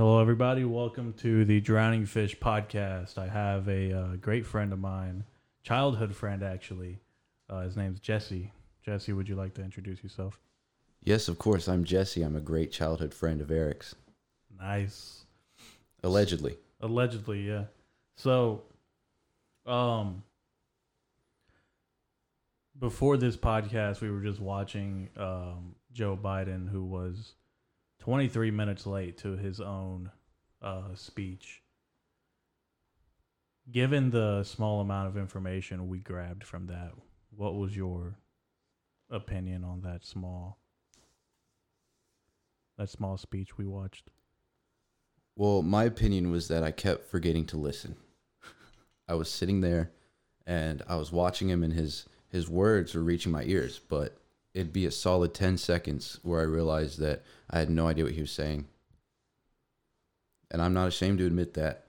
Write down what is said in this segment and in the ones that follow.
Hello, everybody. Welcome to the Drowning Fish podcast. I have a uh, great friend of mine, childhood friend actually. Uh, his name's Jesse. Jesse, would you like to introduce yourself? Yes, of course. I'm Jesse. I'm a great childhood friend of Eric's. Nice. Allegedly. Allegedly, yeah. So, um, before this podcast, we were just watching um, Joe Biden, who was 23 minutes late to his own uh, speech. Given the small amount of information we grabbed from that, what was your opinion on that small that small speech we watched? Well, my opinion was that I kept forgetting to listen. I was sitting there and I was watching him and his his words were reaching my ears, but it'd be a solid 10 seconds where I realized that I had no idea what he was saying. And I'm not ashamed to admit that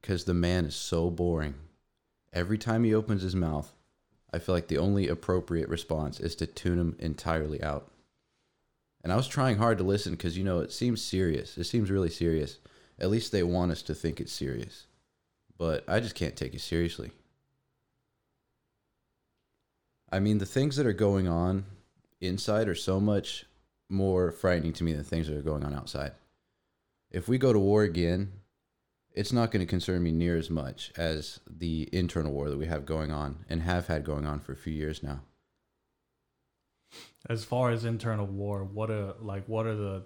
because the man is so boring. Every time he opens his mouth, I feel like the only appropriate response is to tune him entirely out. And I was trying hard to listen because, you know, it seems serious. It seems really serious. At least they want us to think it's serious. But I just can't take it seriously. I mean, the things that are going on inside are so much more frightening to me than things that are going on outside. If we go to war again, it's not going to concern me near as much as the internal war that we have going on and have had going on for a few years now. As far as internal war, what are like what are the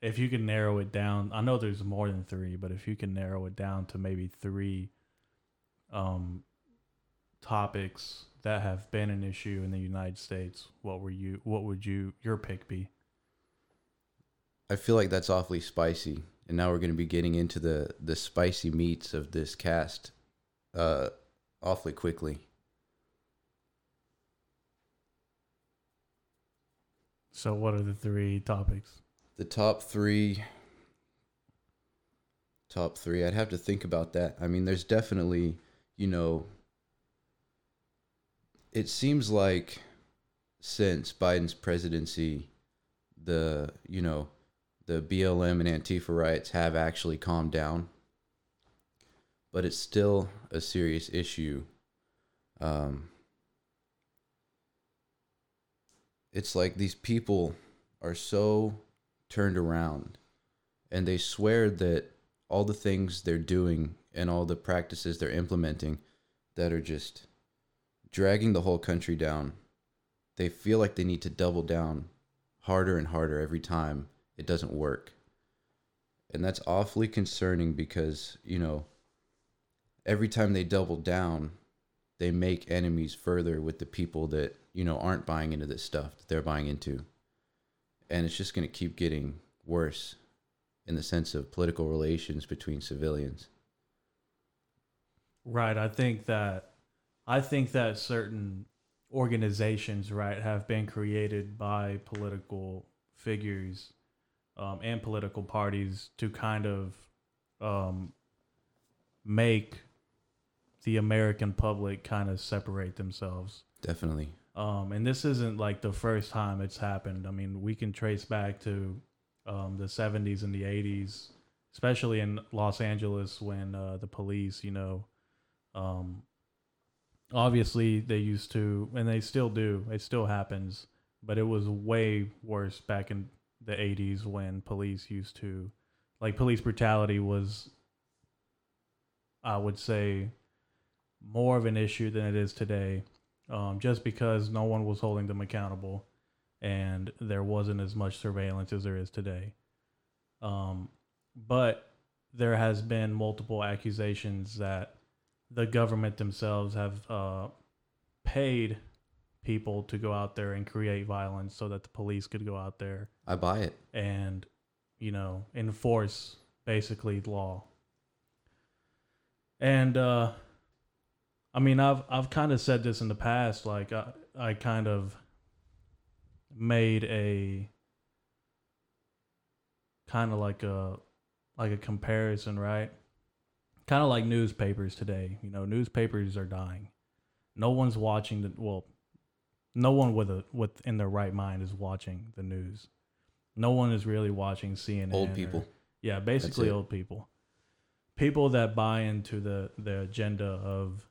if you can narrow it down, I know there's more than 3, but if you can narrow it down to maybe 3 um topics that have been an issue in the United States, what were you what would you your pick be? I feel like that's awfully spicy. And now we're going to be getting into the the spicy meats of this cast uh awfully quickly. So what are the three topics? The top 3 top 3. I'd have to think about that. I mean, there's definitely, you know, it seems like since Biden's presidency, the you know the BLM and Antifa riots have actually calmed down, but it's still a serious issue. Um, it's like these people are so turned around, and they swear that all the things they're doing and all the practices they're implementing that are just dragging the whole country down. They feel like they need to double down harder and harder every time it doesn't work. And that's awfully concerning because, you know, every time they double down, they make enemies further with the people that, you know, aren't buying into this stuff that they're buying into. And it's just going to keep getting worse in the sense of political relations between civilians. Right. I think that I think that certain organizations, right, have been created by political figures um, and political parties to kind of um, make the American public kind of separate themselves. Definitely. Um, and this isn't like the first time it's happened. I mean, we can trace back to um, the 70s and the 80s, especially in Los Angeles when uh, the police, you know, um, obviously they used to and they still do it still happens but it was way worse back in the 80s when police used to like police brutality was i would say more of an issue than it is today um, just because no one was holding them accountable and there wasn't as much surveillance as there is today. Um, but there has been multiple accusations that the government themselves have uh, paid people to go out there and create violence so that the police could go out there. I buy it. And, you know, enforce basically law. And uh I mean I've I've kind of said this in the past like I I kind of made a kind of like a like a comparison, right? Kind of like newspapers today. You know, newspapers are dying. No one's watching the well. No one with a with in their right mind is watching the news. No one is really watching CNN. Old people. Or, Yeah, basically old people. People that buy into the the agenda of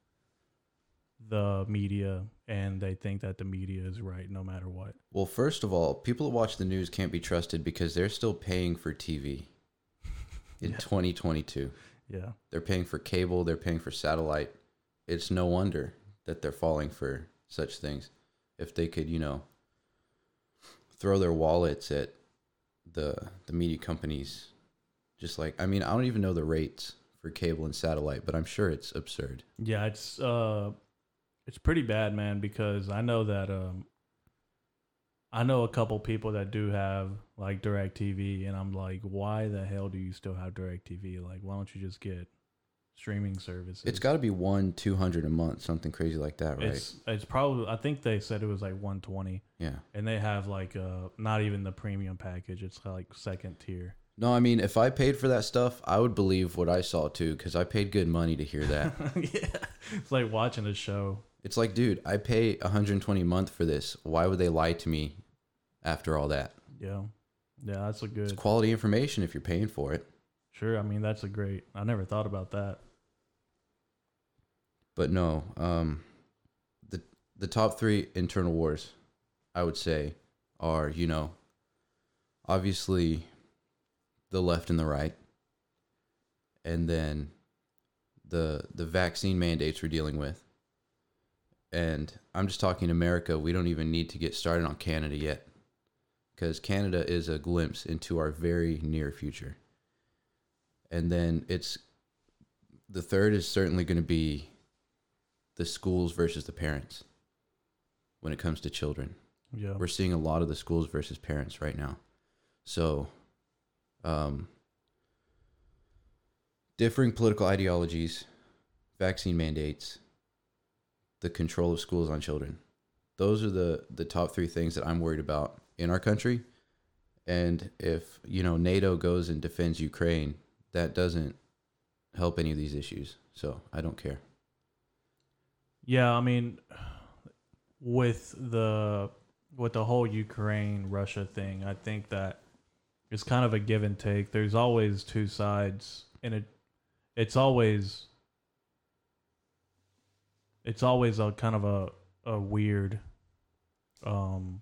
the media and they think that the media is right no matter what. Well, first of all, people that watch the news can't be trusted because they're still paying for TV in Yeah. 2022. Yeah. They're paying for cable, they're paying for satellite. It's no wonder that they're falling for such things. If they could, you know, throw their wallets at the the media companies just like I mean, I don't even know the rates for cable and satellite, but I'm sure it's absurd. Yeah, it's uh it's pretty bad, man, because I know that um I know a couple people that do have like DirecTV and I'm like, why the hell do you still have DirecTV? Like why don't you just get streaming services? It's got to be 1 200 a month, something crazy like that, right? it's it's probably I think they said it was like one twenty yeah. and they have like uh not even the premium package, it's like second tier. No, I mean, if I paid for that stuff, I would believe what I saw too, because I paid good money to hear that. yeah. It's like watching a show. It's like, dude, I pay 120 a month for this. Why would they lie to me after all that? Yeah. Yeah, that's a It's good quality information if you're paying for it. sure. I mean that's a great I never thought about that. But no, um, the the top three internal wars, I would say, are you know, obviously, the left and the right, and then the the vaccine mandates we're dealing with. And I'm just talking America. We don't even need to get started on Canada yet, because Canada is a glimpse into our very near future. And then it's the third is certainly going to be the schools versus the parents when it comes to children. Yeah. We're seeing a lot of the schools versus parents right now. So, um, differing political ideologies, vaccine mandates, the control of schools on children. Those are the the top three things that I'm worried about in our country. And if you know NATO goes and defends Ukraine, that doesn't help any of these issues. So I don't care. Yeah, I mean, with the with the whole Ukraine Russia thing, I think that it's kind of a give and take. There's always two sides, and it it's always it's always a kind of a a weird um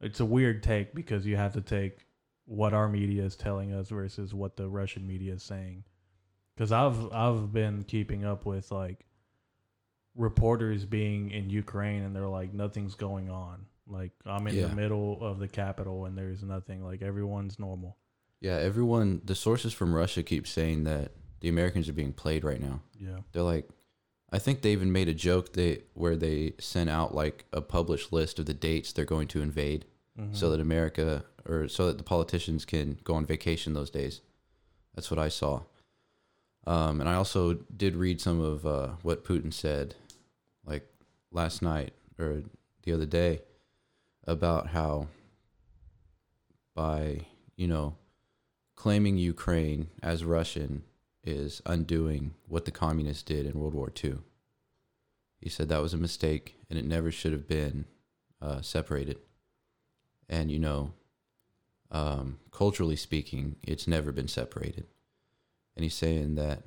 it's a weird take because you have to take what our media is telling us versus what the Russian media is saying. Cuz I've I've been keeping up with like reporters being in Ukraine and they're like nothing's going on. Like I'm in Yeah. the middle of the capital and there's nothing. Like everyone's normal. Yeah, everyone. The sources from Russia keep saying that the Americans are being played right now. Yeah. They're like, I think they even made a joke they where they sent out like a published list of the dates they're going to invade, Mm-hmm. so that America or so that the politicians can go on vacation those days. That's what I saw. Um, and I also did read some of uh, what Putin said, like last night or the other day, about how by you know claiming Ukraine as Russian is undoing what the communists did in World War II. He said that was a mistake and it never should have been uh, separated. And, you know, um, culturally speaking, it's never been separated. And he's saying that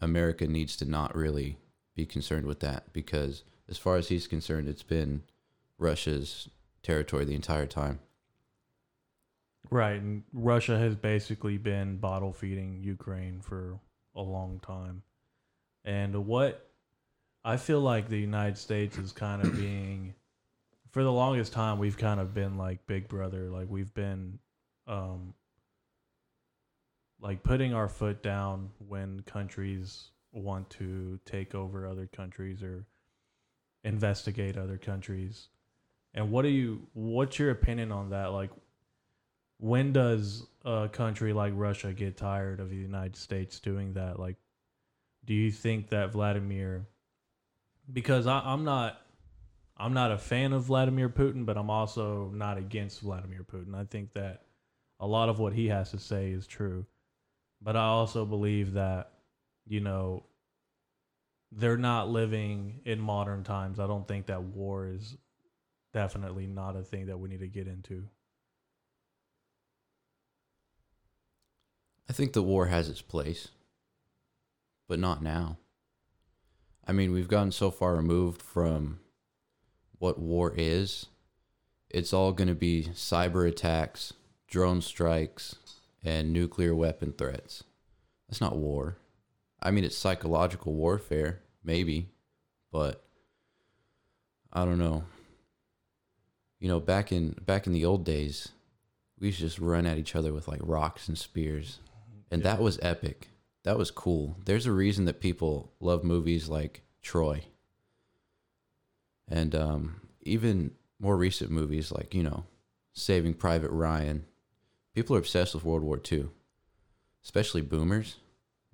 America needs to not really be concerned with that because, as far as he's concerned, it's been Russia's territory the entire time. Right, and Russia has basically been bottle feeding Ukraine for a long time. And what I feel like the United States is kind of being for the longest time we've kind of been like big brother, like we've been um like putting our foot down when countries want to take over other countries or investigate other countries. And what do you what's your opinion on that? Like when does a country like Russia get tired of the United States doing that? Like, do you think that Vladimir? Because I, I'm not, I'm not a fan of Vladimir Putin, but I'm also not against Vladimir Putin. I think that a lot of what he has to say is true, but I also believe that, you know, they're not living in modern times. I don't think that war is definitely not a thing that we need to get into. I think the war has its place, but not now. I mean, we've gotten so far removed from what war is. It's all going to be cyber attacks, drone strikes, and nuclear weapon threats. That's not war. I mean, it's psychological warfare, maybe, but I don't know. You know, back in back in the old days, we used to just run at each other with like rocks and spears, and Yeah. that was epic. That was cool. There's a reason that people love movies like Troy, and um, even more recent movies like you know, Saving Private Ryan. People are obsessed with World War II, especially boomers.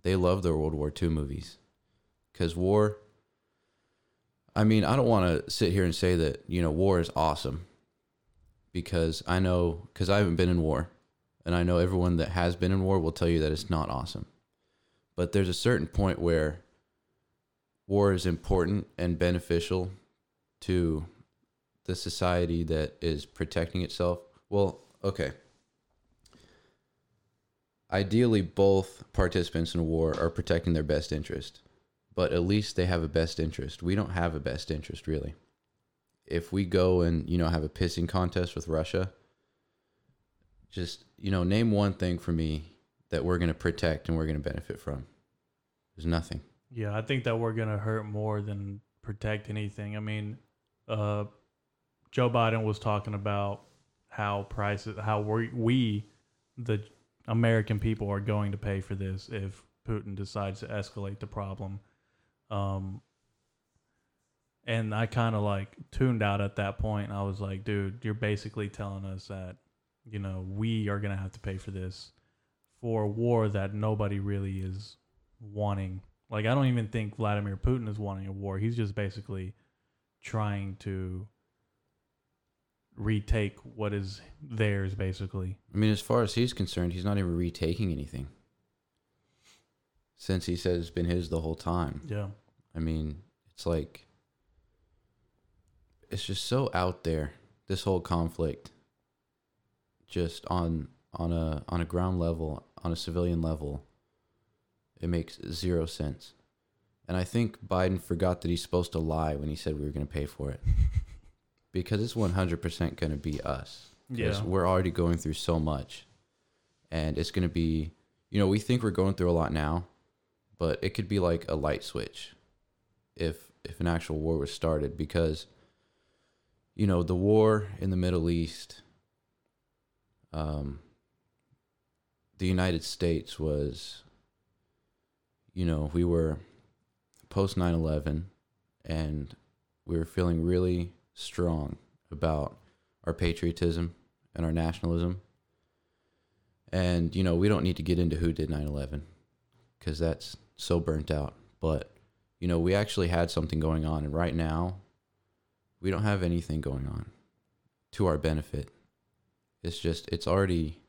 They love their World War II movies because war. I mean, I don't want to sit here and say that you know war is awesome because I know because I haven't been in war, and I know everyone that has been in war will tell you that it's not awesome. But there's a certain point where war is important and beneficial to the society that is protecting itself. Well, okay. Ideally, both participants in a war are protecting their best interest, but at least they have a best interest. We don't have a best interest, really. If we go and, you know, have a pissing contest with Russia, just, you know, name one thing for me that we're going to protect and we're going to benefit from. There's nothing. Yeah, I think that we're gonna hurt more than protect anything. I mean, uh, Joe Biden was talking about how prices, how we, we, the American people, are going to pay for this if Putin decides to escalate the problem. Um, and I kind of like tuned out at that point. I was like, dude, you're basically telling us that, you know, we are gonna have to pay for this for a war that nobody really is wanting. Like I don't even think Vladimir Putin is wanting a war. He's just basically trying to retake what is theirs basically. I mean, as far as he's concerned, he's not even retaking anything. Since he says it's been his the whole time. Yeah. I mean, it's like it's just so out there. This whole conflict, just on on a on a ground level, on a civilian level, it makes zero sense. And I think Biden forgot that he's supposed to lie when he said we were going to pay for it, because it's one hundred percent going to be us. Because Yeah. we're already going through so much, and it's going to be, you know, we think we're going through a lot now, but it could be like a light switch if if an actual war was started because you know the war in the Middle East um the United States was you know we were post 9/11 and we were feeling really strong about our patriotism and our nationalism and you know we don't need to get into who did 9/11 cuz that's so burnt out but you know, we actually had something going on, and right now, we don't have anything going on to our benefit. It's just, it's already,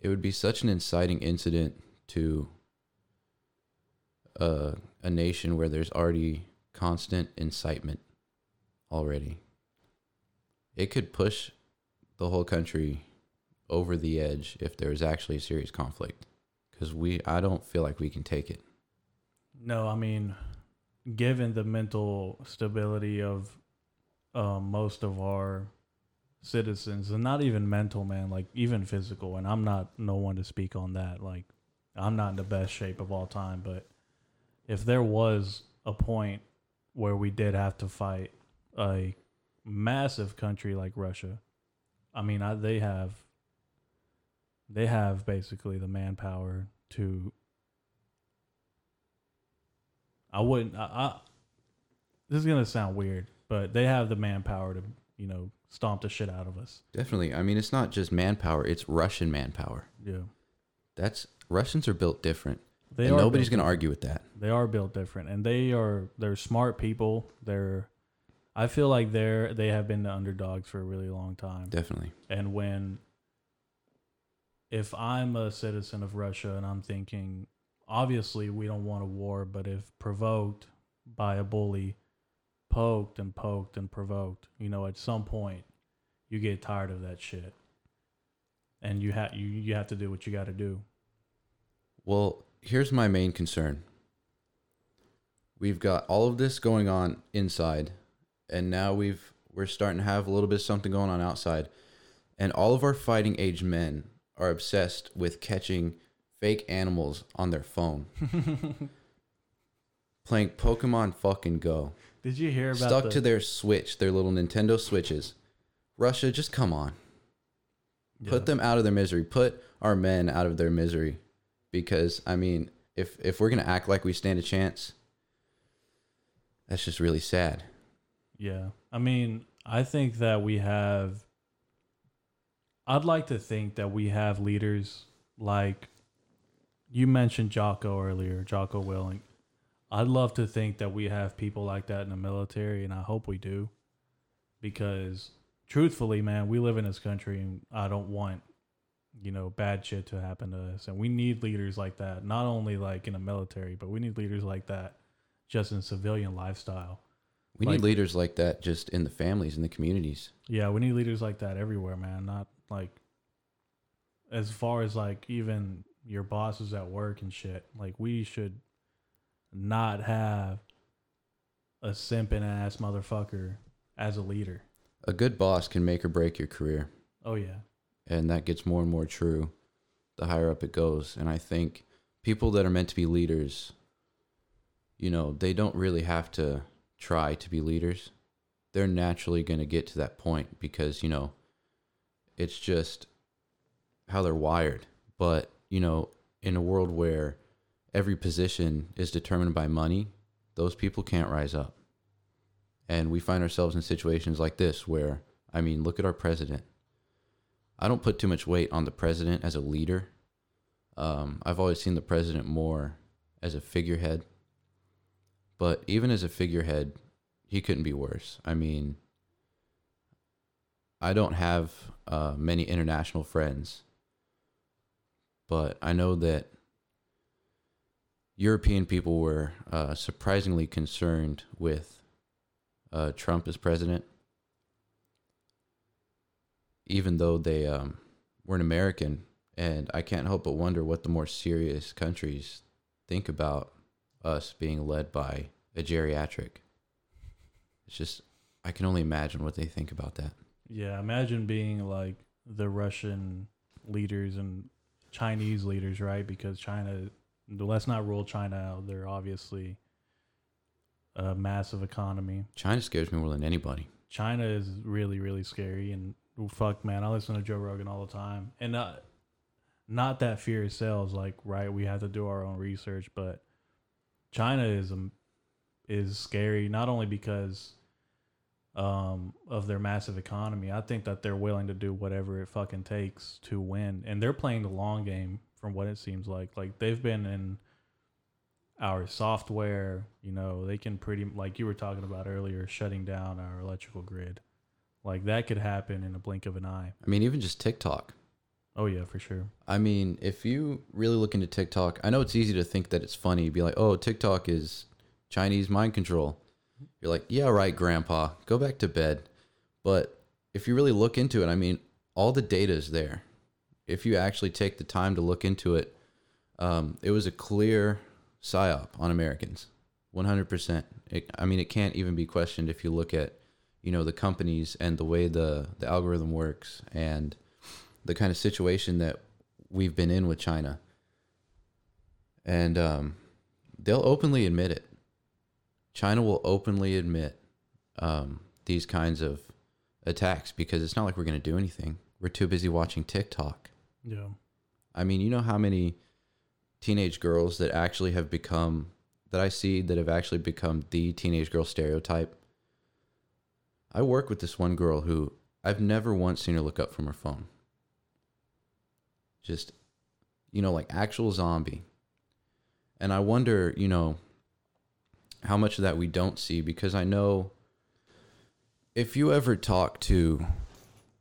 it would be such an inciting incident to a, a nation where there's already constant incitement already. It could push the whole country over the edge if there was actually a serious conflict because we I don't feel like we can take it. No, I mean, given the mental stability of uh, most of our citizens, and not even mental, man, like even physical, and I'm not no one to speak on that. Like, I'm not in the best shape of all time, but if there was a point where we did have to fight a massive country like Russia, I mean, I, they have they have basically the manpower to I wouldn't. I, I, this is gonna sound weird, but they have the manpower to, you know, stomp the shit out of us. Definitely. I mean, it's not just manpower; it's Russian manpower. Yeah, That's Russians are built different, they and nobody's going to argue with that. They are built different, and they are. They're smart people. They're. I feel like they're. They have been the underdogs for a really long time. Definitely. And when, if I'm a citizen of Russia and I'm thinking, obviously we don't want a war, but if provoked by a bully, poked and poked and provoked, you know, at some point you get tired of that shit. and you have you you have to do what you got to do. Well, here's my main concern. We've got all of this going on inside, and now we've we're starting to have a little bit of something going on outside. And all of our fighting age men are obsessed with catching fake animals on their phone. Playing Pokemon fucking Go. Did you hear about Stuck the, to their Switch, their little Nintendo Switches. Russia, just come on. Put them out of their misery. Put our men out of their misery. Because I mean, if if we're gonna act like we stand a chance, that's just really sad. Yeah. I mean, I think that we have I'd like to think that we have leaders like you mentioned Jocko earlier, Jocko Willink. I'd love to think that we have people like that in the military and I hope we do. Because truthfully, man, we live in this country and I don't want you know bad shit to happen to us and we need leaders like that not only like in the military but we need leaders like that just in civilian lifestyle We Like- need leaders like that just in the families in the communities. Yeah, we need leaders like that everywhere, man. Not like as far as like even your bosses at work and shit. Like we should not have a simping ass motherfucker as a leader. A good boss can make or break your career. Oh yeah. and that gets more and more true the higher up it goes and i think people that are meant to be leaders you know they don't really have to try to be leaders they're naturally going to get to that point because you know it's just how they're wired but you know in a world where every position is determined by money those people can't rise up and we find ourselves in situations like this where i mean look at our president I don't put too much weight on the president as a leader. Um, I've always seen the president more as a figurehead. But even as a figurehead, he couldn't be worse. I mean, I don't have uh, many international friends, but I know that European people were uh, surprisingly concerned with uh, Trump as president even though they um, were an American. And I can't help but wonder what the more serious countries think about us being led by a geriatric. It's just, I can only imagine what they think about that. Yeah, imagine being like the Russian leaders and Chinese leaders, right? Because China let's not rule China out. They're obviously a massive economy. China scares me more than anybody. China is really, really scary. And fuck, man, I listen to Joe Rogan all the time. And not, not that fear sells. Like, right, we have to do our own research, but China is um, is scary not only because um, of their massive economy. I think that they're willing to do whatever it fucking takes to win, and they're playing the long game. From what it seems like, like they've been in our software. You know, they can pretty like you were talking about earlier, shutting down our electrical grid. Like that could happen in a blink of an eye. I mean, even just TikTok. Oh yeah, for sure. I mean, if you really look into TikTok, I know it's easy to think that it's funny. Be like, oh, TikTok is Chinese mind control. You're like, yeah, right, grandpa, go back to bed. But if you really look into it, I mean, all the data is there. If you actually take the time to look into it, um, it was a clear psyop on Americans, 100%. It, I mean, it can't even be questioned if you look at, you know, the companies and the way the, the algorithm works and the kind of situation that we've been in with China. And um, they'll openly admit it. China will openly admit um, these kinds of attacks because it's not like we're going to do anything. We're too busy watching TikTok. Yeah. I mean, you know how many teenage girls that actually have become, that I see that have actually become the teenage girl stereotype? I work with this one girl who I've never once seen her look up from her phone. Just, you know, like actual zombie. And I wonder, you know, how much of that we don't see because I know if you ever talk to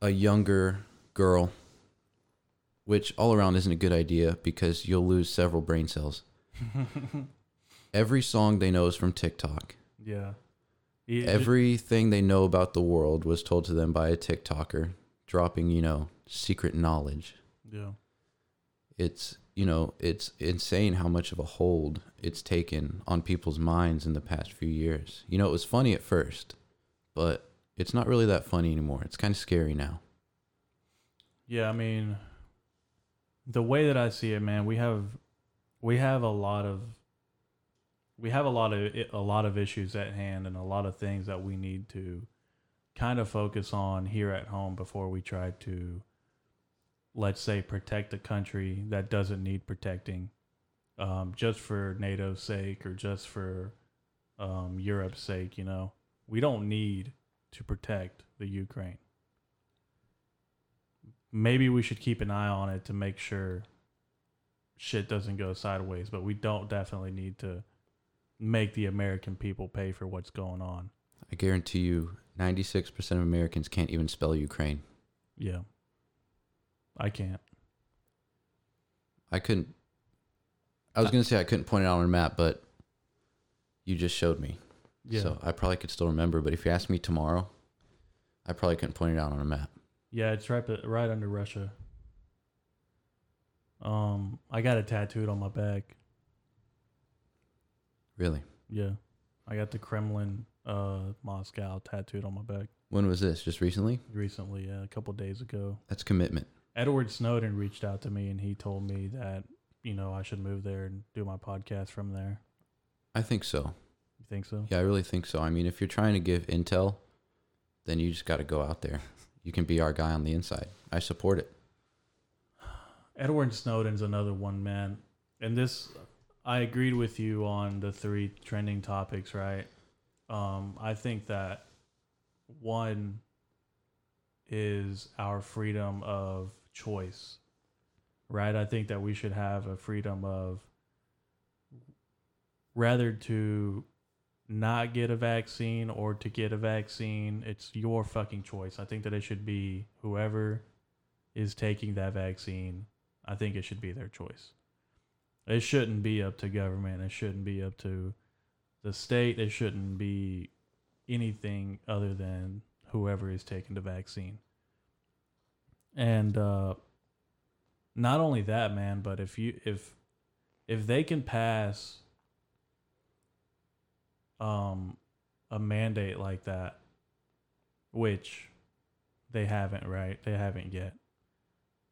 a younger girl, which all around isn't a good idea because you'll lose several brain cells. Every song they know is from TikTok. Yeah. Yeah, Everything they know about the world was told to them by a TikToker, dropping, you know, secret knowledge. Yeah. It's you know it's insane how much of a hold it's taken on people's minds in the past few years. You know, it was funny at first, but it's not really that funny anymore. It's kind of scary now. Yeah, I mean, the way that I see it, man, we have we have a lot of we have a lot of a lot of issues at hand and a lot of things that we need to kind of focus on here at home before we try to let's say protect a country that doesn't need protecting um, just for NATO's sake or just for um, Europe's sake, you know. We don't need to protect the Ukraine. Maybe we should keep an eye on it to make sure shit doesn't go sideways, but we don't definitely need to make the American people pay for what's going on. I guarantee you, ninety six percent of Americans can't even spell Ukraine. Yeah. I can't. I couldn't. I was uh, gonna say I couldn't point it out on a map, but you just showed me. Yeah. So I probably could still remember. But if you asked me tomorrow, I probably couldn't point it out on a map. Yeah, it's right but right under Russia. Um, I got it tattooed on my back. Really? Yeah. I got the Kremlin uh Moscow tattooed on my back When was this? Just recently? recently, yeah, a couple days ago. That's commitment. Edward Snowden reached out to me and he told me that, you know, I should move there and do my podcast from there. I think so. You think so? Yeah, I really think so. I mean, if you're trying to give intel, then you just got to go out there. You can be our guy on the inside. I support it. Edward Snowden's another one, man. And this, I agreed with you on the three trending topics, right? Um, I think that one is our freedom of choice, right? I think that we should have a freedom of rather to not get a vaccine or to get a vaccine. It's your fucking choice. I think that it should be whoever is taking that vaccine I think it should be their choice. It shouldn't be up to government. It shouldn't be up to the state. It shouldn't be anything other than whoever is taking the vaccine. And uh, not only that, man, but if you if if they can pass um a mandate like that, which they haven't, right? They haven't yet.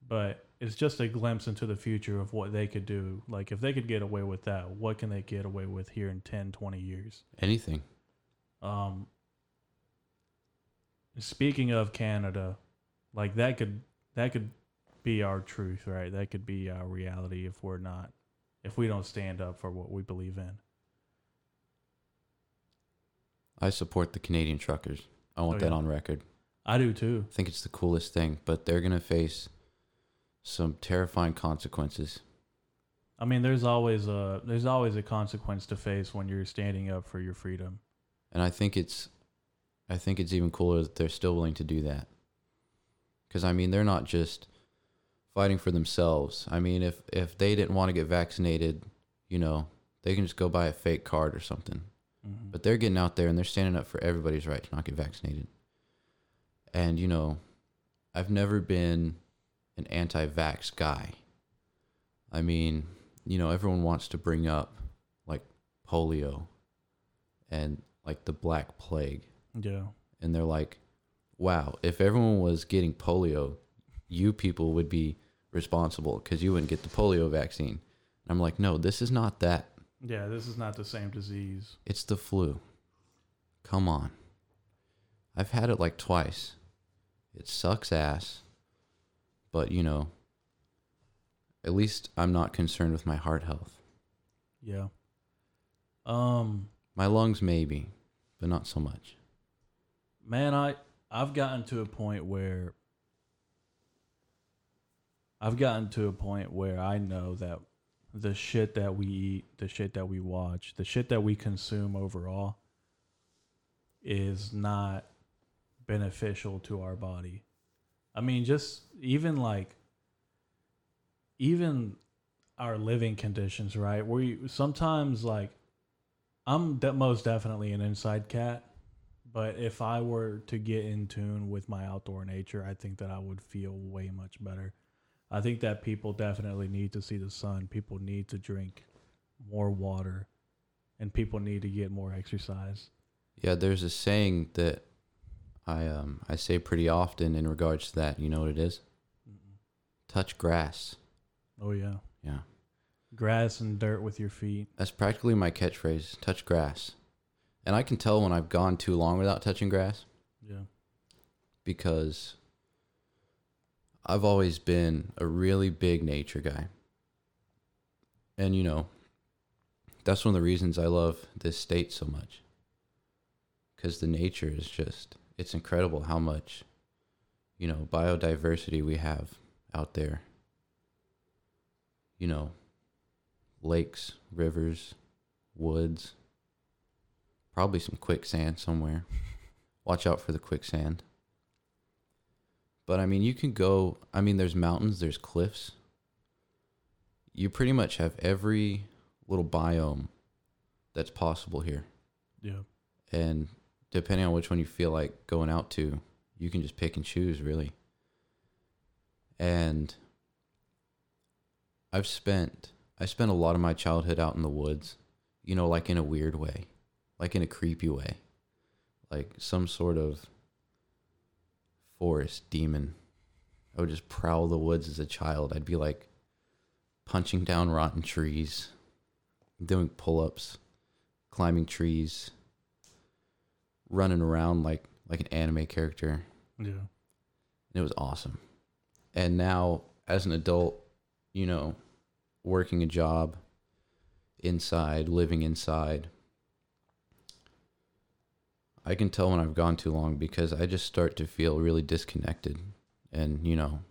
But it's just a glimpse into the future of what they could do. Like if they could get away with that, what can they get away with here in 10, 20 years? Anything. Um speaking of Canada, like that could that could be our truth, right? That could be our reality if we're not if we don't stand up for what we believe in. I support the Canadian truckers. I want Oh, that yeah. on record. I do too. I think it's the coolest thing, but they're going to face some terrifying consequences. I mean, there's always a there's always a consequence to face when you're standing up for your freedom. And I think it's I think it's even cooler that they're still willing to do that. Cuz I mean, they're not just fighting for themselves. I mean, if if they didn't want to get vaccinated, you know, they can just go buy a fake card or something. Mhm. But they're getting out there and they're standing up for everybody's right to not get vaccinated. And you know, I've never been an anti-vax guy. I mean, you know, everyone wants to bring up like polio and like the black plague yeah. and they're like, "Wow, if everyone was getting polio, you people would be responsible cuz you wouldn't get the polio vaccine." And I'm like, "No, this is not that. Yeah, this is not the same disease. It's the flu. Come on. I've had it like twice. It sucks ass. But, you know, at least I'm not concerned with my heart health. Yeah. Um My lungs, maybe, but not so much. man i i've gotten to a point where i've gotten to a point where i know that the shit that we eat the shit that we watch the shit that we consume overall is not beneficial to our body i mean just even like even our living conditions right we sometimes like i'm de- most definitely an inside cat but if I were to get in tune with my outdoor nature, I think that I would feel way much better. I think that people definitely need to see the sun. People need to drink more water, and people need to get more exercise. Yeah, there's a saying that I um I say pretty often in regards to that. You know what it is? Touch grass. Oh yeah, Yeah. grass and dirt with your feet. That's practically my catchphrase. Touch grass. And I can tell when I've gone too long without touching grass Yeah, because I've always been a really big nature guy. And you know, that's one of the reasons I love this state so much. Cuz the nature is just it's incredible how much you know, biodiversity we have out there. You know, lakes, rivers, woods, probably some quicksand somewhere. Watch out for the quicksand. But I mean, you can go, I mean, there's mountains, there's cliffs. You pretty much have every little biome that's possible here. yeah, And depending on which one you feel like going out to, you can just pick and choose, really. And I've spent I spent a lot of my childhood out in the woods, you know, like in a weird way, like in a creepy way, like some sort of forest demon. I would just prowl the woods as a child. I'd be like punching down rotten trees, doing pull ups, climbing trees, running around like like an anime character. yeah, And it was awesome. And now as an adult, you know, working a job inside, living inside, I can tell when I've gone too long because I just start to feel really disconnected and, you know,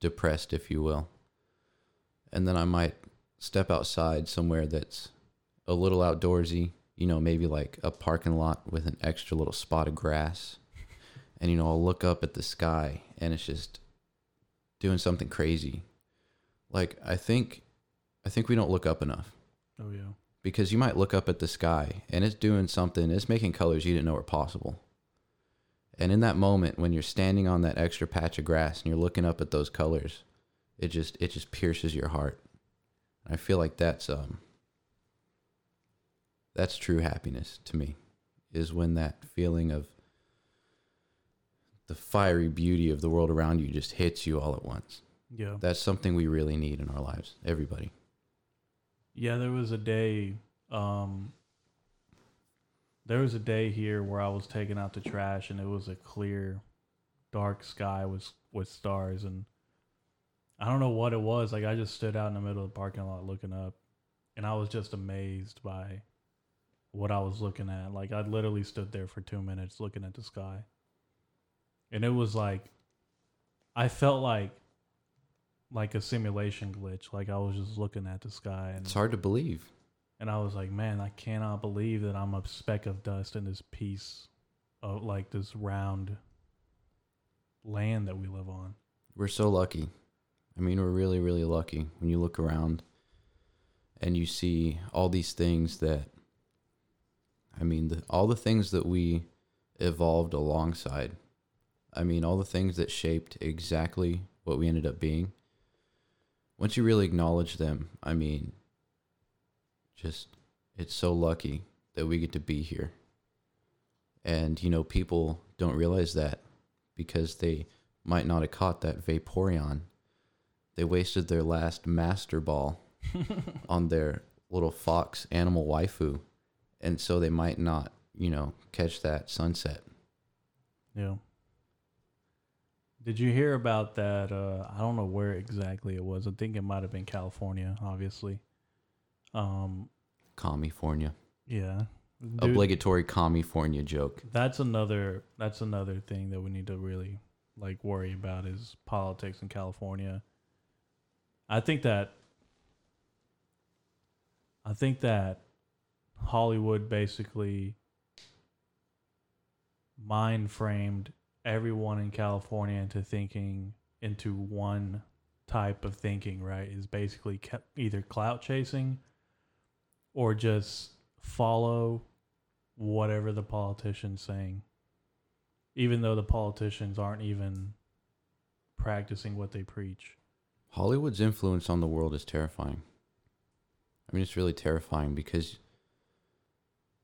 depressed, if you will. And then I might step outside somewhere that's a little outdoorsy, you know, maybe like a parking lot with an extra little spot of grass. And, you know, I'll look up at the sky and it's just doing something crazy. Like, I think, I think we don't look up enough oh yeah, because you might look up at the sky and it's doing something, it's making colors you didn't know were possible. And in that moment when you're standing on that extra patch of grass and you're looking up at those colors, it just it just pierces your heart. I feel like that's um that's true happiness to me is when that feeling of the fiery beauty of the world around you just hits you all at once. yeah. That's something we really need in our lives, everybody. Yeah, there was a day. Um, there was a day here where I was taking out the trash, and it was a clear, dark sky with with stars, and I don't know what it was. Like I just stood out in the middle of the parking lot looking up, and I was just amazed by what I was looking at. Like I literally stood there for two minutes looking at the sky, and it was like I felt like like a simulation glitch. Like I was just looking at the sky and It's hard to believe. and I was like, man, I cannot believe that I'm a speck of dust in this piece of like this round land that we live on. We're so lucky. I mean, we're really, really lucky when you look around and you see all these things that, I mean, the, all the things that we evolved alongside. I mean, all the things that shaped exactly what we ended up being. Once you really acknowledge them, I mean, just, it's so lucky that we get to be here. And, you know, people don't realize that because they might not have caught that Vaporeon. They wasted their last Master Ball on their little fox animal waifu. And so they might not, you know, catch that sunset. Yeah. Did you hear about that? Uh, I don't know where exactly it was. I think it might have been California, obviously. Um, California. yeah. Dude, Obligatory California joke. that's another that's another thing that we need to really like worry about is politics in California. I think that I think that Hollywood basically mind framed everyone in California into thinking into one type of thinking, right? Is basically ca- either clout chasing or just follow whatever the politician's saying, even though the politicians aren't even practicing what they preach. Hollywood's influence on the world is terrifying. I mean, it's really terrifying because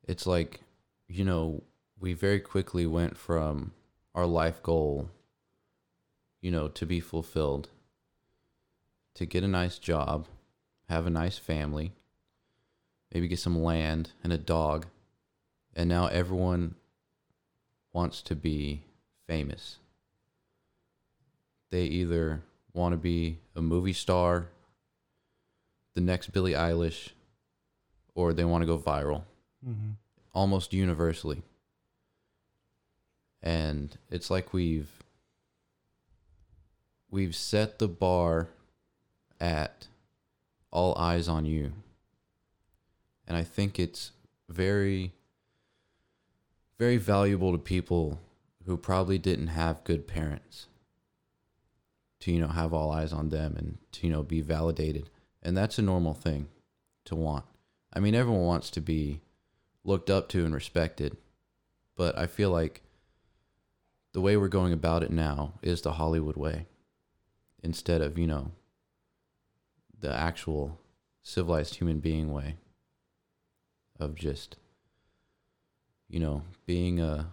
it's like, you know, we very quickly went from our life goal, you know, to be fulfilled, to get a nice job, have a nice family, maybe get some land and a dog. And now everyone wants to be famous. They either want to be a movie star, the next Billie Eilish, or they want to go viral Mm-hmm. almost universally. And it's like we've we've set the bar at all eyes on you. And I think it's very very valuable to people who probably didn't have good parents to you know have all eyes on them and to you know be validated. And that's a normal thing to want. I mean everyone wants to be looked up to and respected. But I feel like the way we're going about it now is the Hollywood way instead of, you know, the actual civilized human being way of just, you know, being a,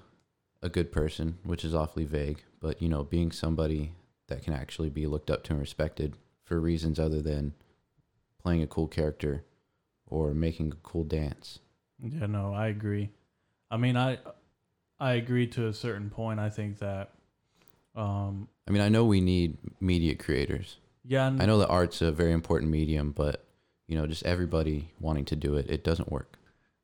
a good person, which is awfully vague, but, you know, being somebody that can actually be looked up to and respected for reasons other than playing a cool character or making a cool dance. Yeah, no, I agree. I mean, I I agree to a certain point. I think that, um, I mean, I know we need media creators. yeah, I know that art's a very important medium, but you know, just everybody wanting to do it, it doesn't work.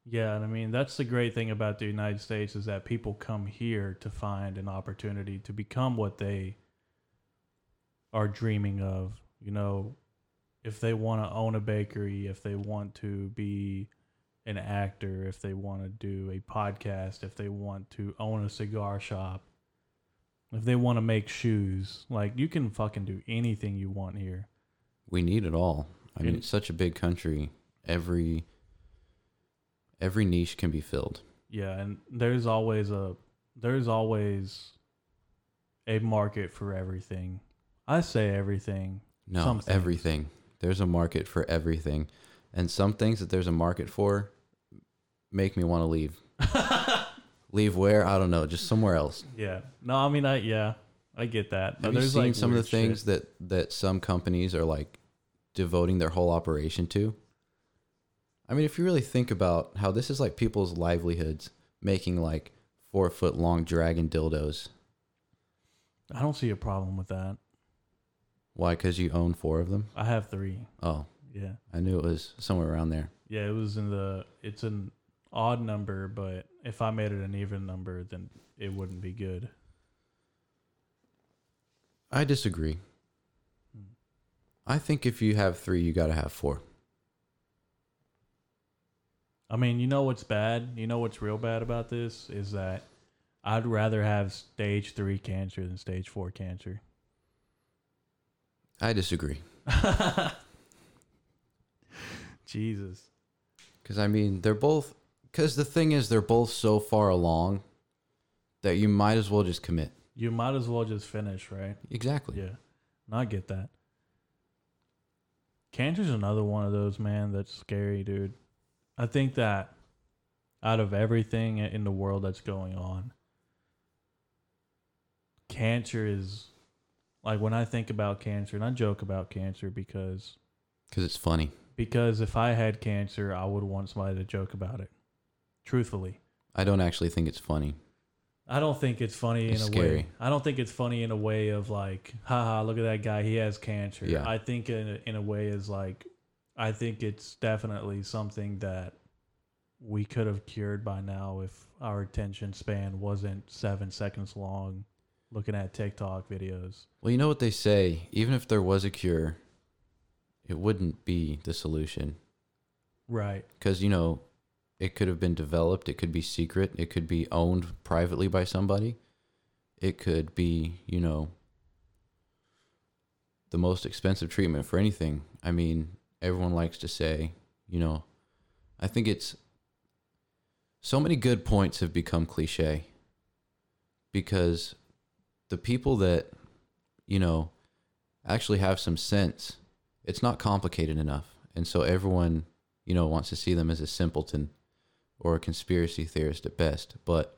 Yeah, and I mean that's the great thing about the United States is that people come here to find an opportunity to become what they are dreaming of. You know, if they want to own a bakery, if they want to be an actor, if they want to do a podcast, if they want to own a cigar shop, if they want to make shoes, like you can fucking do anything you want here. We need it all. I mean, it's such a big country. Every every niche can be filled. Yeah, and there's always a there's always a market for everything. I say everything. No, everything. There's a market for everything. And some things that there's a market for make me want to leave. leave where? I don't know, just somewhere else. Yeah. No, I mean I yeah, I get that. But Have you there's seen like some of the weird shit. things that that some companies are like devoting their whole operation to? I mean, if you really think about how this is like people's livelihoods, making like four foot long dragon dildos. I don't see a problem with that. Why? Because you own four of them. I have 3. Oh, Yeah. I knew it was somewhere around there. Yeah, it was in the it's an odd number, but if I made it an even number, then it wouldn't be good. I disagree. Hmm. I think if you have three, you got to have four. I mean, you know what's bad? You know what's real bad about this is that I'd rather have stage 3 cancer than stage 4 cancer. I disagree. Jesus. Because, I mean, they're both. Because the thing is, they're both so far along that you might as well just commit. You might as well just finish, right? Exactly. Yeah. No, I get that. Cancer's another one of those, man, that's scary, dude. I think that out of everything in the world that's going on, cancer is like when I think about cancer, and I joke about cancer because Because it's funny. because if I had cancer, I would want somebody to joke about it. Truthfully. I don't actually think it's funny. I don't think it's funny It's in a scary. way. I don't think it's funny in a way of like, haha, look at that guy, he has cancer. Yeah. I think in a, in a way is like, I think it's definitely something that we could have cured by now if our attention span wasn't seven seconds long, looking at TikTok videos. Well, you know what they say? Even if there was a cure, it wouldn't be the solution. Right. Because, you know, it could have been developed, it could be secret, it could be owned privately by somebody, it could be, you know, the most expensive treatment for anything. I mean, everyone likes to say, you know, I think it's so many good points have become cliche because the people that, you know, actually have some sense, it's not complicated enough. And so everyone, you know, wants to see them as a simpleton or a conspiracy theorist at best. But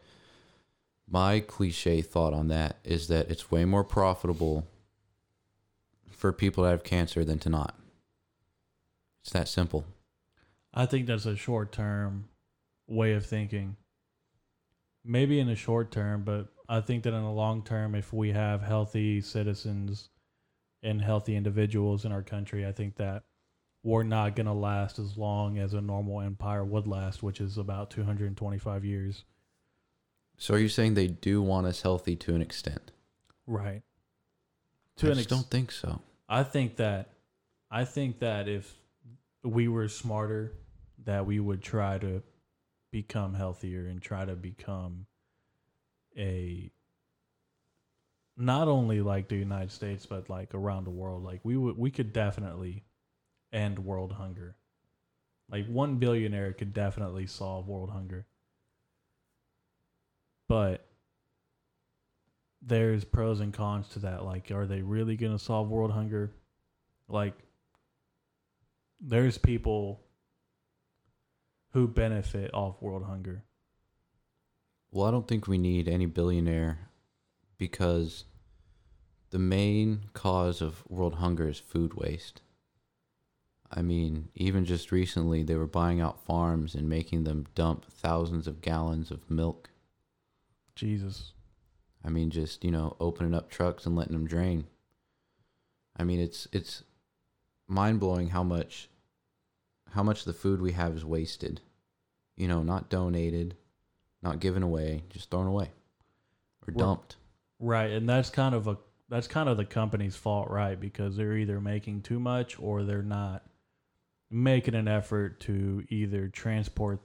my cliche thought on that is that it's way more profitable for people to have cancer than to not. It's that simple. I think that's a short term way of thinking. Maybe in the short term, but I think that in the long term, if we have healthy citizens and healthy individuals in our country, I think that we're not going to last as long as a normal empire would last, which is about 225 years. So are you saying they do want us healthy to an extent? Right. To I an ex- don't think so. I think that I think that if we were smarter, that we would try to become healthier and try to become a not only like the United States but like around the world. Like we would we could definitely end world hunger. Like one billionaire could definitely solve world hunger. But there's pros and cons to that. Like, are they really going to solve world hunger? Like, there's people who benefit off world hunger. Well, I don't think we need any billionaire because the main cause of world hunger is food waste. I mean, even just recently, they were buying out farms and making them dump thousands of gallons of milk. Jesus. I mean, just you know, opening up trucks and letting them drain. I mean, it's it's mind blowing how much how much the food we have is wasted. You know, not donated, not given away, just thrown away or dumped. Right, and that's kind of a that's kind of the company's fault, right? Because they're either making too much or they're not making an effort to either transport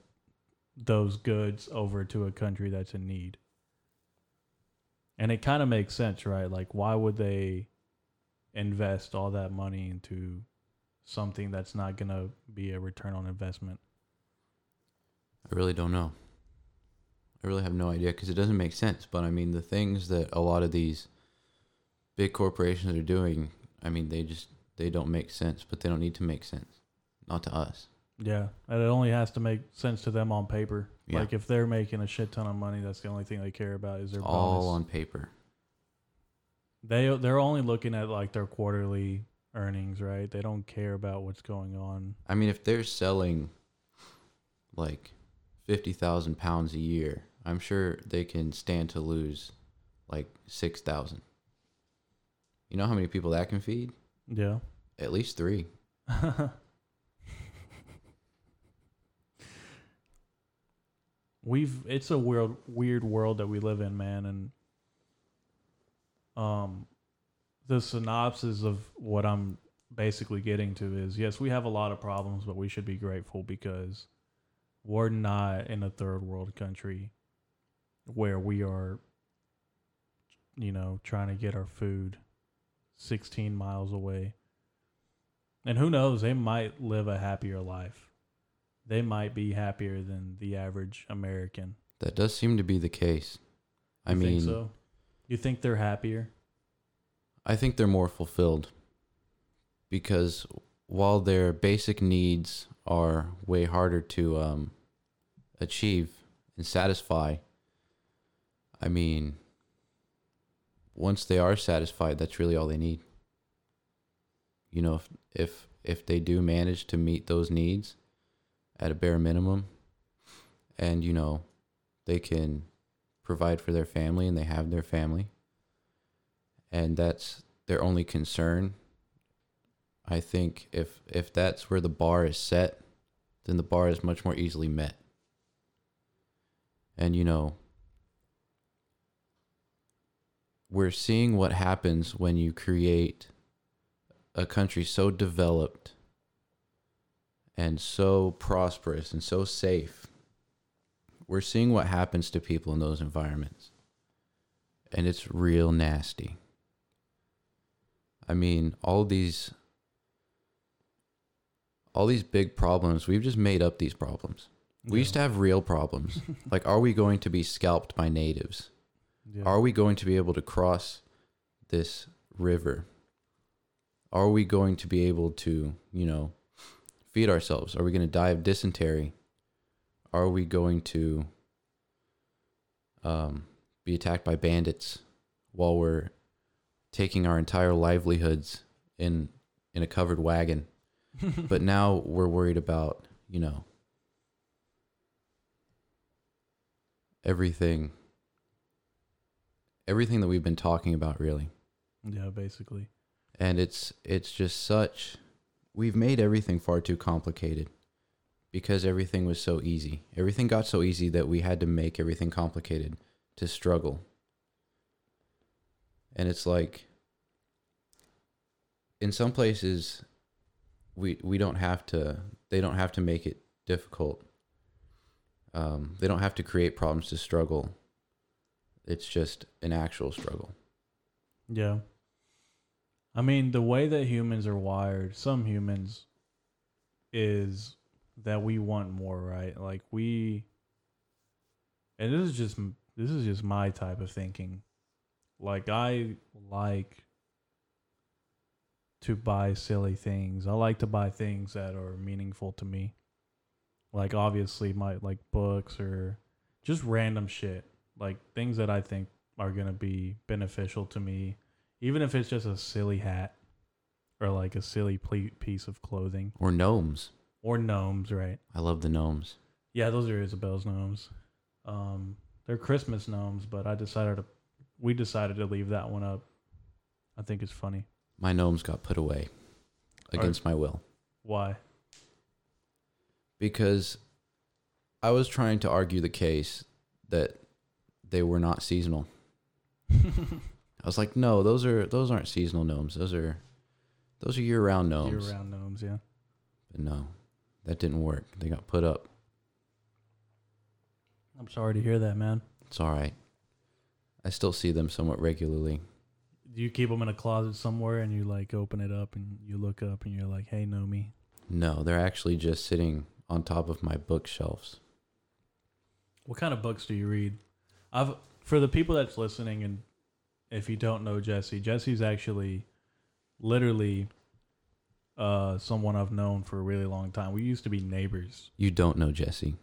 those goods over to a country that's in need. And it kind of makes sense, right? Like, why would they invest all that money into something that's not going to be a return on investment? I really don't know. I really have no idea because it doesn't make sense. But I mean, the things that a lot of these big corporations are doing, I mean, they just they don't make sense, but they don't need to make sense, not to us. Yeah, and it only has to make sense to them on paper. Yeah. Like if they're making a shit ton of money, that's the only thing they care about is their all bonus. on paper. They they're only looking at like their quarterly earnings, right? They don't care about what's going on. I mean, if they're selling like fifty thousand pounds a year, I'm sure they can stand to lose like six thousand. You know how many people that can feed? Yeah, at least three. we've it's a weird weird world that we live in, man, and um the synopsis of what I'm basically getting to is yes, we have a lot of problems, but we should be grateful because we're not in a third world country where we are you know, trying to get our food 16 miles away. And who knows, they might live a happier life they might be happier than the average American. That does seem to be the case. I you mean, so? You think they're happier? I think they're more fulfilled because while their basic needs are way harder to um, achieve and satisfy, I mean, once they are satisfied, that's really all they need. You know, if if if they do manage to meet those needs, at a bare minimum. And you know they can provide for their family and they have their family. And that's their only concern. I think if if that's where the bar is set then the bar is much more easily met. And you know we're seeing what happens when you create a country so developed and so prosperous and so safe, we're seeing what happens to people in those environments. And it's real nasty. I mean, all these all these big problems, we've just made up these problems. We used to have real problems. like are we going to be scalped by natives? Yeah. Are we going to be able to cross this river are we going to be able to, you know, feed ourselves? Are we going to die of dysentery? Are we going to um, be attacked by bandits while we're taking our entire livelihoods in in a covered wagon? but now we're worried about, you know, everything everything that we've been talking about really. yeah, basically. And it's it's just such we've made everything far too complicated because everything was so easy. Everything got so easy that we had to make everything complicated to struggle. And it's like in some places we we don't have to they don't have to make it difficult. Um, they don't have to create problems to struggle. It's just an actual struggle. Yeah. I mean, the way that humans are wired, some humans, is that we want more, right? Like we, and this is just this is just my type of thinking. Like I like to buy silly things. I like to buy things that are meaningful to me. Like obviously my like books or just random shit. Like things that I think are going to be beneficial to me even if it's just a silly hat or like a silly ple- piece of clothing Or gnomes. or gnomes, right? I love the gnomes. Yeah, those are Isabel's gnomes. Um, they're Christmas gnomes, but I decided to, we decided to leave that one up. I think it's funny. My gnomes got put away against my will Why? because I was trying to argue the case that they were not seasonal. I was like, no, those are those aren't seasonal gnomes. Those are those are year round gnomes. Year round gnomes, yeah. But no, that didn't work. They got put up. I'm sorry to hear that, man. It's all right. I still see them somewhat regularly. Do you keep them in a closet somewhere and you like open it up and you look up and you're like, hey, know me? No, they're actually just sitting on top of my bookshelves. What kind of books do you read? I've for the people that's listening and if you don't know Jesse, Jesse's actually literally uh someone I've known for a really long time. We used to be neighbors. You don't know Jesse,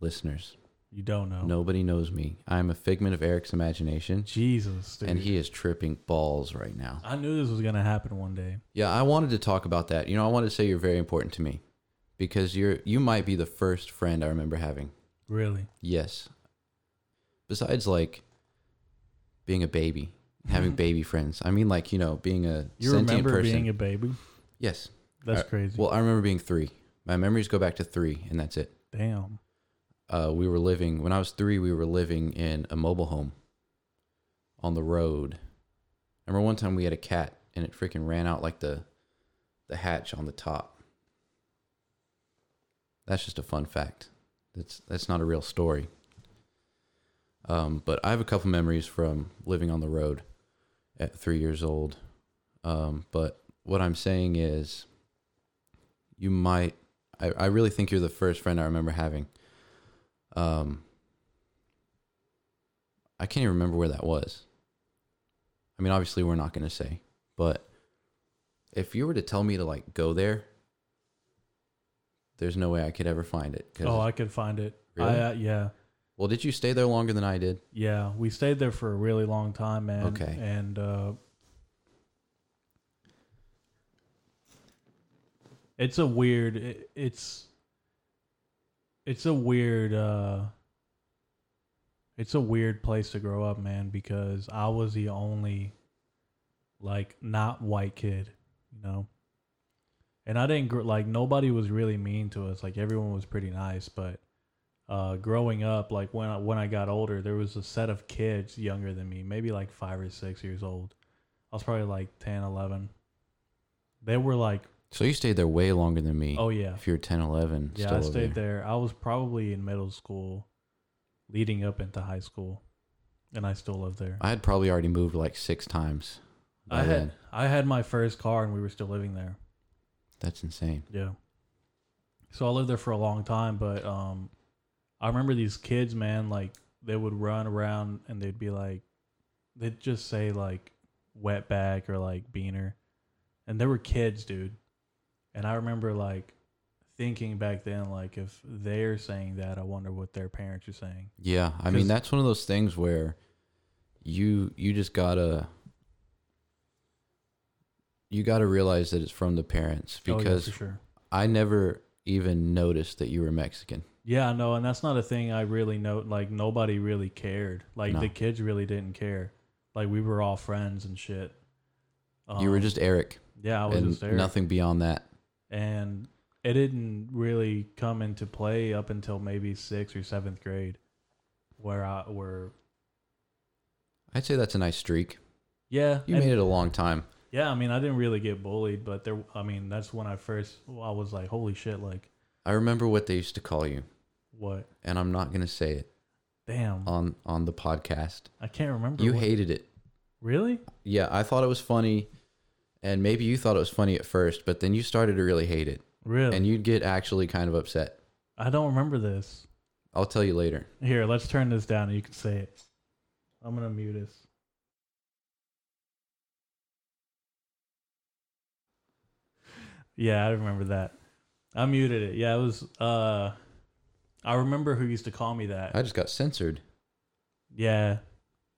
listeners. You don't know. Nobody knows me. I'm a figment of Eric's imagination, Jesus, dude. and he is tripping balls right now. I knew this was gonna happen one day. Yeah, I wanted to talk about that. You know, I wanted to say you're very important to me because you're you might be the first friend I remember having. Really? Yes. Besides like being a baby, having baby friends. I mean like, you know, being a You sentient remember person. being a baby? yes. That's Uh, crazy. Well, I remember being 3. My memories go back to 3 and that's it. Damn. Uh, we were living when I was 3, we were living in a mobile home on the road. I remember one time we had a cat and it freaking ran out like the the hatch on the top. That's just a fun fact. That's that's not a real story. Um, but I have a couple memories from living on the road at three years old. Um, but what I'm saying is, you might. I, I really think you're the first friend I remember having. Um, I can't even remember where that was. I mean, obviously, we're not going to say, but if you were to tell me to like go there, there's no way I could ever find it. Oh, I could find it. Really? I, uh, yeah. Well, did you stay there longer than I did? Yeah, we stayed there for a really long time, man. Okay. And uh it's a weird it, it's it's a weird uh it's a weird place to grow up, man, because I was the only like not white kid, you know. And I didn't gr- like nobody was really mean to us. Like everyone was pretty nice, but uh, growing up, like when I, when I got older, there was a set of kids younger than me, maybe like five or six years old. I was probably like 10, 11. They were like, So you stayed there way longer than me. oh yeah, If you're 10, 11, yeah. still I stayed there. I was probably in middle school, leading up into high school, and I still live there. I had probably already moved like six times. I had then. I had my first car, and we were still living there. That's insane. Yeah. So I lived there for a long time, but um, I remember these kids, man, like they would run around and they'd be like, they'd just say like wet back or like beaner, and there were kids, dude. And I remember like thinking back then, like if they're saying that, I wonder what their parents are saying. Yeah, I mean, that's one of those things where you you just gotta you gotta realize that it's from the parents Oh, yeah, because sure. I never even noticed that you were Mexican. Yeah, no, and that's not a thing I really know. Like nobody really cared. Like No. the kids really didn't care. Like we were all friends and shit. you were Um, just Eric, yeah, I was and just there, nothing beyond that. and it didn't really come into play up until maybe sixth or seventh grade, where I were I'd say that's a nice streak. yeah You and- made it a long time. yeah. I mean, I didn't really get bullied, but there. I mean, that's when I first. I was like, holy shit! Like I remember what they used to call you, what? and I'm not gonna say it Damn, on on the podcast. I can't remember. You what- hated it. really? Yeah, I thought it was funny, and maybe you thought it was funny at first, but then you started to really hate it, Really? and you'd get actually kind of upset. I don't remember this. I'll tell you later. Here, let's turn this down and you can say it. I'm gonna mute this. Yeah, I remember that. I muted it. Yeah, it was uh I remember who used to call me that. I just got censored. yeah.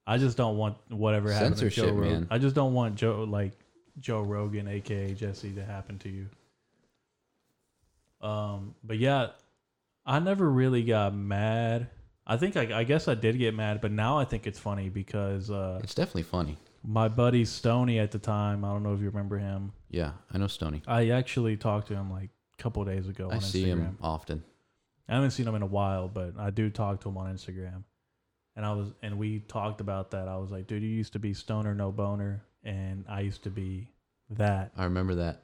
I just don't want whatever happened to Joe Censorship, Rogan. man. I just don't want Joe like Joe Rogan, aka Jesse, to happen to you. Um, but yeah, I never really got mad. I think I, I guess I did get mad, but now I think it's funny because uh, It's definitely funny. my buddy Stony at the time, I don't know if you remember him. Yeah, I know Stony. I actually talked to him like a couple days ago I on see Instagram. him often. I haven't seen him in a while, but I do talk to him on Instagram. And I was and we talked about that. I was like, dude, you used to be stoner no boner, and I used to be that. I remember that.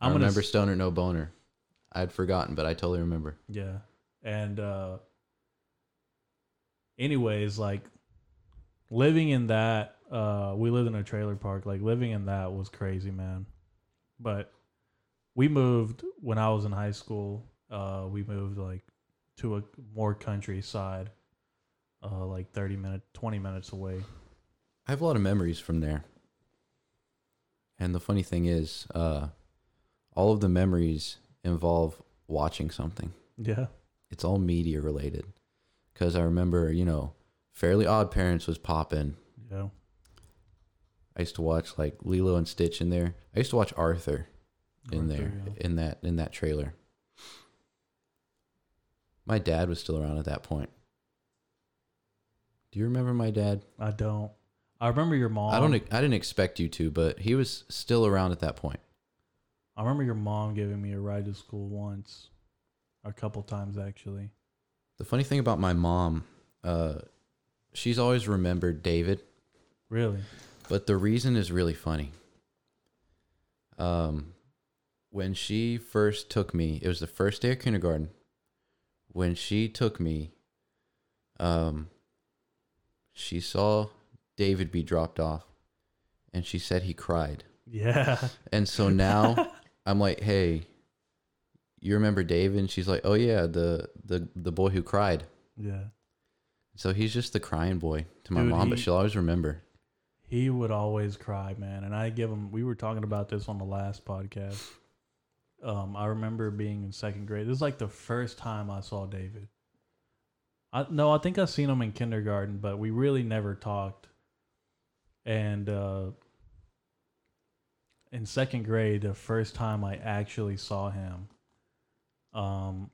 I'm I remember Stoner No Boner. I'd forgotten, but I totally remember. Yeah. And uh anyways, like living in that uh we lived in a trailer park. Like living in that was crazy, man. But we moved when I was in high school. Uh we moved like to a more countryside. Uh like 30 minutes 20 minutes away. I have a lot of memories from there. And the funny thing is, uh, all of the memories involve watching something. Yeah. It's all media related. Because I remember, you know, Fairly Odd Parents was popping. Yeah. I used to watch like Lilo and Stitch in there. I used to watch Arthur in Arthur, there yeah. in that in that trailer. My dad was still around at that point. Do you remember my dad? I don't. I remember your mom. I don't. I didn't expect you to, but he was still around at that point. I remember your mom giving me a ride to school once. A couple times actually. The funny thing about my mom, uh, she's always remembered David, Really? but the reason is really funny. Um, when she first took me, it was the first day of kindergarten. When she took me, um, she saw David be dropped off, and she said he cried. Yeah. And so now I'm like, hey, you remember David? And she's like, oh yeah, the the the boy who cried. Yeah. So he's just the crying boy to my Dude, mom, but she'll always remember. He would always cry, man. And I give him we were talking about this on the last podcast. Um, I remember being in second grade. This is like the first time I saw David. I no, I think I seen him in kindergarten, but we really never talked. And uh in second grade, the first time I actually saw him, um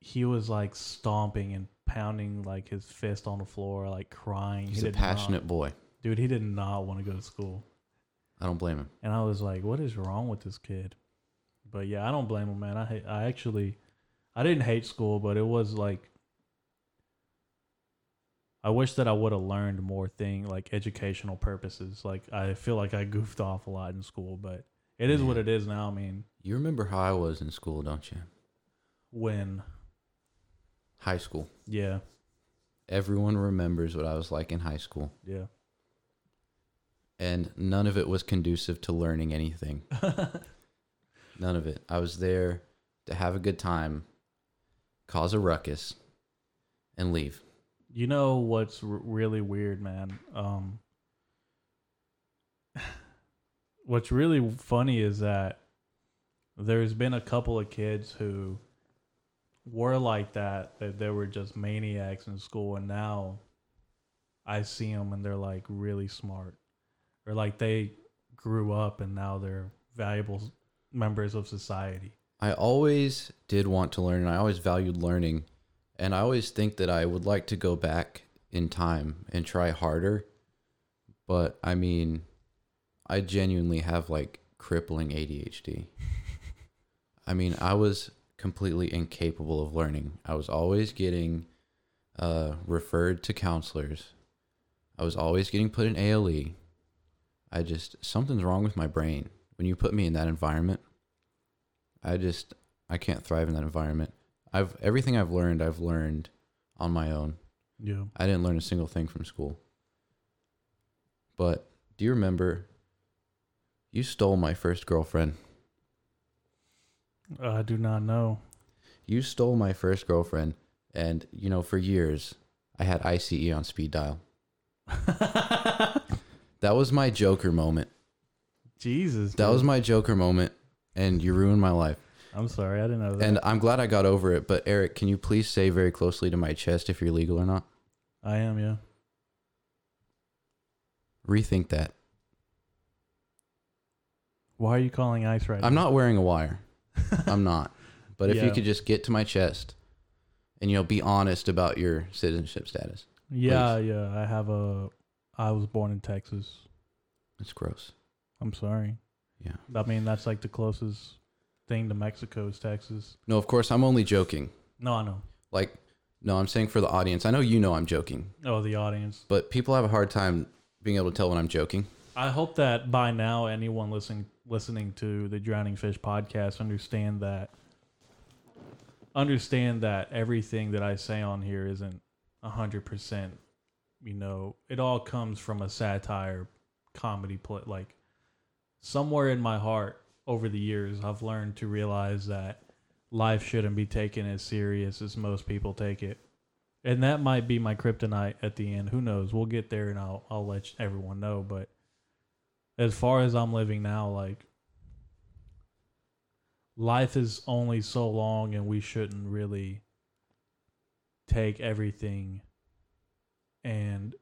he was like stomping and pounding like his fist on the floor, like crying. He's he a did not- passionate boy. dude he did not want to go to school I don't blame him. and i was like what is wrong with this kid but yeah i don't blame him man. I hate, i actually i didn't hate school but it was like i wish that i would have learned more thing like educational purposes. Like i feel like i goofed off a lot in school but it is what it is now i mean. You remember how I was in school, don't you? when? High school. yeah. Everyone remembers what I was like in high school, yeah. And none of it was conducive to learning anything. None of it. I was there to have a good time, cause a ruckus, and leave. You know what's r- really weird, man? Um, what's really funny is that there's been a couple of kids who were like that that they were just maniacs in school and now I see them and they're like really smart or like they grew up and now they're valuable members of society. I always did want to learn and I always valued learning. And I always think that I would like to go back in time and try harder. But I mean, I genuinely have like crippling ADHD. I mean, I was completely incapable of learning. I was always getting uh, referred to counselors. I was always getting put in ALE. I just, something's wrong with my brain. When you put me in that environment, I just I can't thrive in that environment. I've everything I've learned, I've learned on my own. Yeah. I didn't learn a single thing from school. But do you remember you stole my first girlfriend? I do not know. You stole my first girlfriend and you know for years I had ICE on speed dial. That was my joker moment. Jesus. That dude. was my joker moment and you ruined my life. I'm sorry, I didn't know that. And I'm glad I got over it, but Eric, can you please say very closely to my chest if you're legal or not? I am, yeah. Rethink that. Why are you calling ice right I'm now? not wearing a wire. I'm not. But if you could just get to my chest and you know be honest about your citizenship status. Yeah, yeah. I have a. I was born in Texas. It's gross. I'm sorry. Yeah. I mean, that's like the closest thing to Mexico is Texas. No, of course I'm only joking. No, I know. Like no, I'm saying for the audience. I know you know I'm joking, Oh, the audience. but people have a hard time being able to tell when I'm joking. I hope that by now anyone listening listening to the Drowning Fish podcast understand that understand that everything that I say on here isn't a hundred percent. You know, it all comes from a satire, comedy play. Like somewhere in my heart, over the years, I've learned to realize that life shouldn't be taken as serious as most people take it. And that might be my kryptonite at the end. Who knows? We'll get there, and I'll I'll let everyone know. But as far as I'm living now, like life is only so long, and we shouldn't really take everything and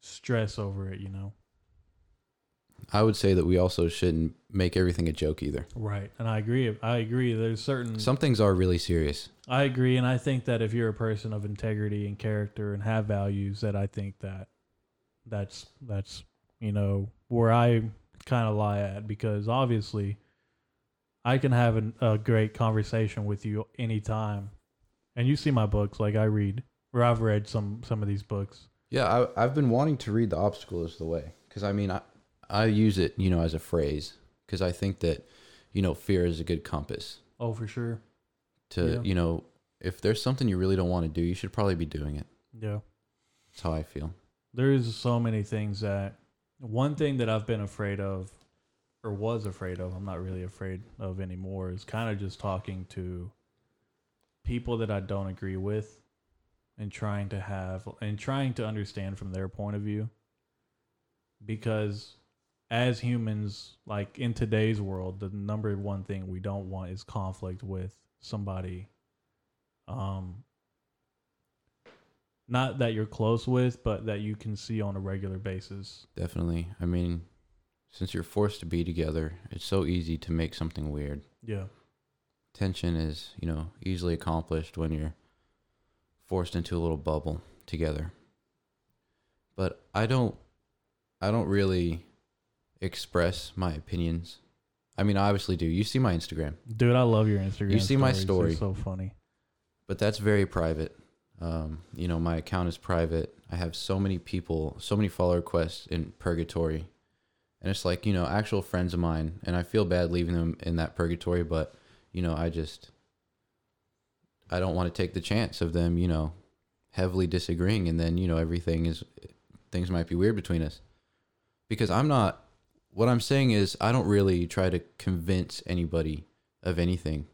stress over it. You know, I would say that we also shouldn't make everything a joke either. right? And I agree. I agree. There's certain Some things are really serious. I agree, and I think that if you're a person of integrity and character and have values, that I think that that's that's you know where I kind of lie at because obviously I can have an, a great conversation with you anytime, and you see my books like I read or I've read some some of these books. Yeah, I, I've been wanting to read "The Obstacle Is the Way" because I mean, I I use it, you know, as a phrase because I think that, you know, fear is a good compass Oh, for sure. to, Yeah. you know, if there's something you really don't want to do, you should probably be doing it. Yeah. That's how I feel. there's so many things that one thing that I've been afraid of or was afraid of, I'm not really afraid of anymore, is kind of just talking to people that I don't agree with and trying to have and trying to understand from their point of view. Because as humans, like in today's world, the number one thing we don't want is conflict with somebody um not that you're close with, but that you can see on a regular basis. Definitely. I mean, since you're forced to be together, it's so easy to make something weird. Yeah. Tension is, you know, easily accomplished when you're forced into a little bubble together. But I don't I don't really express my opinions. I mean, I obviously do. You see my Instagram, Dude, I love your Instagram. You see my stories. They're story. so funny. but that's very private. Um, you know, my account is private. I have so many people, so many follow requests in purgatory. And it's like, you know, actual friends of mine, and I feel bad leaving them in that purgatory, but, you know, I just, I don't want to take the chance of them, you know, heavily disagreeing. And then, you know, everything is, things might be weird between us. Because I'm not, what I'm saying is, I don't really try to convince anybody of anything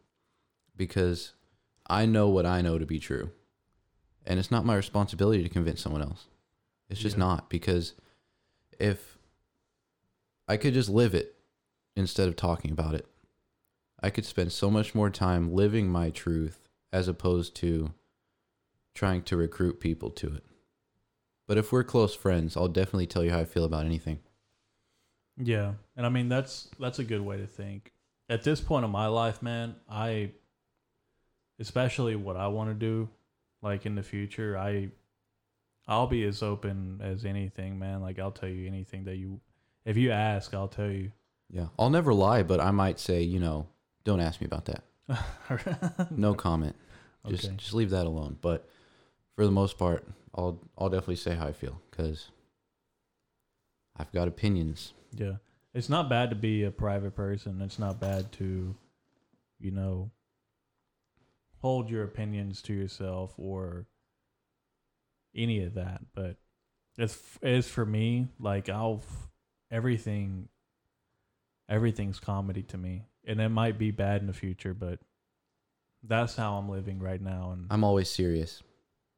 because I know what I know to be true. And it's not my responsibility to convince someone else. It's just Yeah. not because if I could just live it instead of talking about it. I could spend so much more time living my truth as opposed to trying to recruit people to it. But if we're close friends, I'll definitely tell you how I feel about anything. Yeah, and I mean that's that's a good way to think. At this point in my life, man, I especially what I want to do like in the future, I I'll be as open as anything, man. Like I'll tell you anything that you if you ask, I'll tell you. Yeah. I'll never lie, but I might say, you know, don't ask me about that. No comment. Just Okay. just leave that alone. But for the most part, I'll I'll definitely say how I feel cuz I've got opinions. Yeah. It's not bad to be a private person. It's not bad to, you know, hold your opinions to yourself or any of that. But as as for me, like I'll everything everything's comedy to me. And it might be bad in the future, but that's how I'm living right now and I'm always serious.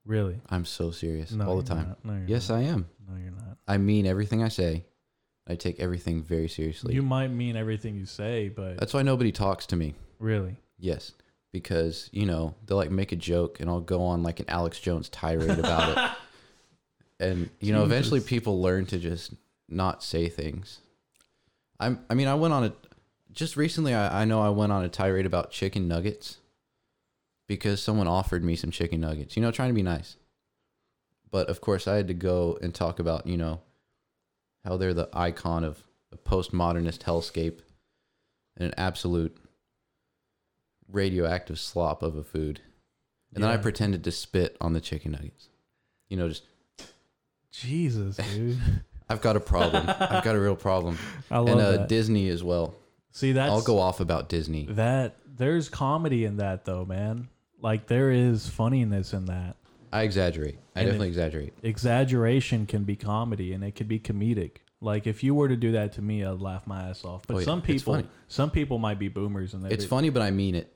Really I'm so serious no, all the you're time. not. No, you're Yes, not. I am. No, you're not. I mean everything I say. I take everything very seriously. You might mean everything you say, but That's why nobody talks to me. really. Yes, because you know they'll like make a joke, and I'll go on like an Alex Jones tirade about it, and you know eventually Jesus. people learn to just not say things. I'm. I mean, I went on a just recently. I, I know I went on a tirade about chicken nuggets because someone offered me some chicken nuggets. You know, trying to be nice, but of course I had to go and talk about you know how they're the icon of a postmodernist hellscape and an absolute radioactive slop of a food. And then I pretended to spit on the chicken nuggets. You know, just Jesus, dude. I've got a problem. I've got a real problem. I love And uh, that. Disney as well. See, that's I'll go off about Disney. that. There's comedy in that, though, man. Like there is funniness in that. I exaggerate. I And definitely it- exaggerate. Exaggeration can be comedy, and it could be comedic. Like if you were to do that to me, I'd laugh my ass off. But Oh, yeah. some It's people, funny. some people might be boomers, and It's funny, but I mean it.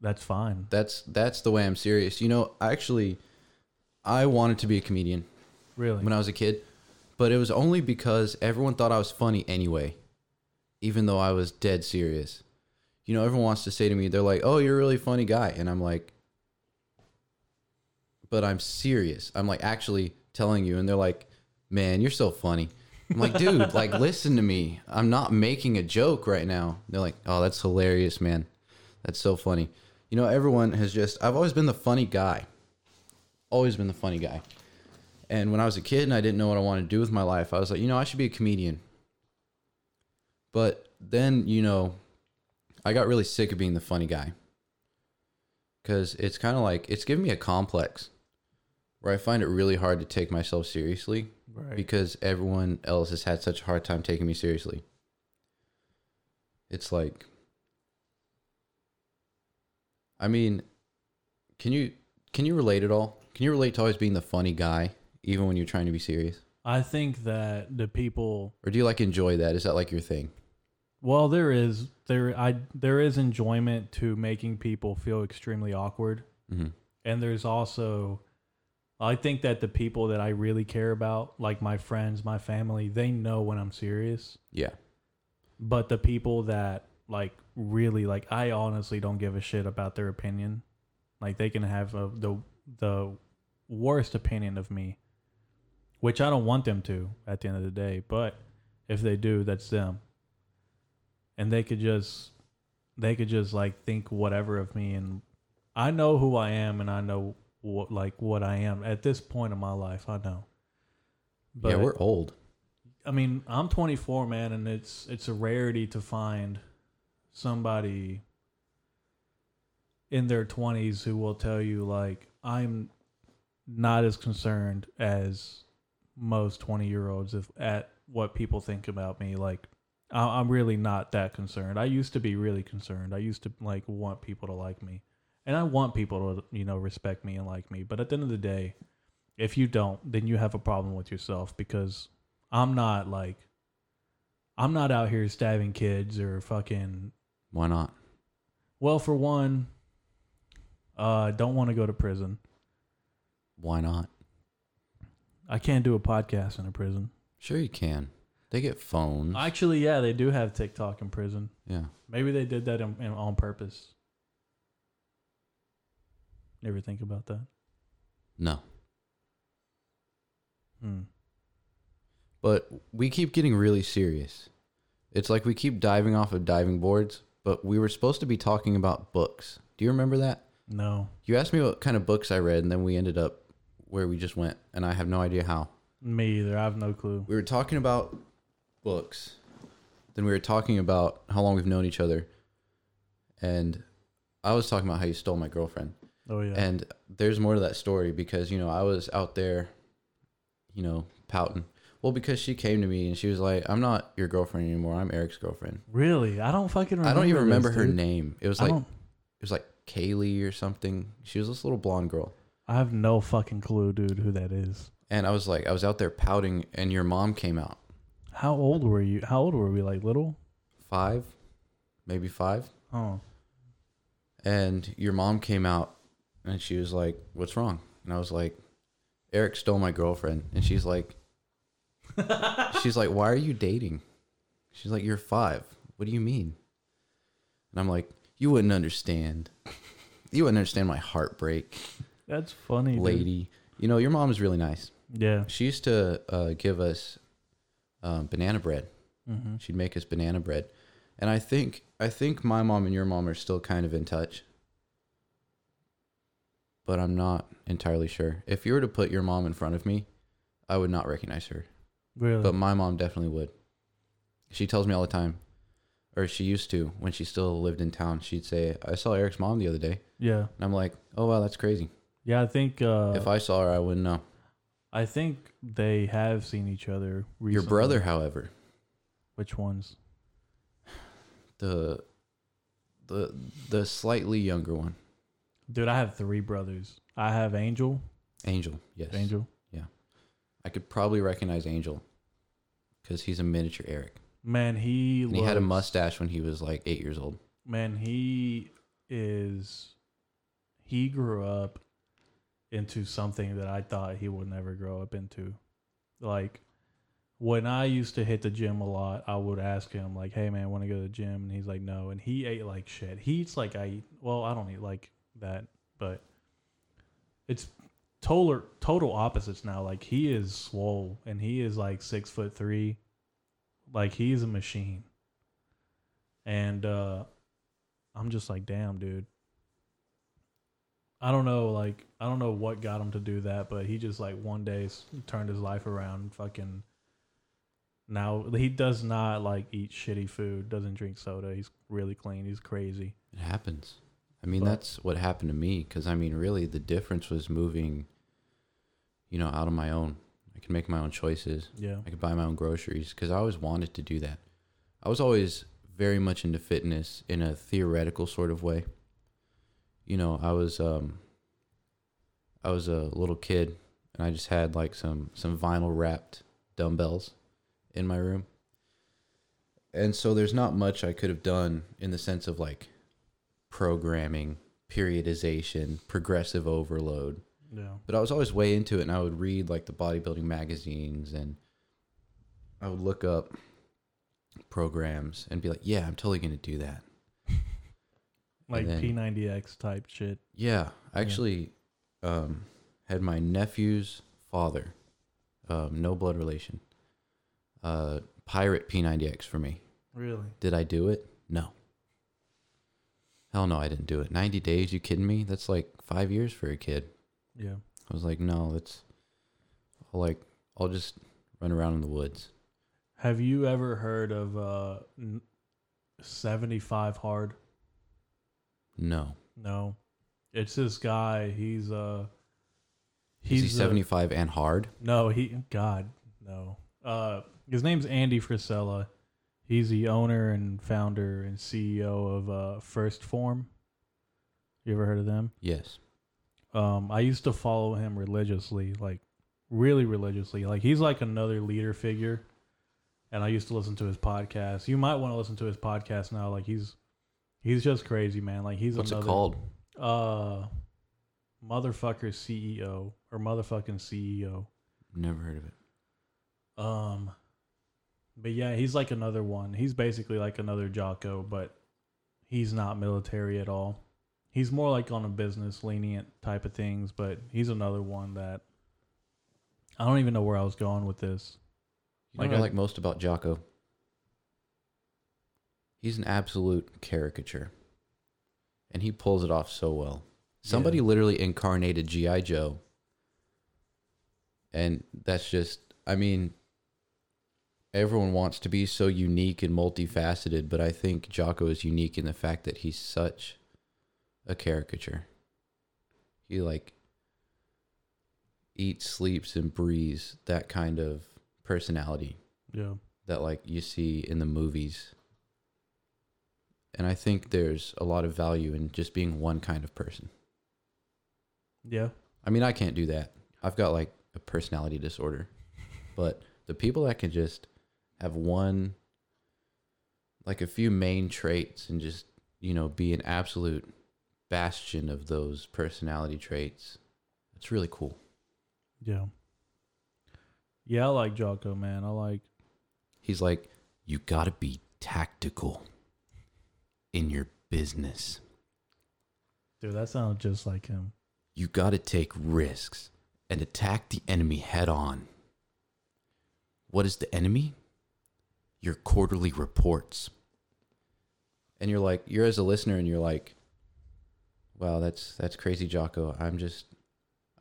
That's fine. That's that's the way I'm serious. You know, actually, I wanted to be a comedian Really. when I was a kid, but it was only because everyone thought I was funny anyway, even though I was dead serious. You know, everyone wants to say to me, they're like, "Oh, you're a really funny guy," and I'm like, "But I'm serious. I'm like actually telling you," and they're like, "Man, you're so funny." I'm like, "Dude, like listen to me. I'm not making a joke right now." They're like, "Oh, that's hilarious, man. That's so funny." You know, everyone has just I've always been the funny guy. Always been the funny guy. And when I was a kid and I didn't know what I wanted to do with my life, I was like, you know, I should be a comedian. But then, you know, I got really sick of being the funny guy. Cuz it's kind of like it's given me a complex where I find it really hard to take myself seriously right. because everyone else has had such a hard time taking me seriously. It's like I mean, can you can you relate at all? Can you relate to always being the funny guy even when you're trying to be serious? I think that the people Or do you like enjoy that? Is that like your thing? Well, there is there I there is enjoyment to making people feel extremely awkward, hmm and there's also I think that the people that I really care about, like my friends, my family, they know when I'm serious. Yeah. But the people that like really like I honestly don't give a shit about their opinion. Like they can have a, the the worst opinion of me, which I don't want them to at the end of the day, but if they do, that's them. And they could just they could just like think whatever of me and I know who I am and I know what like what I am at this point in my life, I know. yeah, we're old. I mean, I'm 24, man, and it's it's a rarity to find somebody in their 20s who will tell you like I'm not as concerned as most 20 year olds if at what people think about me. Like I, I'm really not that concerned. I used to be really concerned. I used to like want people to like me, and I want people to you know respect me and like me. But at the end of the day, if you don't, then you have a problem with yourself because I'm not like I'm not out here stabbing kids or fucking Why not? well for one uh I don't want to go to prison. Why not? I can't do a podcast in a prison. Sure you can. They get phones. Actually, yeah, they do have TikTok in prison. yeah. Maybe they did that in, in, on purpose. You ever think about that? No. Hmm. But we keep getting really serious. It's like we keep diving off of diving boards, but we were supposed to be talking about books. Do you remember that? No, You asked me what kind of books I read, and then we ended up where we just went, and I have no idea how. me either. I have no clue. We were talking about books. Then we were talking about how long we've known each other. And I was talking about how you stole my girlfriend. Oh yeah. And there's more to that story because, you know, I was out there, you know, pouting. Well, because she came to me and she was like, I'm not your girlfriend anymore. I'm Eric's girlfriend. really, I don't fucking. Remember I don't even this, remember her dude. name. It was I like, don't. it was like Kaylee or something. She was this little blonde girl. I have no fucking clue, dude, who that is. And I was like, I was out there pouting and your mom came out. How old were you? How old were we? Like little? Five, maybe five. Oh, And your mom came out and she was like, What's wrong? And I was like, Eric stole my girlfriend. And she's like, She's like, Why are you dating? She's like, You're five. What do you mean? And I'm like, You wouldn't understand. You wouldn't understand my heartbreak, that's funny, dude. lady. You know, your mom is really nice. Yeah. She used to uh, give us um, banana bread. Mm-hmm. She'd make us banana bread. And I think I think my mom and your mom are still kind of in touch. But I'm not entirely sure. If you were to put your mom in front of me, I would not recognize her. Really? But my mom definitely would. She tells me all the time, or she used to when she still lived in town. She'd say, "I saw Eric's mom the other day," yeah. and I'm like, "Oh wow, that's crazy." Yeah, I think. Uh, if I saw her, I wouldn't know. I think they have seen each other. Recently. Your brother, however, Which ones? the the the slightly younger one, Dude, I have three brothers. I have Angel. Angel. Yes, Angel. Yeah. I could probably recognize Angel because he's a miniature Eric. Man, he. He had a mustache when he was like eight years old. Man, he is. He grew up into something that I thought he would never grow up into. Like, when I used to hit the gym a lot, I would ask him, like, hey, man, want to go to the gym? And he's like, no. And he ate like shit. He eats like I eat. Well, I don't eat like that, but it's total total opposites now. Like, he is swole and he is like six foot three. Like, he's a machine. And, uh, I'm just like, damn, dude. I don't know, like, I don't know what got him to do that, but he just like one day s- turned his life around. Fucking now he does not like eat shitty food, doesn't drink soda. He's really clean. He's crazy. It happens. I mean, But- that's what happened to me. Because I mean, really, the difference was moving. You know, out on my own. I can make my own choices. Yeah, I could buy my own groceries because I always wanted to do that. I was always very much into fitness in a theoretical sort of way. You know, I was um I was a little kid and I just had like some some vinyl wrapped dumbbells in my room. And so there's not much I could have done in the sense of like programming, periodization, progressive overload yeah, but I was always way into it, and I would read like the bodybuilding magazines, and I would look up programs and be like, "Yeah, I'm totally gonna do that." Like then- P90X type shit. Yeah, I actually um, had my nephew's father, um, no blood relation, uh, pirate P90X for me. Really? Did I do it? No. Hell no, I didn't do it. 90 days? You kidding me? That's like five years for a kid. Yeah. I was like, no, that's I'll like I'll just run around in the woods. Have you ever heard of uh, 75 hard? No. No, it's this guy. He's uh, Is he he's uh, 75 and hard? No, he God no. Uh, his name's Andy Frisella. He's the owner and founder and CEO of uh, First Form. You ever heard of them? Yes. Um, I used to follow him religiously, like really religiously. Like he's like another leader figure, and I used to listen to his podcast. You might want to listen to his podcast now. Like he's he's just crazy, man. Like he's What's another, it called? Uh, motherfucker CEO or motherfucking CEO. Never heard of it. Um, But yeah, he's like another one. He's basically like another Jocko, but he's not military at all. He's more like on a business lenient type of things, but he's another one that I don't even know where I was going with this. You know Like what I I- like most about Jocko? He's an absolute caricature. And he pulls it off so well. Somebody Yeah. literally incarnated G.I. Joe. And that's just, I mean, everyone wants to be so unique and multifaceted, but I think Jocko is unique in the fact that he's such a caricature. He like eats, sleeps, and breathes that kind of personality Yeah. that like you see in the movies. And I think there's a lot of value in just being one kind of person. Yeah. I mean, I can't do that. I've got like a personality disorder. But the people that can just have one like a few main traits and just, you know, be an absolute bastion of those personality traits. It's really cool. Yeah. Yeah, I like Jocko, man. I like He's like, you got to be tactical in your business. dude, that sounds just like him. You got to take risks and attack the enemy head on. What is the enemy? Your quarterly reports. And you're like, you're as a listener and you're like, wow, that's that's crazy, Jocko. I'm just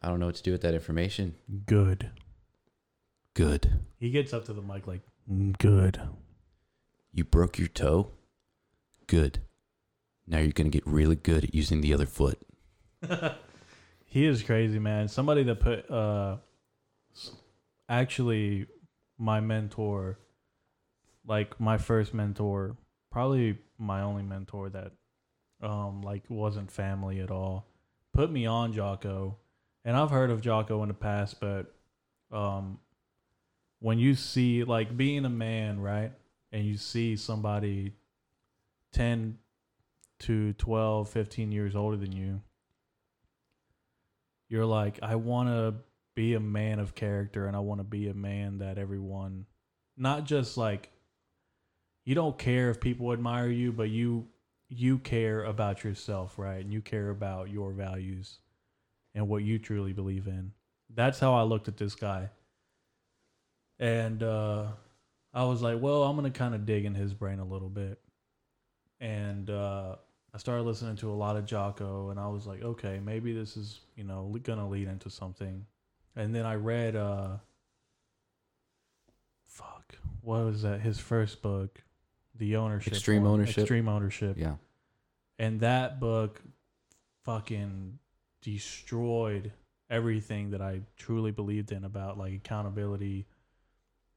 I don't know what to do with that information. Good. Good. He gets up to the mic like, "Mm, good. You broke your toe? Good. Now you're going to get really good at using the other foot. he is crazy, man. Somebody that put uh actually my mentor like my first mentor, probably my only mentor that um like wasn't family at all. Put me on Jocko. And I've heard of Jocko in the past, but um when you see like being a man, right? And you see somebody 10 to 12, 15 years older than you, you're like, I want to be a man of character and I want to be a man that everyone, not just like, you don't care if people admire you, but you you care about yourself, right? And you care about your values and what you truly believe in. That's how I looked at this guy. And uh I was like, well, I'm going to kind of dig in his brain a little bit. And uh I started listening to a lot of Jocko, and I was like, okay, maybe this is you know gonna lead into something. And then I read, uh, fuck, what was that? His first book, the ownership, Extreme one, Ownership? extreme ownership, Yeah. and that book, fucking destroyed everything that I truly believed in about like accountability,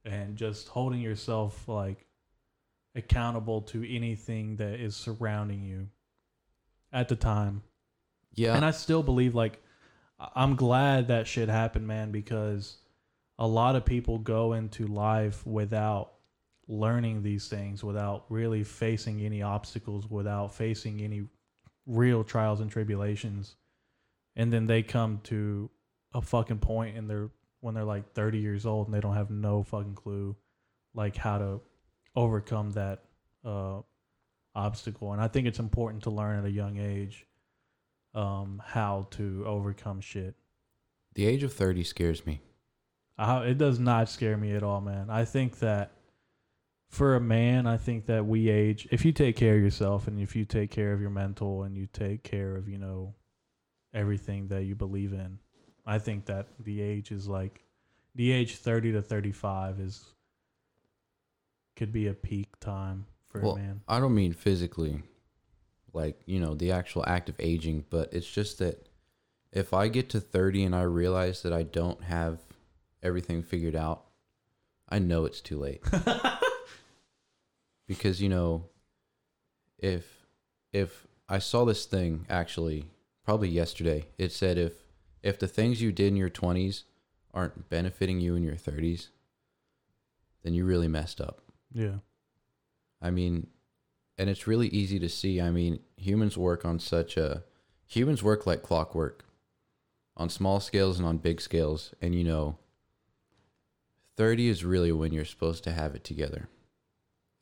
and just holding yourself like accountable to anything that is surrounding you at the time. Yeah. And I still believe like I'm glad that shit happened, man, because a lot of people go into life without learning these things, without really facing any obstacles, without facing any real trials and tribulations. And then they come to a fucking point in their when they're like 30 years old and they don't have no fucking clue like how to overcome that uh obstacle. And I think it's important to learn at a young age um how to overcome shit. the age of 30 scares me. I, it does not scare me at all, man. I think that for a man, I think that we age if you take care of yourself and if you take care of your mental and you take care of, you know, everything that you believe in. I think that the age is like the age 30 to 35 is could be a peak time for Well, a man. I don't mean physically, like, you know, the actual act of aging, but it's just that if I get to 30 and I realize that I don't have everything figured out, I know it's too late. because, you know, if if I saw this thing actually probably yesterday, it said if if the things you did in your 20s aren't benefiting you in your 30s, then you really messed up. Yeah. I mean, and it's really easy to see. I mean, humans work on such a humans work like clockwork on small scales and on big scales. And you know, 30 is really when you're supposed to have it together.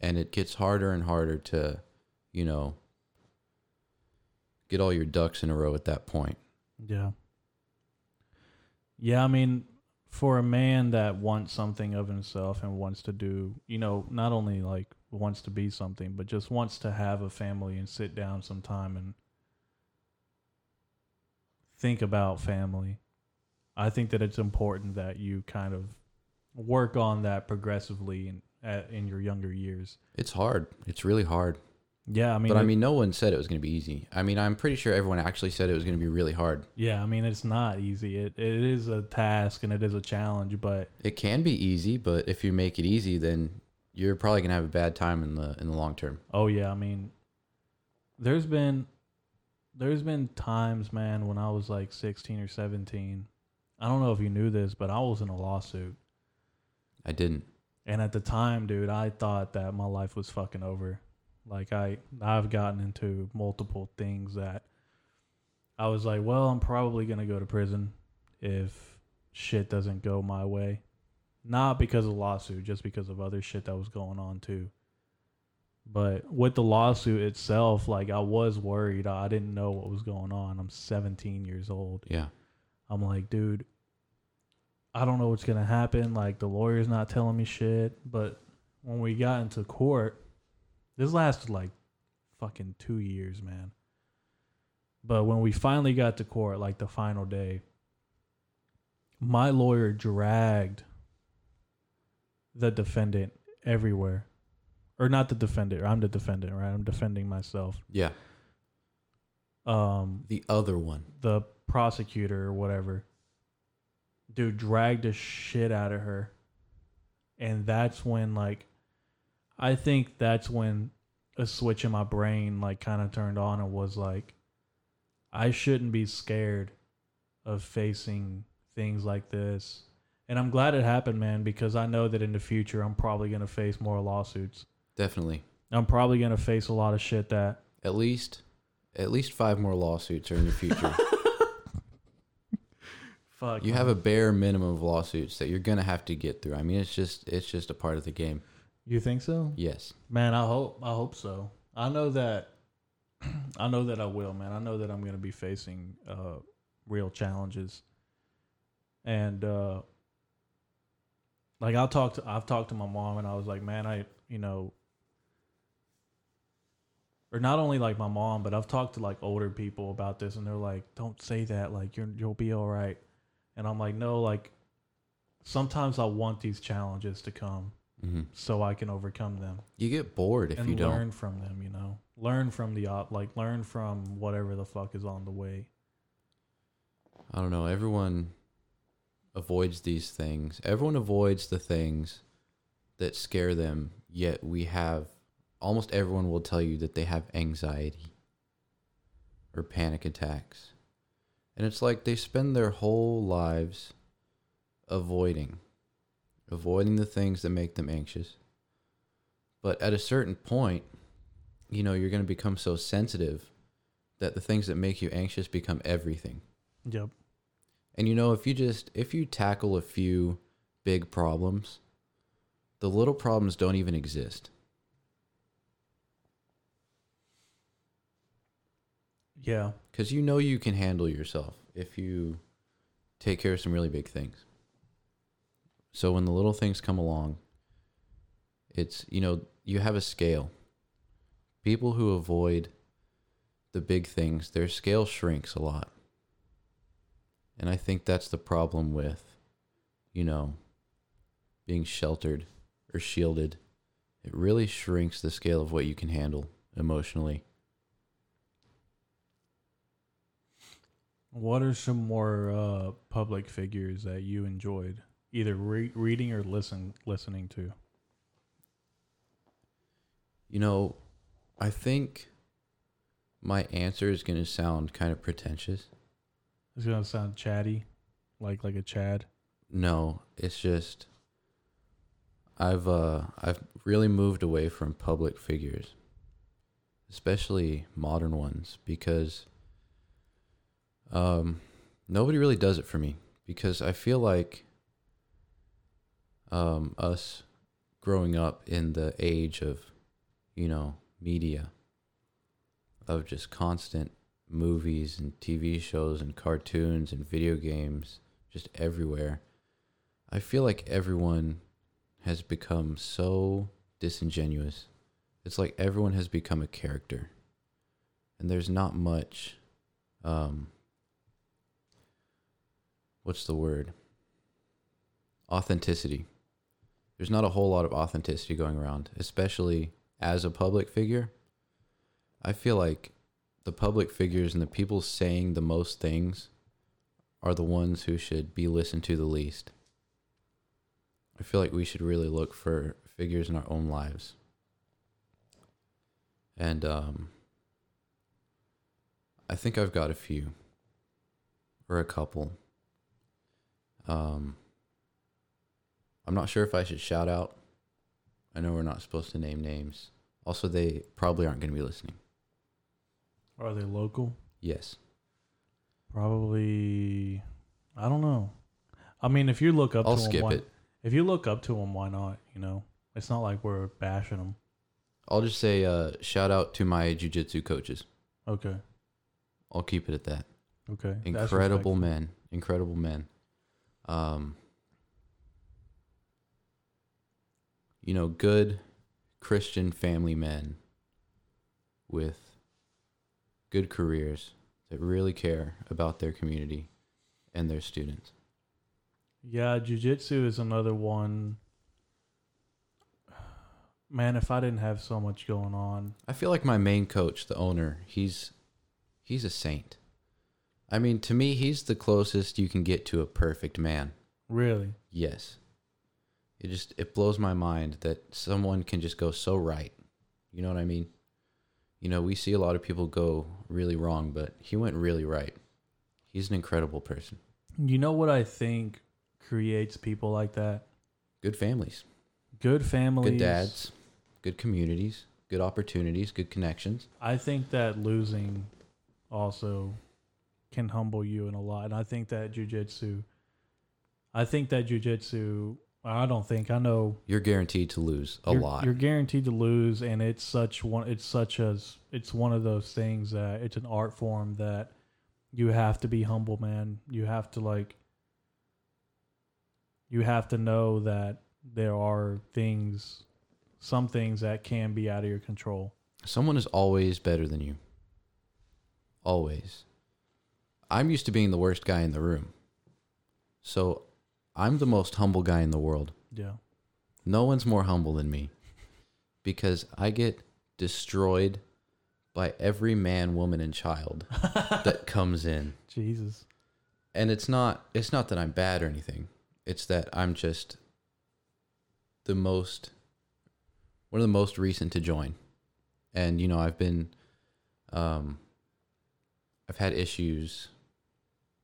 And it gets harder and harder to, you know, get all your ducks in a row at that point. Yeah. Yeah, I mean, for a man that wants something of himself and wants to do, you know, not only like wants to be something, but just wants to have a family and sit down sometime and think about family. I think that it's important that you kind of work on that progressively in in your younger years. It's hard. It's really hard. Yeah, I mean, but I it- mean, no one said it was going to be easy. I mean, I'm pretty sure everyone actually said it was going to be really hard. yeah, I mean, it's not easy. It it is a task and it is a challenge, but It can be easy, but if you make it easy, then you're probably going to have a bad time in the in the long term. Oh yeah, I mean, there's been there's been times, man, when I was like 16 or 17. I don't know if you knew this, but I was in a lawsuit, I didn't. and at the time, dude, I thought that my life was fucking over. Like I I've gotten into multiple things that I was like, well, I'm probably gonna go to prison if shit doesn't go my way. Not because of lawsuit, just because of other shit that was going on too. But with the lawsuit itself, like I was worried. I didn't know what was going on. I'm 17 years old. Yeah. I'm like, dude, I don't know what's gonna happen. Like the lawyer's not telling me shit. But when we got into court, this lasted like fucking two years, man. But when we finally got to court, like the final day, my lawyer dragged the defendant everywhere. Or not the defendant, I'm the defendant, right? I'm defending myself. Yeah. Um The other one. the prosecutor or whatever, dude, dragged the shit out of her. And that's when, like, I think that's when a switch in my brain, like, kind of turned on and was like, I shouldn't be scared of facing things like this. And I'm glad it happened, man, because I know that in the future I'm probably going to face more lawsuits. Definitely. I'm probably going to face a lot of shit that At least at least 5 more lawsuits are in your future. fuck you man. have a bare minimum of lawsuits that you're going to have to get through. I mean, it's just it's just a part of the game. You think so? Yes. Man, I hope I hope so. I know that I know that I will, man. I know that I'm going to be facing uh real challenges. And uh like I'll talk to I've talked to my mom and I was like, "Man, I, you know, or not only like my mom, but I've talked to like older people about this and they're like, "Don't say that. Like you're you'll be all right." And I'm like, "No, like sometimes I want these challenges to come hmm so I can overcome them." You get bored if and you don't. learn from them. You know, learn from the op, like learn from whatever the fuck is on the way. I don't know. Everyone avoids these things. Everyone avoids the things that scare them, yet we have almost everyone will tell you that they have anxiety or panic attacks. And it's like they spend their whole lives avoiding avoiding the things that make them anxious. But at a certain point, you know, you're going to become so sensitive that the things that make you anxious become everything. Yep. And you know, if you just if you tackle a few big problems, the little problems don't even exist. Yeah. Cuz you know you can handle yourself if you take care of some really big things. So when the little things come along, it's you know, you have a scale. People who avoid the big things, their scale shrinks a lot. And I think that's the problem with, you know, being sheltered or shielded. It really shrinks the scale of what you can handle emotionally. What are some more uh, public figures that you enjoyed, either re- reading or listen listening to? You know, I think my answer is going to sound kind of pretentious. It's gonna sound chatty, like like a Chad. No, it's just I've uh I've really moved away from public figures, especially modern ones because um nobody really does it for me because I feel like um, us growing up in the age of, you know, media, of just constant movies and TV shows and cartoons and video games, just everywhere. I feel like everyone has become so disingenuous. It's like everyone has become a character. And there's not much um what's the word? Authenticity. There's not a whole lot of authenticity going around, especially as a public figure. I feel like the public figures and the people saying the most things are the ones who should be listened to the least. I feel like we should really look for figures in our own lives. And um, I think I've got a few or a couple. Um, I'm not sure if I should shout out. I know we're not supposed to name names. Also, they probably aren't going to be listening. Are they local? Yes. Probably. I don't know. I mean, if you look up I'll to skip why, it. If you look up to them, why not? You know, it's not like we're bashing them. I'll just say uh, shout out to my jujitsu coaches. Okay. I'll keep it at that. Okay. Incredible men. Incredible men. Um, you know, good Christian family men with good careers that really care about their community and their students. Yeah, jujitsu is another one. Man, if I didn't have so much going on, I feel like my main coach, the owner, he's he's a saint. I mean, to me, he's the closest you can get to a perfect man. really, Yes. It just it blows my mind that someone can just go so right. You know what I mean? You know, we see a lot of people go really wrong, but he went really right. He's an incredible person. you know what I think creates people like that? Good families, Good families. good dads, good communities, good opportunities, good connections. I think that losing also can humble you in a lot. And I think that jujitsu, I think that jujitsu, I don't think, I know You're guaranteed to lose a you're, lot. You're guaranteed to lose. And it's such one, it's such as, it's one of those things that it's an art form that you have to be humble, man. You have to like, you have to know that there are things, some things that can be out of your control. Someone is always better than you. Always. I'm used to being the worst guy in the room. So I'm the most humble guy in the world. Yeah. No one's more humble than me because I get destroyed by every man, woman, and child that comes in. Jesus. And it's not it's not that I'm bad or anything. It's that I'm just the most one of the most recent to join. And you know, I've been um I've had issues,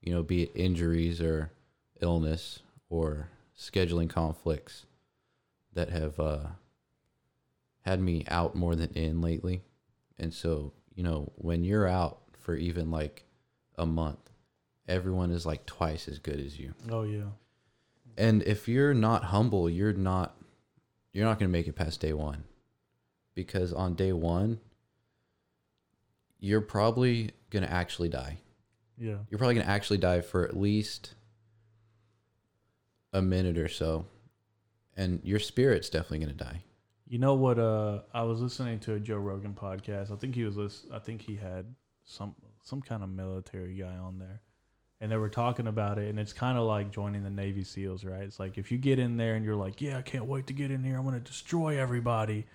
you know, be it injuries or illness or scheduling conflicts that have uh had me out more than in lately. And so, you know, when you're out for even like a month, everyone is like twice as good as you. Oh yeah. And if you're not humble, you're not you're not going to make it past day 1. Because on day 1, you're probably going to actually die. Yeah. You're probably going to actually die for at least a minute or so. And your spirit's definitely going to die. You know what? Uh, I was listening to a Joe Rogan podcast. I think he was. List- I think he had some some kind of military guy on there, and they were talking about it. And it's kind of like joining the Navy SEALs, right? It's like if you get in there and you're like, "Yeah, I can't wait to get in here. I'm going to destroy everybody."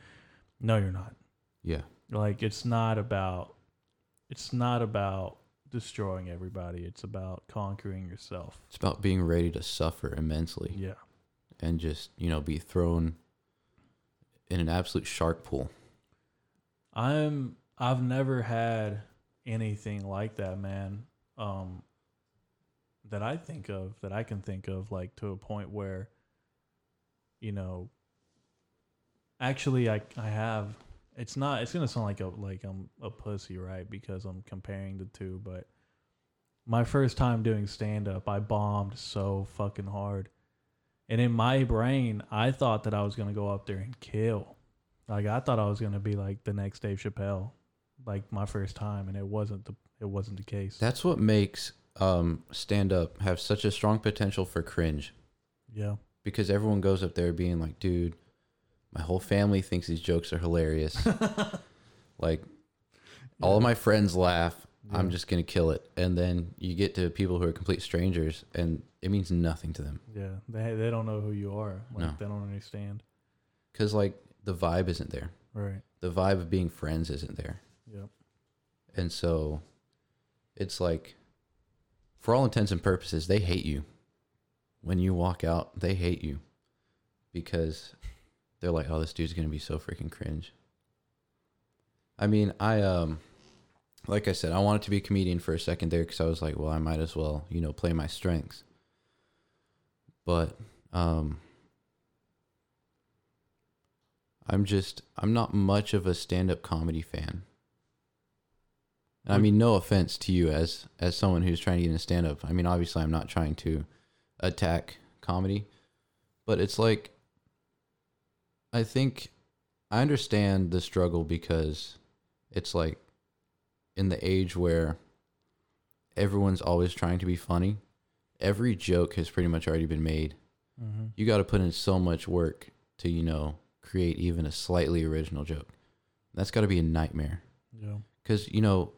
No, you're not. Yeah. Like it's not about. It's not about destroying everybody. It's about conquering yourself. It's about being ready to suffer immensely Yeah. and just, you know, be thrown in an absolute shark pool. I'm I've never had anything like that, man. Um that I think of, that I can think of like to a point where you know actually I I have it's not it's going to sound like a like I'm a pussy, right? Because I'm comparing the two, but my first time doing stand up, I bombed so fucking hard. And in my brain, I thought that I was gonna go up there and kill. Like I thought I was gonna be like the next Dave Chappelle, like my first time, and it wasn't the it wasn't the case. That's what makes um, stand up have such a strong potential for cringe yeah, because everyone goes up there being like, dude, my whole family thinks these jokes are hilarious. like, all of my friends laugh. I'm just going to kill it. And then you get to people who are complete strangers and it means nothing to them. yeah. They they don't know who you are. Like No. they don't understand. Because, like, the vibe isn't there. Right. The vibe of being friends isn't there. Yep. And so it's like, for all intents and purposes, they hate you. When you walk out, they hate you because they're like, oh, this dude's to be so freaking cringe. I mean, I, um, like I said, I wanted to be a comedian for a second there because I was like, well, I might as well, you know, play my strengths. But, um, I'm just, I'm not much of a stand up comedy fan. And I mean, no offense to you as as someone who's trying to get into stand up. I mean, obviously, I'm not trying to attack comedy, but it's like I think I understand the struggle because it's like in the age where everyone's always trying to be funny. Every joke has pretty much already been made. Mm-hmm. You got to put in so much work to, you know, create even a slightly original joke. That's got to be a nightmare Yeah. because you know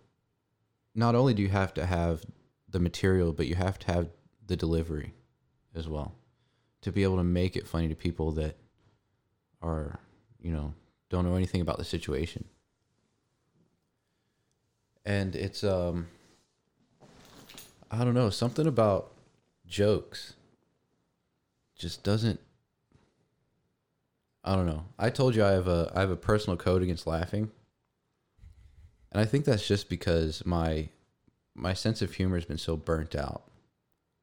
not only do you have to have the material but you have to have the delivery as well to be able to make it funny to people that are you know don't know anything about the situation. And it's um i don't know something about jokes just doesn't i don't know. I told you i have a i have a personal code against laughing. And I think that's just because my my sense of humor has been so burnt out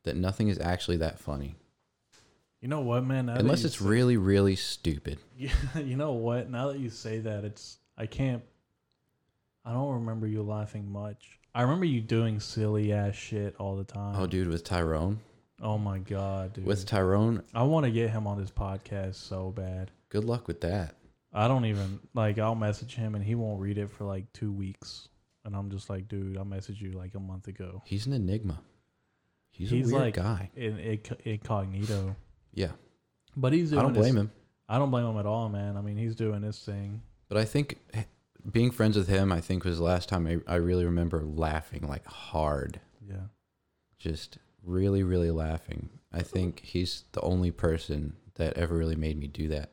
that nothing is actually that funny You know what, man? Now unless it's say- really really stupid. Yeah, you know what? Now that you say that, it's I can't. I don't remember you laughing much. I remember you doing silly ass shit all the time. Oh dude, with Tyrone, Oh my god, dude. with Tyrone, I want to get him on this podcast so bad. good luck with that. I don't even like. I'll message him and he won't read it for like two weeks, and I'm just like, dude, I messaged you like a month ago. He's an enigma. He's, He's a weird like- guy. In, inc- incognito, Yeah, but he's doing. I don't his- blame him. I don't blame him at all, man. I mean, he's doing his thing. But I think being friends with him, I think was the last time I, I really remember laughing like hard. Yeah. just really, really laughing. I think he's the only person that ever really made me do that.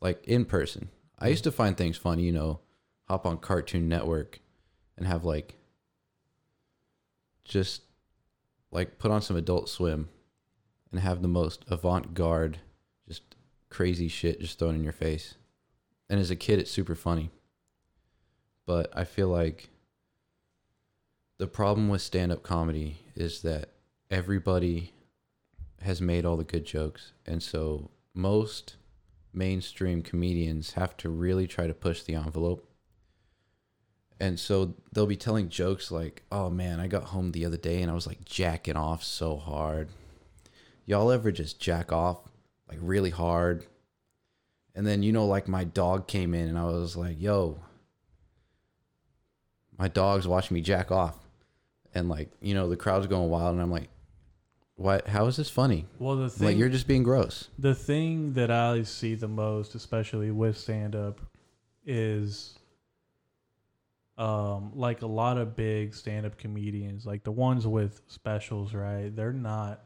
Like in person. I used to find things funny, you know, hop on Cartoon Network and have like just like put on some adult swim and have the most avant garde, just crazy shit just thrown in your face. And as a kid, it's super funny. But I feel like the problem with stand up comedy is that everybody has made all the good jokes. And so most mainstream comedians have to really try to push the envelope. And so they'll be telling jokes like, oh man, I got home the other day and I was like jacking off so hard. Y'all ever just jack off like really hard? And then, you know, like my dog came in and I was like, yo, my dog's watching me jack off and like you know the crowd's going wild and i'm like what how is this funny Well, the thing like you're just being gross the thing that I see the most, especially with stand up, is um like a lot of big stand up comedians, like the ones with specials, right? They're not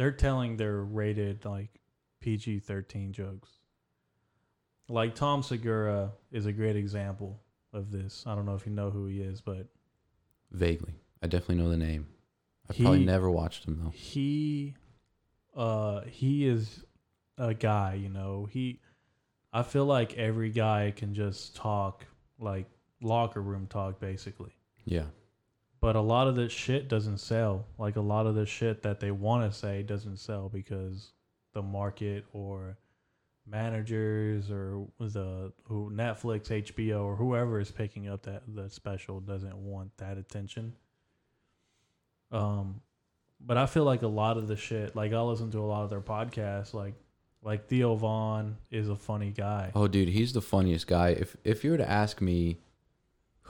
they're telling their rated like PG thirteen jokes. Like Tom Segura is a great example of this. I don't know if you know who he is, but vaguely. I definitely know the name. I probably He- never watched him though. He uh he is a guy you know. He i feel like every guy can just talk like locker room talk basically. Yeah but a lot of this shit doesn't sell like a lot of the shit that they want to say doesn't sell because the market or managers or the who Netflix, HBO or whoever is picking up that that special doesn't want that attention. Um but I feel like a lot of the shit, like I listen to a lot of their podcasts, like like Theo Von is a funny guy. Oh, dude, he's the funniest guy. If if you were to ask me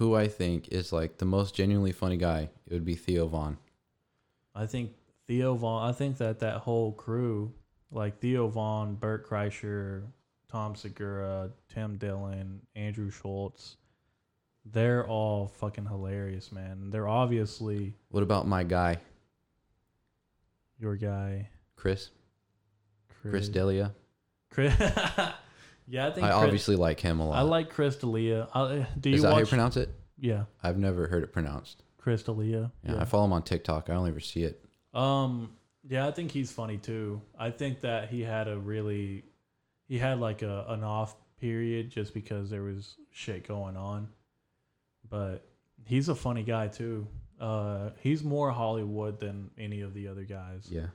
who I think is like the most genuinely funny guy, it would be Theo Von. I think Theo Von. I think that that whole crew, like Theo Von, Bert Kreischer, Tom Segura, Tim Dillon, Andrew Schulz, they're all fucking hilarious, man. They're obviously What about my guy, your guy, Chris? Chris Chris. D'Elia. Chris. yeah, I think I Chris- obviously like him a lot. I like Chris D'Elia. I, do you Is that how you pronounce it? yeah, I've never heard it pronounced. Chris D'Elia. Yeah, I follow him on TikTok. I only ever see it. Um, yeah, I think he's funny too. I think that he had a really, he had like a an off period just because there was shit going on, but he's a funny guy too. Uh, he's more Hollywood than any of the other guys, Yeah.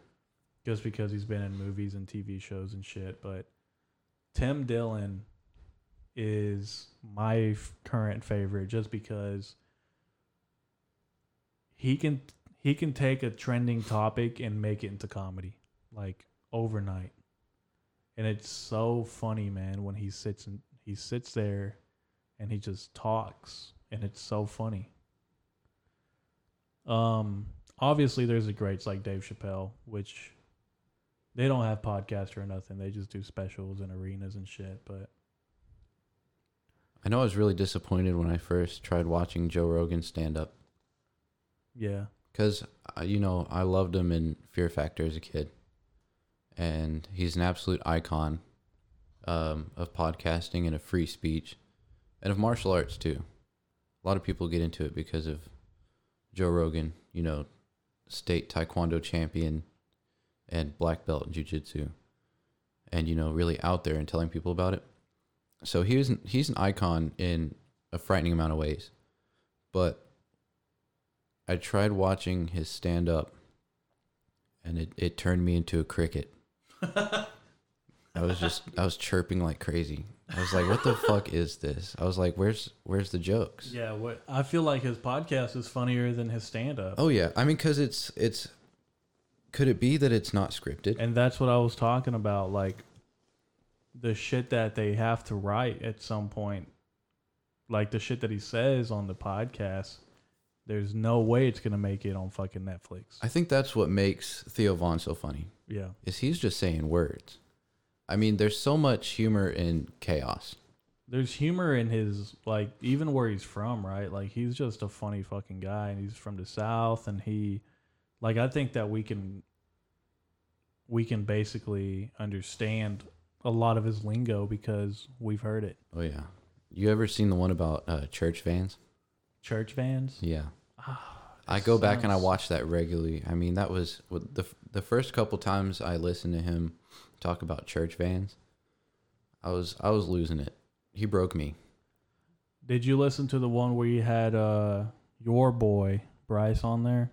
just because he's been in movies and TV shows and shit. But Tim Dillon is my f- current favorite, just because he can he can take a trending topic and make it into comedy like overnight. And it's so funny man when he sits and he sits there and he just talks and it's so funny. Um obviously there's the greats like dave chappelle which they don't have podcasts or nothing they just do specials and arenas and shit but I know I was really disappointed when I first tried watching Joe Rogan stand up yeah because, you know, I loved him in Fear Factor as a kid. And he's an absolute icon um, of podcasting and of free speech and of martial arts, too. A lot of people get into it because of Joe Rogan, you know, state taekwondo champion and black belt in jiu-jitsu and you know really out there and telling people about it. So he's an, he's an icon in a frightening amount of ways. But i tried watching his stand up and it, it turned me into a cricket. I was just i was chirping like crazy. I was like what the fuck is this? I was like where's where's the jokes? Yeah what i feel like his podcast is funnier than his stand-up. Oh yeah. I mean because it's it's could it be that it's not scripted And that's what I was talking about. Like the shit that they have to write at some point, like the shit that he says on the podcast, there's no way it's gonna make it on fucking Netflix. i think that's what makes theo von so funny Yeah, is he's just saying words. I mean, there's so much humor in chaos. there's humor in his like even where he's from, right? Like he's just a funny fucking guy, and he's from the south, and he, like, I think that we can, we can basically understand a lot of his lingo because we've heard it. Oh yeah. You ever seen the one about uh, church vans? Church vans. Yeah. Ah, I go back and I watch that regularly. I mean, that was what the the first couple times I listened to him talk about church vans. I was I was losing it. He broke me. Did you listen to the one where you had uh your boy Bryce on there?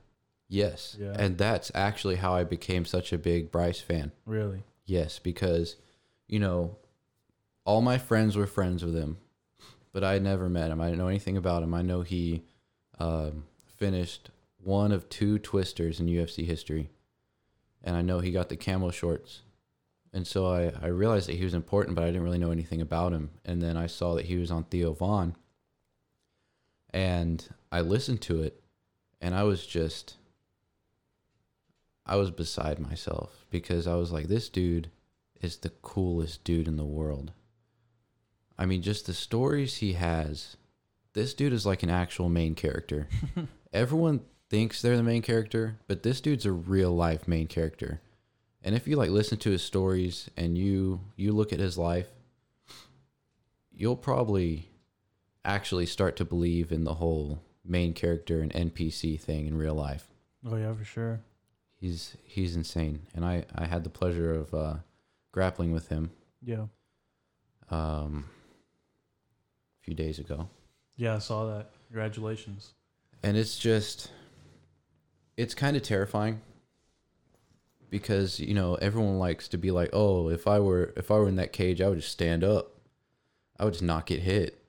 Yes. Yeah. And that's actually how I became such a big Bryce fan. Really? Yes, because you know, all my friends were friends with him, but I had never met him. I didn't know anything about him. I know he um, finished one of two twisters in UFC history, and I know he got the camo shorts. And so I, I realized that he was important, but I didn't really know anything about him. And then I saw that he was on Theo Von, and I listened to it, and I was just, I was beside myself because I was like, this dude is the coolest dude in the world. I mean, just the stories he has. This dude is like an actual main character. Everyone thinks they're the main character, but this dude's a real life main character. And if you like listen to his stories and you you look at his life, you'll probably actually start to believe in the whole main character and NPC thing in real life Oh yeah, for sure. He's he's insane and i i had the pleasure of uh grappling with him Yeah. um a few days ago Yeah, I saw that. Congratulations. and it's just it's kind of terrifying because you know everyone likes to be like oh if i were if i were in that cage i would just stand up i would just not get hit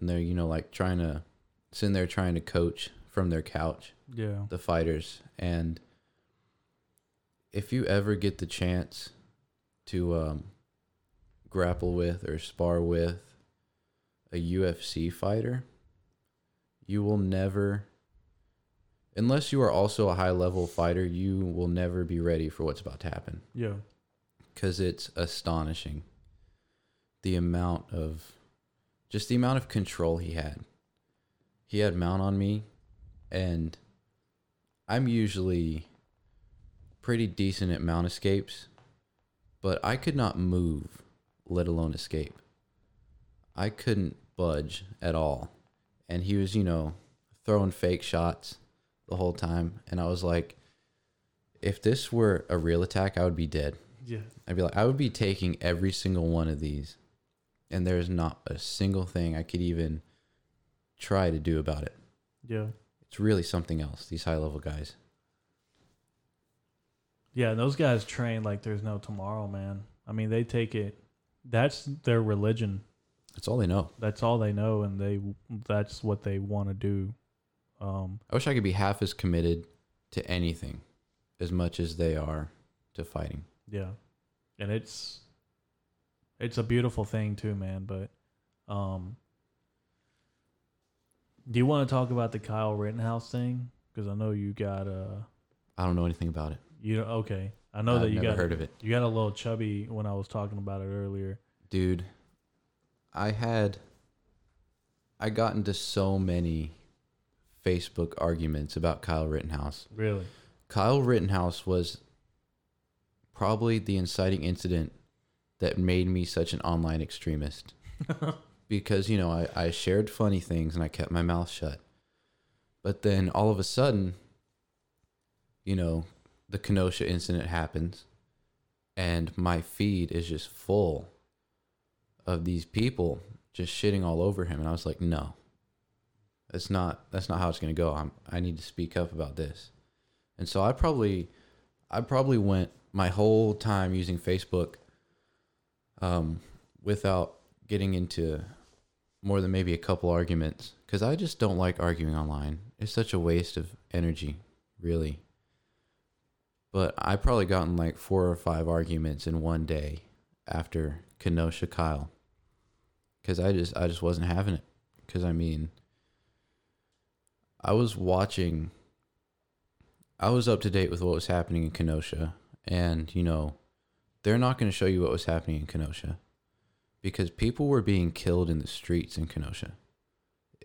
and they're you know like trying to sitting there trying to coach from their couch Yeah. the fighters and if you ever get the chance to um, grapple with or spar with a UFC fighter, you will never, unless you are also a high level fighter, you will never be ready for what's about to happen Yeah. because it's astonishing the amount of just the amount of control he had. He had mount on me, and I'm usually pretty decent at mount escapes, but I could not move, let alone escape. I couldn't budge at all. And he was, you know, throwing fake shots the whole time. And I was like, if this were a real attack, I would be dead. Yeah. I'd be like, I would be taking every single one of these, and there's not a single thing I could even try to do about it. Yeah. It's really something else. These high level guys. Yeah, and those guys train like there's no tomorrow, man. I mean, they take it. That's their religion. That's all they know. That's all they know, and they that's what they want to do. Um, I wish I could be half as committed to anything as much as they are to fighting. yeah, and it's it's a beautiful thing too, man. But um, do you want to talk about the Kyle Rittenhouse thing? Because I know you got uh, I don't know anything about it. You okay. I know I've that you never got heard of it. you got a little chubby when I was talking about it earlier. Dude, I had I got into so many Facebook arguments about Kyle Rittenhouse. Really? Kyle Rittenhouse was probably the inciting incident that made me such an online extremist. because, you know, I, I shared funny things and I kept my mouth shut. But then all of a sudden, you know, the Kenosha incident happens and my feed is just full of these people just shitting all over him. And I was like, no, that's not, that's not how it's to go. I'm, I need to speak up about this. And so I probably I probably went my whole time using Facebook um, without getting into more than maybe a couple arguments because I just don't like arguing online. It's such a waste of energy, really. But I probably gotten like four or five arguments in one day after Kenosha Kyle because I just I just wasn't having it because I mean I was watching I was up to date with what was happening in Kenosha, and you know, they're not going to show you what was happening in Kenosha because people were being killed in the streets in Kenosha.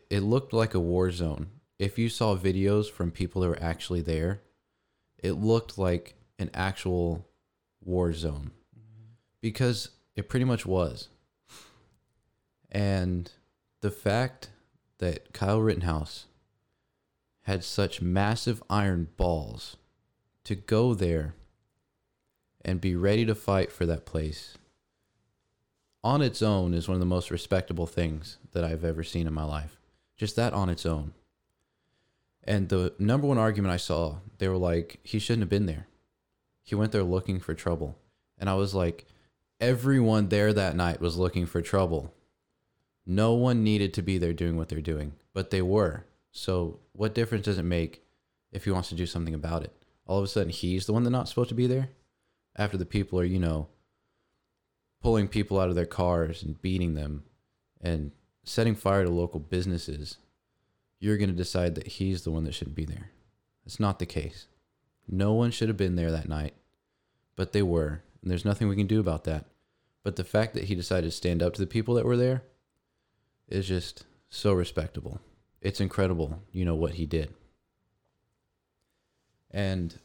It looked like a war zone. If you saw videos from people that were actually there, it looked like an actual war zone because it pretty much was. And the fact that Kyle Rittenhouse had such massive iron balls to go there and be ready to fight for that place on its own is one of the most respectable things that I've ever seen in my life. Just that on its own. And the number one argument I saw, they were like, he shouldn't have been there. He went there looking for trouble. And I was like, everyone there that night was looking for trouble. No one needed to be there doing what they're doing, but they were. So what difference does it make if he wants to do something about it? All of a sudden, he's the one that's not supposed to be there after the people are, you know, pulling people out of their cars and beating them and setting fire to local businesses. You're going to decide that he's the one that shouldn't be there. It's not the case. No one should have been there that night, but they were. And there's nothing we can do about that. But the fact that he decided to stand up to the people that were there is just so respectable it's incredible, you know, what he did. And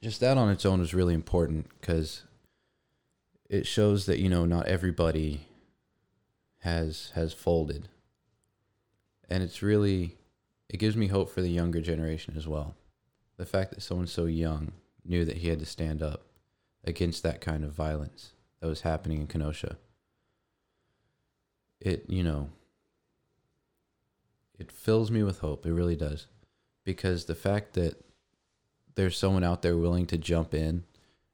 just that on its own is really important because it shows that, you know, not everybody has has folded. And it's really it gives me hope for the younger generation as well. The fact that someone so young knew that he had to stand up against that kind of violence that was happening in Kenosha. It, you know, it fills me with hope. It really does. Because the fact that there's someone out there willing to jump in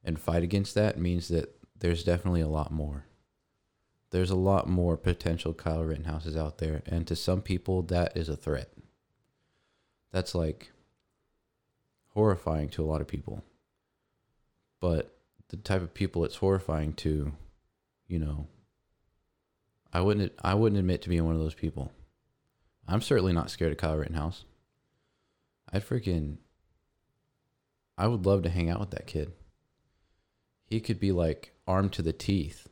and fight against that means that there's definitely a lot more. There's a lot more potential Kyle Rittenhouses out there. And to some people, that is a threat. That's like horrifying to a lot of people. but the type of people it's horrifying to, you know. I wouldn't I wouldn't admit to being one of those people. I'm certainly not scared of Kyle Rittenhouse. I'd freaking I would love to hang out with that kid. He could be like armed to the teeth.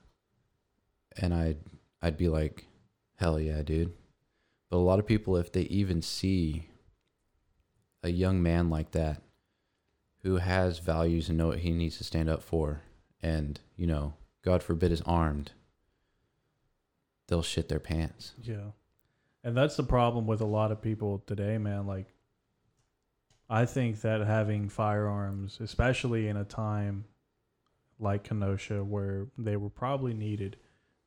And I'd I'd be like, hell yeah, dude. But a lot of people if they even see a young man like that who has values and know what he needs to stand up for and, you know, God forbid is armed, they'll shit their pants. Yeah. And that's the problem with a lot of people today, man. Like, I think that having firearms, especially in a time like Kenosha where they were probably needed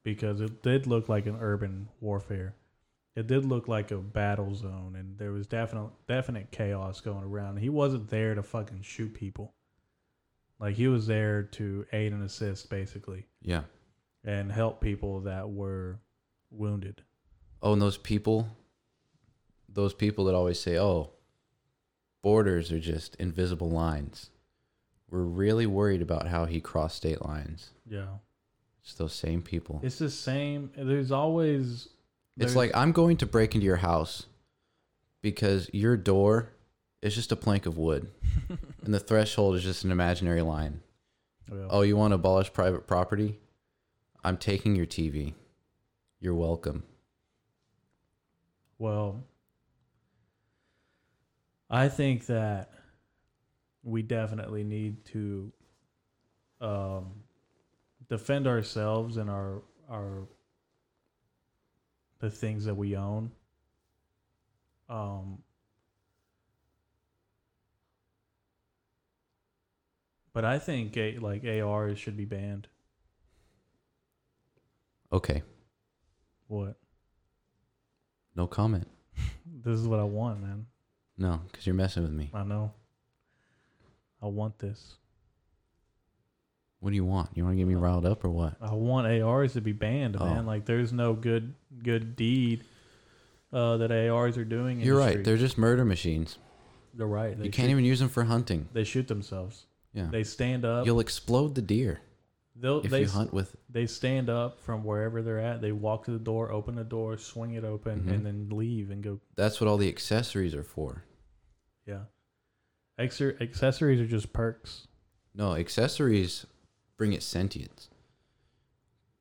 because it did look like an urban warfare. It did look like a battle zone and there was definite definite chaos going around. He wasn't there to fucking shoot people. Like he was there to aid and assist basically Yeah. and help people that were wounded. Oh, and those people, those people that always say, oh, borders are just invisible lines. We're really worried about how he crossed state lines. Yeah. It's those same people. It's the same. There's always. It's like I'm going to break into your house because your door is just a plank of wood and the threshold is just an imaginary line. Well, Oh, you want to abolish private property? I'm taking your TV. You're welcome. well, I think that we definitely need to um, defend ourselves and our our the things that we own. Um, but I think a, like ARs should be banned. Okay. What? No comment. This is what I want, man. No, because you're messing with me. I know. I want this. What do you want? You want to get me riled up or what? I want ARs to be banned, Oh. man. Like there's no good good deed uh, that ARs are doing. You're right. They're just murder machines. They're right. They you can't shoot, even use them for hunting. They shoot themselves. Yeah. They stand up. You'll explode the deer They'll, if they you hunt with. they stand up from wherever they're at. They walk to the door, open the door, swing it open, Mhm. and then leave and go. That's what all the accessories are for. Yeah. Accessories are just perks. No, accessories bring it sentience.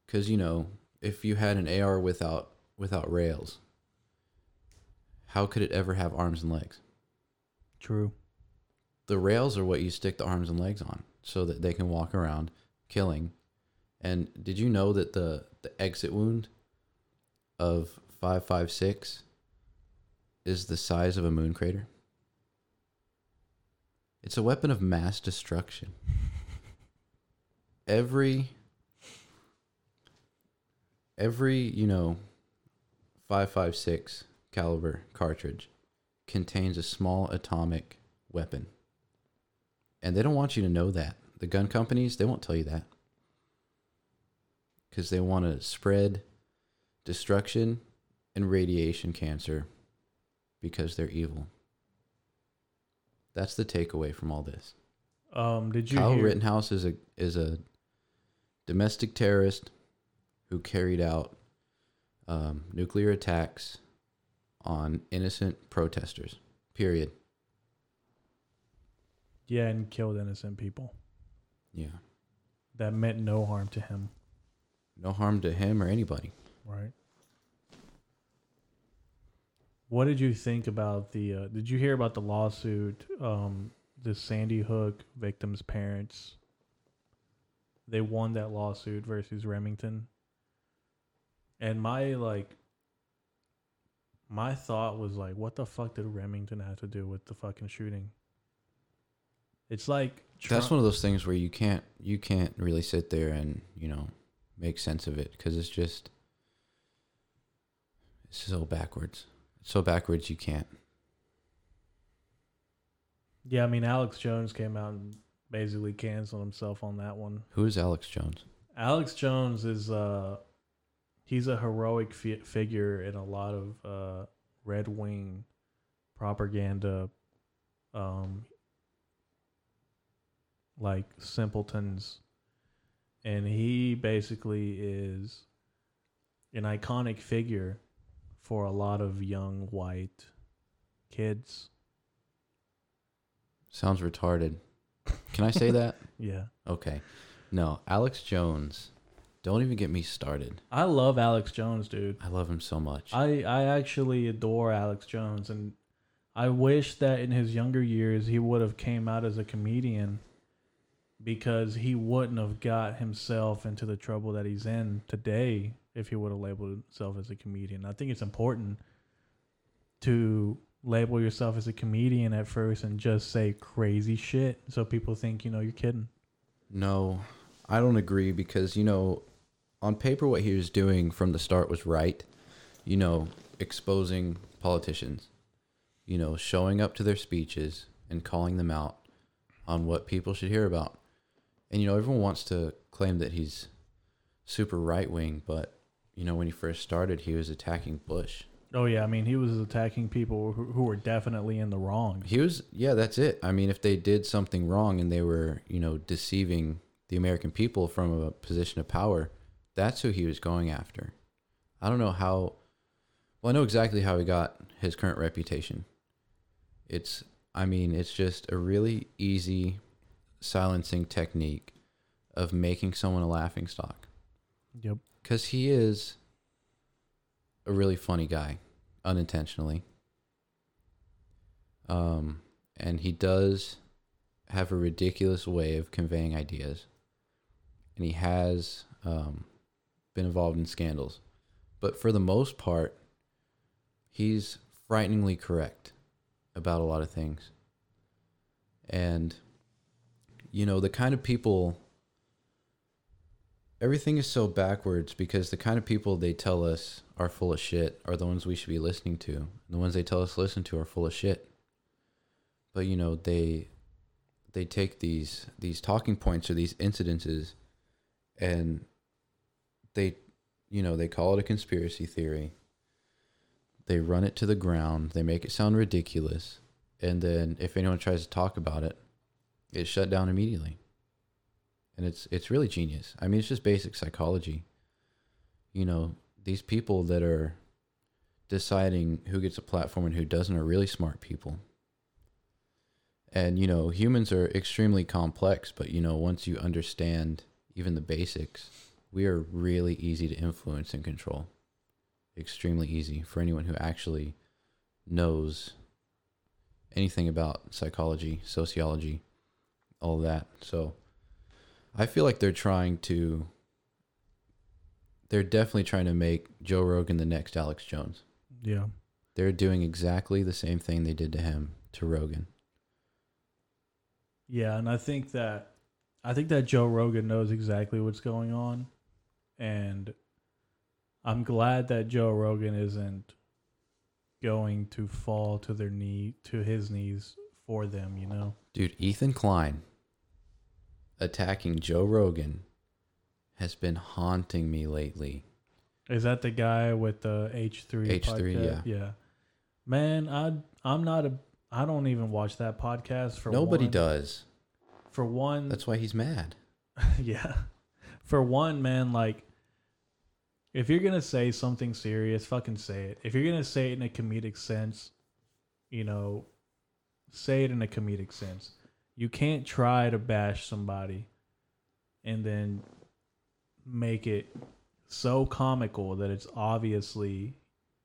Because you know, if you had an AR without without rails, how could it ever have arms and legs? True. The rails are what you stick the arms and legs on, so that they can walk around killing. And did you know that the the exit wound of five five six is the size of a moon crater? It's a weapon of mass destruction. Every every, you know, 556 caliber cartridge contains a small atomic weapon. And they don't want you to know that. The gun companies, they won't tell you that. Cuz they want to spread destruction and radiation cancer because they're evil. That's the takeaway from all this. Um, did you Kyle hear? Rittenhouse is a is a domestic terrorist who carried out um, nuclear attacks on innocent protesters. Period. Yeah, and killed innocent people. Yeah. That meant no harm to him. No harm to him or anybody. Right. What did you think about the? Uh, did you hear about the lawsuit? Um, the Sandy Hook victims' parents. They won that lawsuit versus Remington. And my like. My thought was like, what the fuck did Remington have to do with the fucking shooting? It's like That's one of those things where you can't you can't really sit there and you know make sense of it because it's just it's so backwards. It's so backwards you can't. Yeah, I mean, Alex Jones came out and basically canceled himself on that one. Who is Alex Jones? Alex Jones is uh he's a heroic fi- figure in a lot of uh red wing propaganda um like simpletons and he basically is an iconic figure for a lot of young white kids. Sounds retarded. Can I say that? Yeah. Okay. No, Alex Jones. Don't even get me started. I love Alex Jones, dude. I love him so much. I I actually adore Alex Jones and I wish that in his younger years he would have came out as a comedian because he wouldn't have got himself into the trouble that he's in today if he would have labeled himself as a comedian. I think it's important to label yourself as a comedian at first and just say crazy shit so people think, you know, you're kidding. No, I don't agree because, you know, on paper, what he was doing from the start was right. You know, exposing politicians, you know, showing up to their speeches and calling them out on what people should hear about. And, you know, everyone wants to claim that he's super right wing, but, you know, when he first started, he was attacking Bush. Oh yeah, I mean he was attacking people who, who were definitely in the wrong. He was, yeah, that's it. I mean, if they did something wrong and they were, you know, deceiving the American people from a position of power, that's who he was going after. I don't know how, well, I know exactly how he got his current reputation. It's, I mean, it's just a really easy silencing technique of making someone a laughing stock. Yep. Because he is a really funny guy, unintentionally. Um, and he does have a ridiculous way of conveying ideas, and he has um, been involved in scandals, but for the most part, he's frighteningly correct about a lot of things. And you know, the kind of people everything is so backwards because the kind of people they tell us are full of shit are the ones we should be listening to. The ones they tell us to listen to are full of shit. But you know, they they take these these talking points or these incidences and they you know, they call it a conspiracy theory. They run it to the ground, they make it sound ridiculous, and then if anyone tries to talk about it, it's shut down immediately and it's it's really genius. I mean, it's just basic psychology. You know, these people that are deciding who gets a platform and who doesn't are really smart people. And you know, humans are extremely complex, but you know, once you understand even the basics, we are really easy to influence and control. Extremely easy for anyone who actually knows anything about psychology, sociology, all that. So, I feel like they're trying to. They're definitely trying to make Joe Rogan the next Alex Jones. Yeah. They're doing exactly the same thing they did to him to Rogan. Yeah, and I think that I think that Joe Rogan knows exactly what's going on and I'm glad that Joe Rogan isn't going to fall to their knee to his knees for them, you know. Dude, Ethan Klein attacking Joe Rogan has been haunting me lately. Is that the guy with the H three? H3, yeah. yeah. Man, I I'm not a I don't even watch that podcast for Nobody one. does. For one, That's why he's mad. yeah. For one, man, like if you're gonna say something serious, fucking say it. If you're gonna say it in a comedic sense, you know, say it in a comedic sense. You can't try to bash somebody and then make it so comical that it's obviously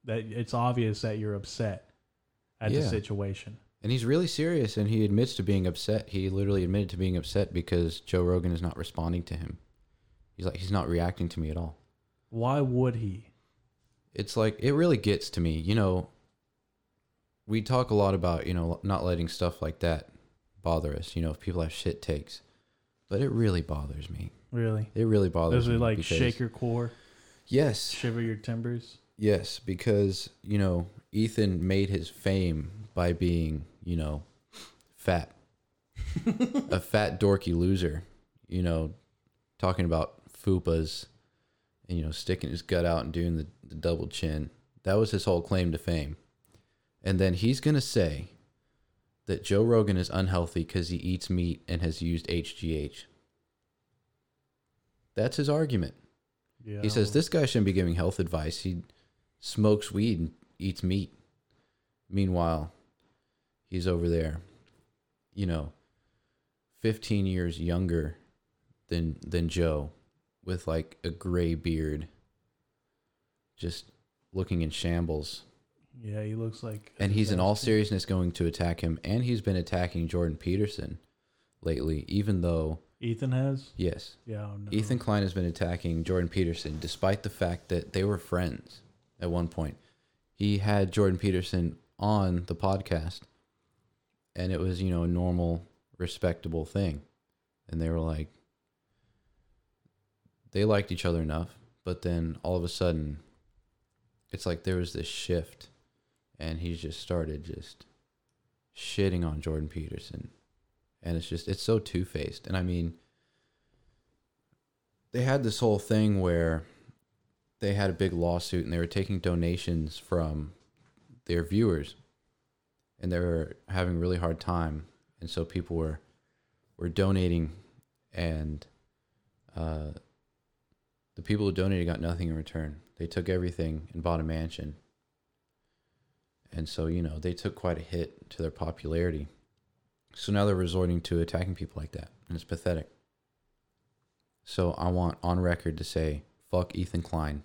that it's obvious that you're upset at the situation. And he's really serious and he admits to being upset. He literally admitted to being upset because Joe Rogan is not responding to him. He's like he's not reacting to me at all. Why would he? It's like it really gets to me. You know, we talk a lot about, you know, not letting stuff like that bother us, you know, if people have shit takes. But it really bothers me. Really? It really bothers Does me. it like because- shake your core, Yes. shiver your timbers? Yes, because, you know, Ethan made his fame by being, you know, fat. a fat dorky loser, you know, talking about fupas and you know, sticking his gut out and doing the, the double chin. That was his whole claim to fame. And then he's going to say that Joe Rogan is unhealthy because he eats meat and has used HGH. That's his argument. Yeah. He says this guy shouldn't be giving health advice. He smokes weed and eats meat. Meanwhile, he's over there, you know, 15 years younger than than Joe with like a gray beard just looking in shambles. Yeah, he looks like. And he's in all seriousness going to attack him and he's been attacking Jordan Peterson lately even though Ethan has. yes, Yeah. oh, no. Ethan Klein has been attacking Jordan Peterson despite the fact that they were friends at one point. He had Jordan Peterson on the podcast and it was, you know, a normal, respectable thing. And they were like, they liked each other enough, but then all of a sudden, it's like there was this shift and he just started just shitting on Jordan Peterson. And it's just, it's so two faced. And I mean, they had this whole thing where they had a big lawsuit and they were taking donations from their viewers and they were having a really hard time and so people were were donating and uh, the people who donated got nothing in return they took everything and bought a mansion and so you know they took quite a hit to their popularity so now they're resorting to attacking people like that and it's pathetic so I want on record to say, fuck Ethan Klein.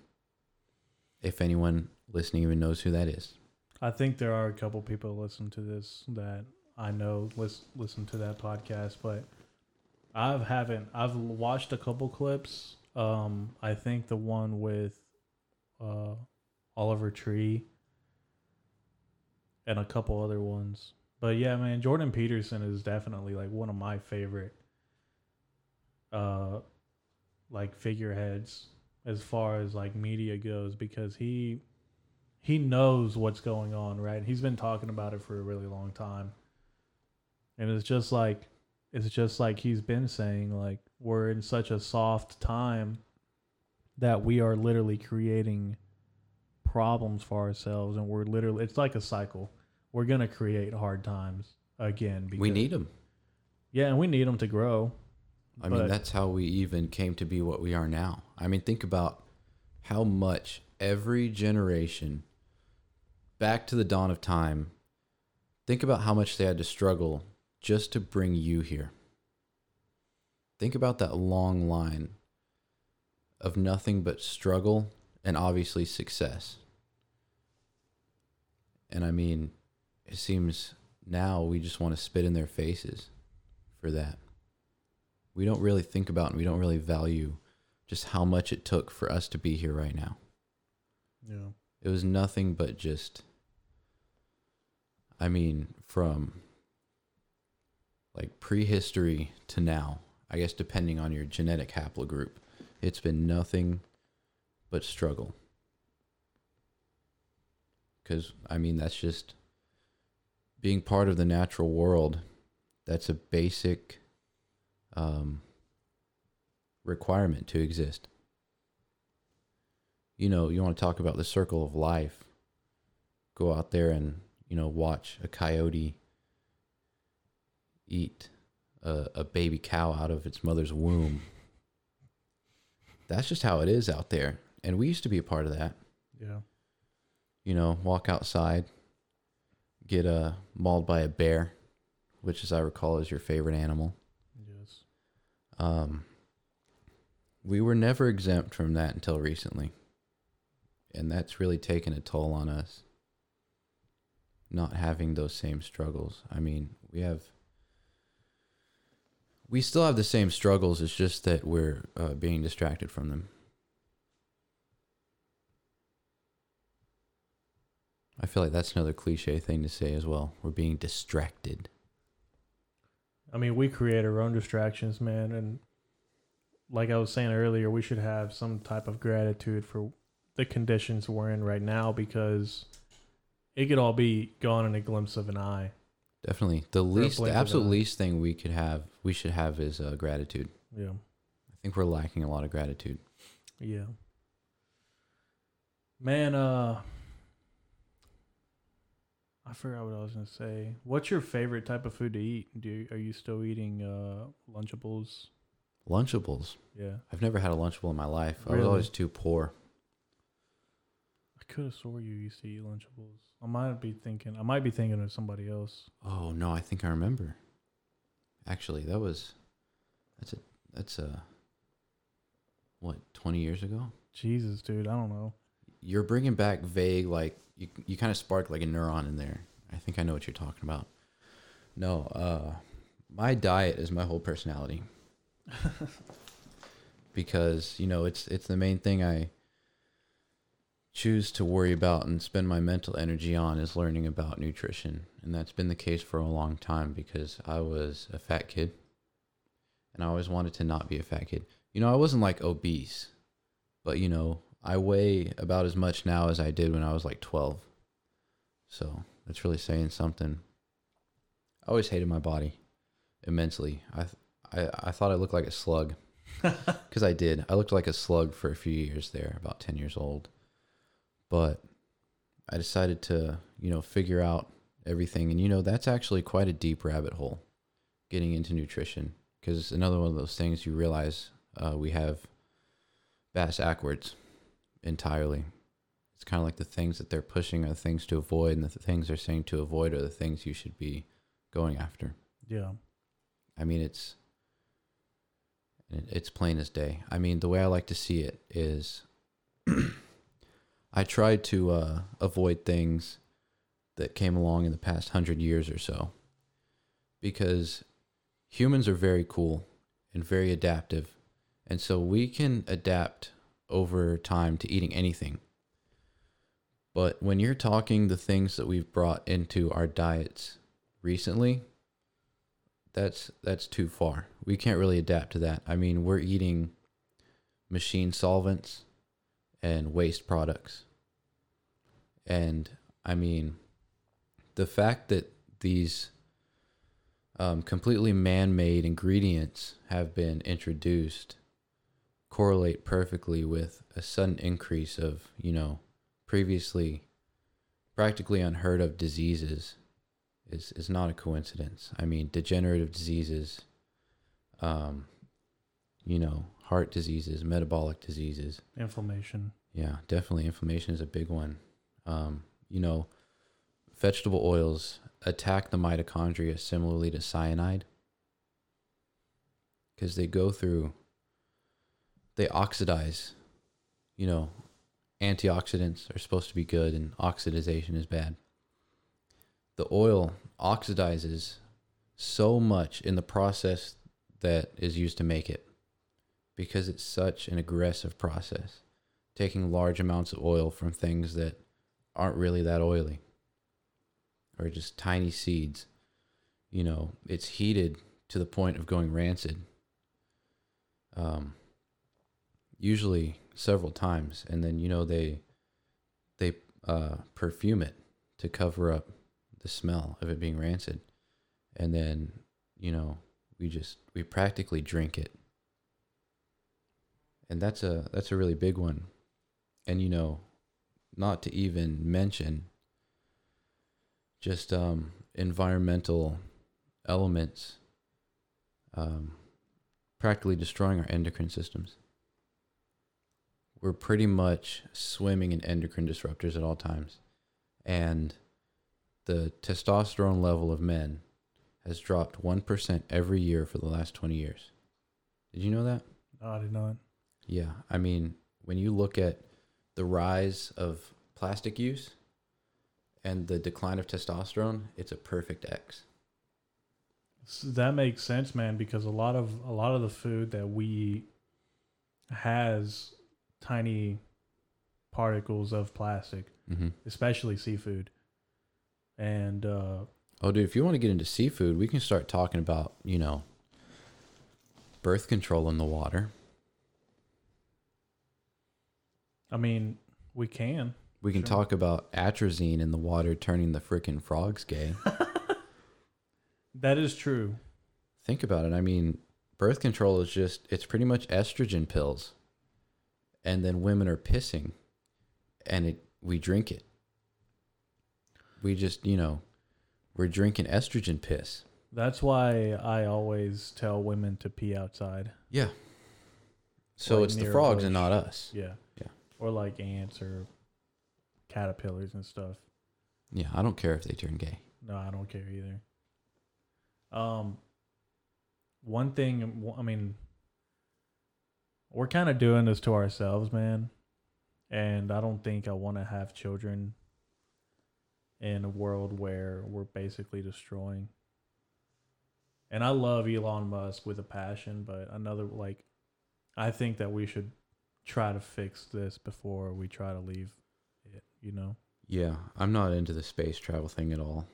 If anyone listening even knows who that is. I think there are a couple people listen to this that I know listen listen to that podcast, but I haven't. I've watched a couple clips. Um, I think the one with uh, Oliver Tree and a couple other ones. But yeah, man, Jordan Peterson is definitely like one of my favorite uh like figureheads as far as like media goes because he he knows what's going on, right? He's been talking about it for a really long time. And it's just like it's just like he's been saying like we're in such a soft time that we are literally creating problems for ourselves and we're literally it's like a cycle. We're going to create hard times again we need them. Yeah, and we need them to grow. I mean, that's how we even came to be what we are now. I mean, think about how much every generation back to the dawn of time, think about how much they had to struggle just to bring you here. Think about that long line of nothing but struggle and obviously success. And I mean, it seems now we just want to spit in their faces for that we don't really think about and we don't really value just how much it took for us to be here right now. Yeah. It was nothing but just I mean, from like prehistory to now, I guess depending on your genetic haplogroup, it's been nothing but struggle. Cuz I mean, that's just being part of the natural world. That's a basic um, requirement to exist. You know, you want to talk about the circle of life. Go out there and, you know, watch a coyote eat a, a baby cow out of its mother's womb. That's just how it is out there. And we used to be a part of that. Yeah. You know, walk outside, get uh, mauled by a bear, which, as I recall, is your favorite animal. Yes. Um, we were never exempt from that until recently. And that's really taken a toll on us. Not having those same struggles. I mean, we have. We still have the same struggles. It's just that we're uh, being distracted from them. I feel like that's another cliche thing to say as well. We're being distracted. I mean, we create our own distractions, man, and like I was saying earlier, we should have some type of gratitude for the conditions we're in right now because it could all be gone in a glimpse of an eye. Definitely. The least, the absolute least thing we could have, we should have is uh, gratitude. Yeah. I think we're lacking a lot of gratitude. Yeah. Man, uh I forgot what I was gonna say. What's your favorite type of food to eat? Do you, are you still eating uh, Lunchables? Lunchables. Yeah, I've never had a Lunchable in my life. I was always too poor. I could have swore you used to eat Lunchables. I might be thinking. I might be thinking of somebody else. Oh no, I think I remember. Actually, that was that's a that's a what twenty years ago. Jesus, dude, I don't know. You're bringing back vague like you you kind of sparked like a neuron in there. I think I know what you're talking about. No, uh, my diet is my whole personality because you know it's it's the main thing I choose to worry about and spend my mental energy on is learning about nutrition. And that's been the case for a long time because I was a fat kid and I always wanted to not be a fat kid. You know, I wasn't like obese, but you know, I weigh about as much now as I did when I was like 12. So that's really saying something. I always hated my body immensely. I, I, I thought I looked like a slug because I did. I looked like a slug for a few years there, about 10 years old. But I decided to, you know, figure out everything. And, you know, that's actually quite a deep rabbit hole getting into nutrition because it's another one of those things you realize uh, we have bass backwards entirely. It's kind of like the things that they're pushing are the things to avoid, and the things they're saying to avoid are the things you should be going after. Yeah, I mean, it's it's plain as day. I mean, the way I like to see it is, I tried to uh, avoid things that came along in the past hundred years or so, because humans are very cool and very adaptive, and so we can adapt over time to eating anything. But when you're talking the things that we've brought into our diets recently, that's that's too far. We can't really adapt to that. I mean, we're eating machine solvents and waste products. And I mean, the fact that these um, completely man-made ingredients have been introduced correlate perfectly with a sudden increase of you know previously practically unheard of diseases is is not a coincidence. I mean, degenerative diseases, um, you know, heart diseases, metabolic diseases. inflammation. Yeah, definitely inflammation is a big one. Um, you know, vegetable oils attack the mitochondria similarly to cyanide because they go through they oxidize. You know, antioxidants are supposed to be good and oxidization is bad the oil oxidizes so much in the process that is used to make it because it's such an aggressive process taking large amounts of oil from things that aren't really that oily or just tiny seeds you know it's heated to the point of going rancid um usually several times and then you know they they uh perfume it to cover up the smell of it being rancid. And then you know we just we practically drink it. And that's a that's a really big one. And you know not to even mention just um environmental elements um practically destroying our endocrine systems we're pretty much swimming in endocrine disruptors at all times and the testosterone level of men has dropped 1% every year for the last 20 years. Did you know that? No, I did not. Yeah. I mean, when you look at the rise of plastic use and the decline of testosterone, it's a perfect X. S- That makes sense, man, because a lot of a lot of the food that we eat has tiny particles of plastic, Mm-hmm. especially seafood. And uh, Oh, dude, if you want to get into seafood, we can start talking about, you know, birth control in the water. I mean, we can. We can Sure. talk about atrazine in the water turning the freaking frogs gay. That is true. Think about it. I mean, birth control is just, it's pretty much estrogen pills. And then women are pissing and it, we drink it. We just, you know, we're drinking estrogen piss. That's why I always tell women to pee outside. Yeah. So Like it's the frogs and not us. Yeah. Yeah. Or like ants or caterpillars and stuff. Yeah, I don't care if they turn gay. No, I don't care either. Um, one thing, I mean, we're kind of doing this to ourselves, man. And I don't think I want to have children in a world where we're basically destroying. And I love Elon Musk with a passion, but another, like, I think that we should try to fix this before we try to leave it, you know? Yeah, I'm not into the space travel thing at all.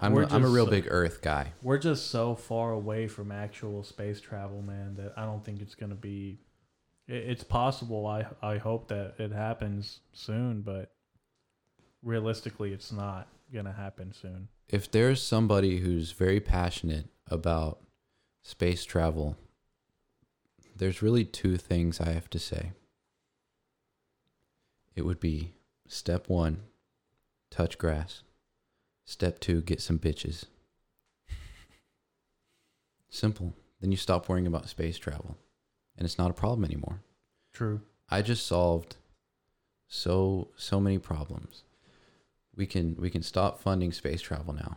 I'm a, I'm a real so- big Earth guy. we're just so far away from actual space travel, man, that I don't think it's gonna be. it- It's possible. I I hope that it happens soon, but realistically, it's not gonna happen soon. If there's somebody who's very passionate about space travel, there's really two things I have to say. It would be step one, touch grass. Step two, get some bitches. Simple. Then you stop worrying about space travel. And it's not a problem anymore. True. I just solved so so many problems. We can we can stop funding space travel now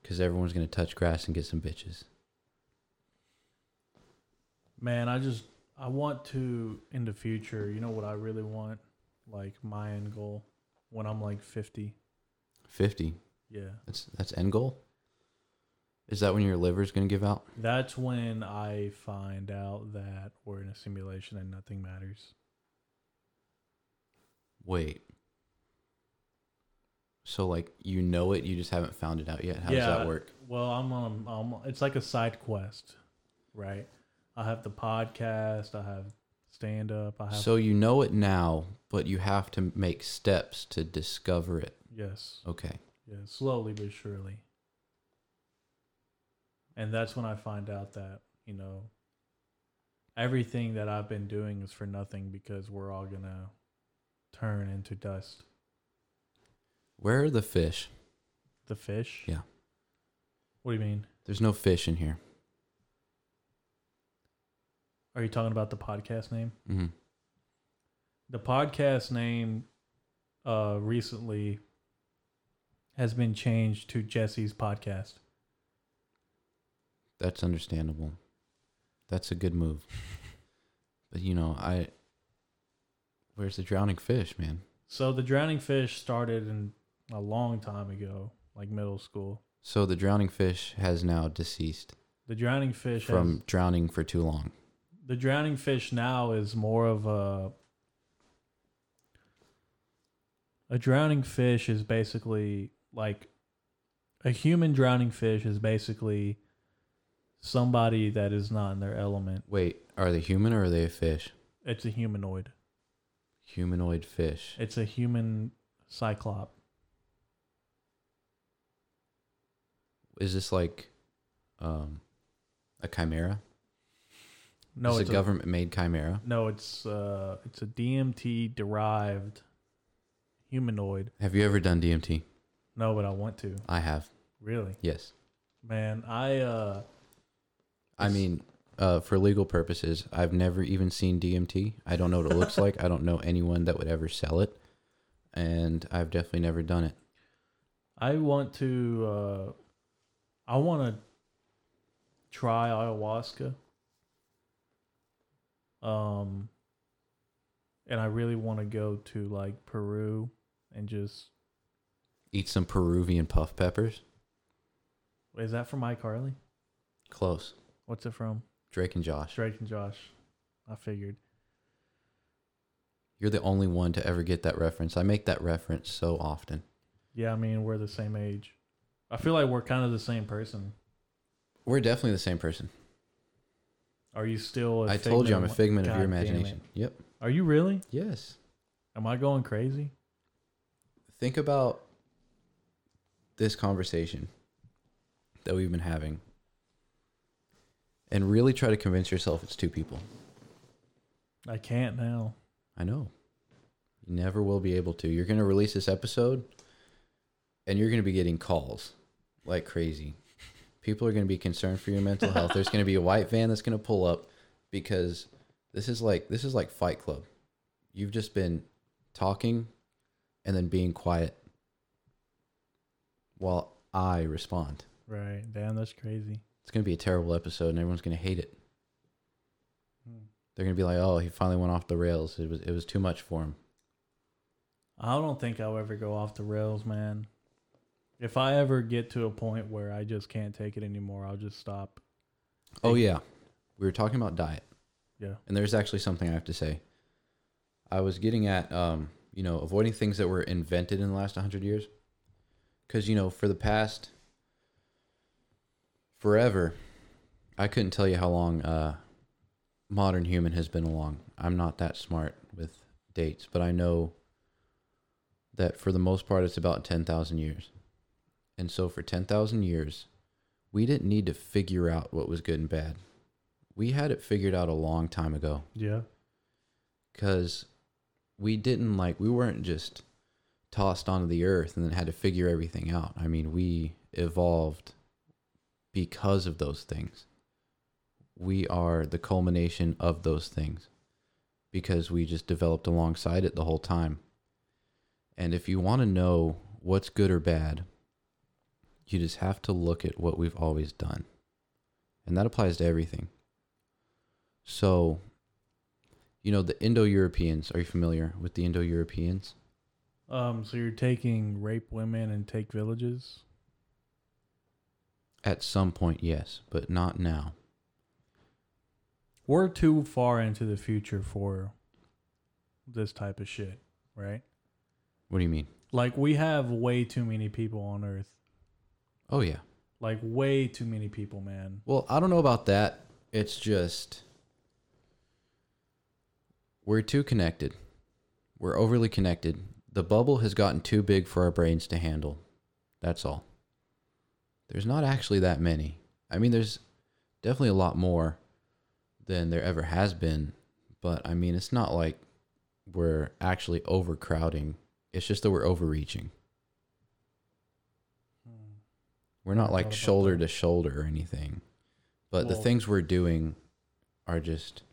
because everyone's gonna touch grass and get some bitches. Man, I just I want to in the future. You know what I really want? Like my end goal when I'm like fifty. Fifty. Yeah, That's that's end goal. Is that when your liver's gonna give out? that's when I find out that we're in a simulation and nothing matters. Wait. So like you know it, you just haven't found it out yet. How does that work? Well, I'm on. I'm, it's like a side quest, right? I have the podcast. I have stand up. I have So you know it now, but you have to make steps to discover it. yes, Okay. Yeah, slowly but surely. And that's when I find out that you know everything that I've been doing is for nothing because we're all gonna turn into dust. Where are the fish? The fish. Yeah. What do you mean? There's no fish in here. Are you talking about the podcast name? hmm the podcast name uh recently has been changed to Jesse's podcast. That's understandable. That's a good move. but you know, I where's the drowning fish, man? So the drowning fish started in a long time ago, like middle school. So the drowning fish has now deceased The drowning fish from has, drowning for too long. the drowning fish now is more of a a drowning fish is basically like a human drowning fish is basically somebody that is not in their element. Wait, are they human or are they a fish? It's a humanoid. Humanoid fish. It's a human cyclop. Is this like um a chimera? No, it's it's a government made chimera. no, it's uh, it's a DMT derived humanoid. Have you ever done DMT? No, but I want to. I have. Really, Yes. man. I uh, I mean, uh, for legal purposes, I've never even seen DMT. I don't know what it looks like. I don't know anyone that would ever sell it, and I've definitely never done it. I want to. Uh, I want to try ayahuasca. Um, and I really want to go to like Peru and just. Eat some Peruvian puff peppers. Is that from iCarly? Close. What's it from? Drake and Josh. Drake and Josh. I figured. You're the only one to ever get that reference. I make that reference so often. Yeah, I mean we're the same age. I feel like we're kind of the same person. We're definitely the same person. Are you still? I I told you I'm a figment of your God damn it. imagination. Yep. Are you really? Yes. Am I going crazy? Think about this conversation that we've been having and really try to convince yourself it's two people. I can't now. I know. You never will be able to. You're going to release this episode and you're going to be getting calls like crazy. People are going to be concerned for your mental health. There's going to be a white van that's going to pull up because this is like this is like Fight Club. You've just been talking and then being quiet while I respond. Right. Damn, that's crazy. It's going to be a terrible episode and everyone's going to hate it. Hmm. They're going to be like, "Oh, he finally went off the rails. It was it was too much for him." I don't think I'll ever go off the rails, man. If I ever get to a point where I just can't take it anymore, I'll just stop. Oh yeah, we were talking about diet, Yeah. and there's actually something I have to say. I was getting at, um, you know, avoiding things that were invented in the last 100 years, because you know, for the past forever, I couldn't tell you how long uh, modern human has been along. I'm not that smart with dates, but I know that for the most part, it's about 10,000 years. And so for 10,000 years, we didn't need to figure out what was good and bad. We had it figured out a long time ago Yeah. because we didn't like, we weren't just tossed onto the earth and then had to figure everything out. I mean, we evolved because of those things. We are the culmination of those things because we just developed alongside it the whole time. And if you want to know what's good or bad, you just have to look at what we've always done. And that applies to everything. So, you know, the Indo Europeans, are you familiar with the Indo Europeans? Um. So you're taking rape women and take villages. At some point, yes, but not now. We're too far into the future for this type of shit, right? What do you mean? Like we have way too many people on Earth. Oh, yeah. Like way too many people, man. Well, I don't know about that. It's just we're too connected. We're overly connected. The bubble has gotten too big for our brains to handle. That's all. There's not actually that many. I mean, there's definitely a lot more than there ever has been, but I mean, it's not like we're actually overcrowding. It's just that we're overreaching. We're not like shoulder that. to shoulder or anything. But the things we're doing are just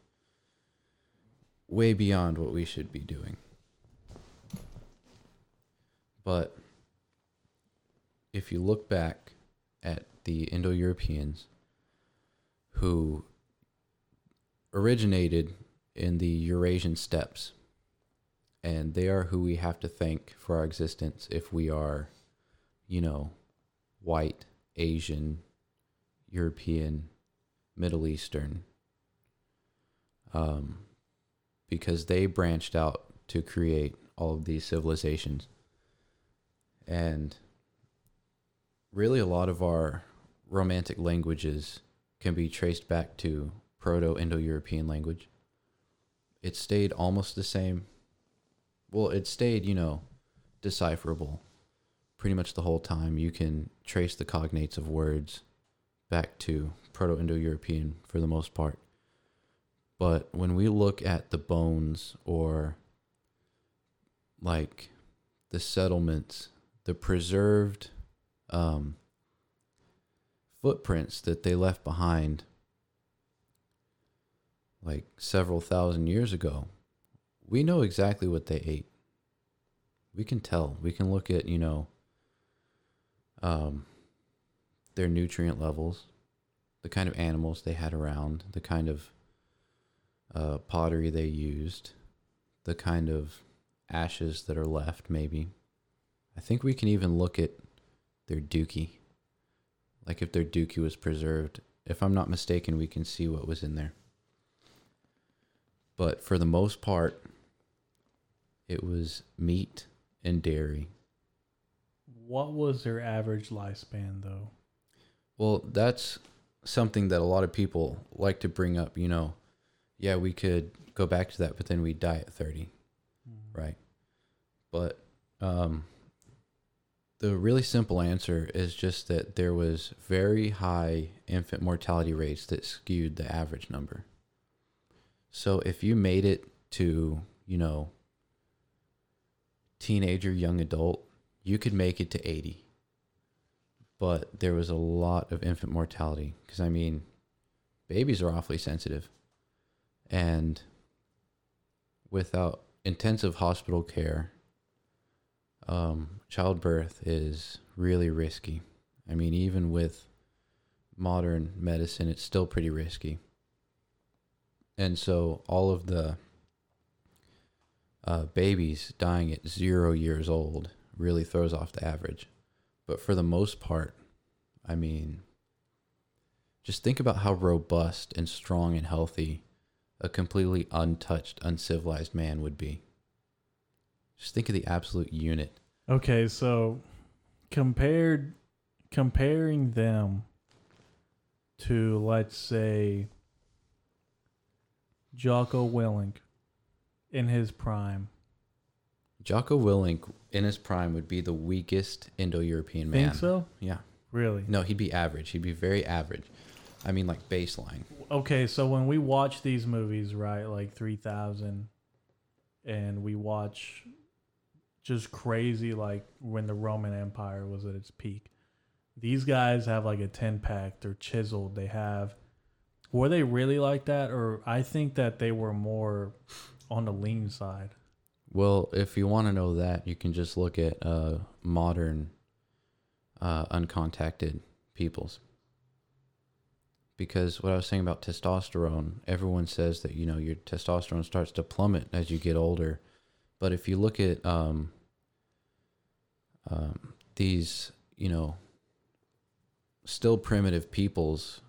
way beyond what we should be doing. But if you look back at the Indo Europeans who originated in the Eurasian steppes, and they are who we have to thank for our existence if we are, you know, white, Asian, European, Middle Eastern, um, because they branched out to create all of these civilizations. And really, a lot of our romantic languages can be traced back to Proto Indo European language. It stayed almost the same. Well, it stayed, you know, decipherable pretty much the whole time. You can trace the cognates of words back to Proto Indo European for the most part. But when we look at the bones or like the settlements, the preserved um, footprints that they left behind like several thousand years ago, we know exactly what they ate. We can tell. We can look at, you know, um, their nutrient levels, the kind of animals they had around, the kind of uh, pottery they used, the kind of ashes that are left, maybe. I think we can even look at their dookie. Like if their dookie was preserved. If I'm not mistaken, we can see what was in there. But for the most part, it was meat and dairy. What was their average lifespan, though? Well, that's something that a lot of people like to bring up. You know, yeah, we could go back to that, but then we die at 30, right? But um, the really simple answer is just that there was very high infant mortality rates that skewed the average number. So if you made it to, you know, teenager, young adult, you could make it to 80. But there was a lot of infant mortality because, I mean, babies are awfully sensitive. And without intensive hospital care, um, childbirth is really risky. I mean, even with modern medicine, it's still pretty risky. And so all of the uh, babies dying at zero years old really throws off the average. But for the most part, I mean, just think about how robust and strong and healthy a completely untouched, uncivilized man would be. Just think of the absolute unit. Okay, so compared comparing them to let's say Jocko Willink in his prime. Jocko Willink in his prime would be the weakest Indo-European man. Think so? Yeah. Really? No, he'd be average. He'd be very average. I mean, like baseline. Okay, so when we watch these movies, right, like 3000 and we watch just crazy like when the Roman Empire was at its peak. These guys have like a 10 pack, they're chiseled, they have were they really like that or I think that they were more on the lean side. Well, if you want to know that, you can just look at uh, modern uh, uncontacted peoples. Because what I was saying about testosterone, everyone says that you know your testosterone starts to plummet as you get older, but if you look at um, um, these, you know, still primitive peoples,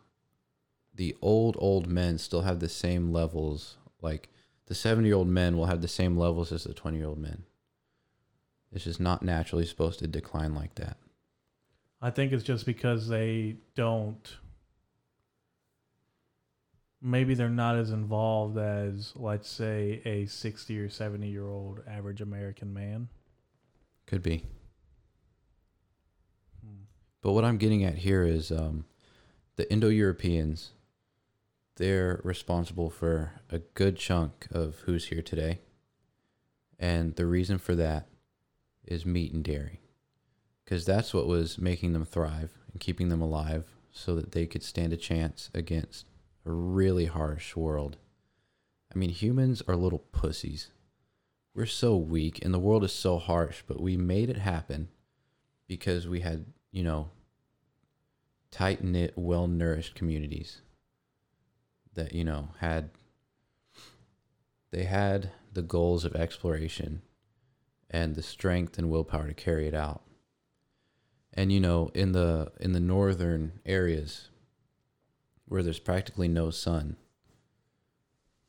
the old old men still have the same levels. Like the seventy year old men will have the same levels as the twenty year old men. It's just not naturally supposed to decline like that. I think it's just because they don't maybe they're not as involved as let's say a 60 or 70 year old average American man. Could be. But what I'm getting at here is um, the Indo Europeans, they're responsible for a good chunk of who's here today. And the reason for that is meat and dairy. Because that's what was making them thrive and keeping them alive so that they could stand a chance against a really harsh world. I mean, humans are little pussies. We're so weak and the world is so harsh, but we made it happen because we had, you know, tight knit, well nourished communities that, you know, had they had the goals of exploration and the strength and willpower to carry it out. And you know, in the in the northern areas where there's practically no sun,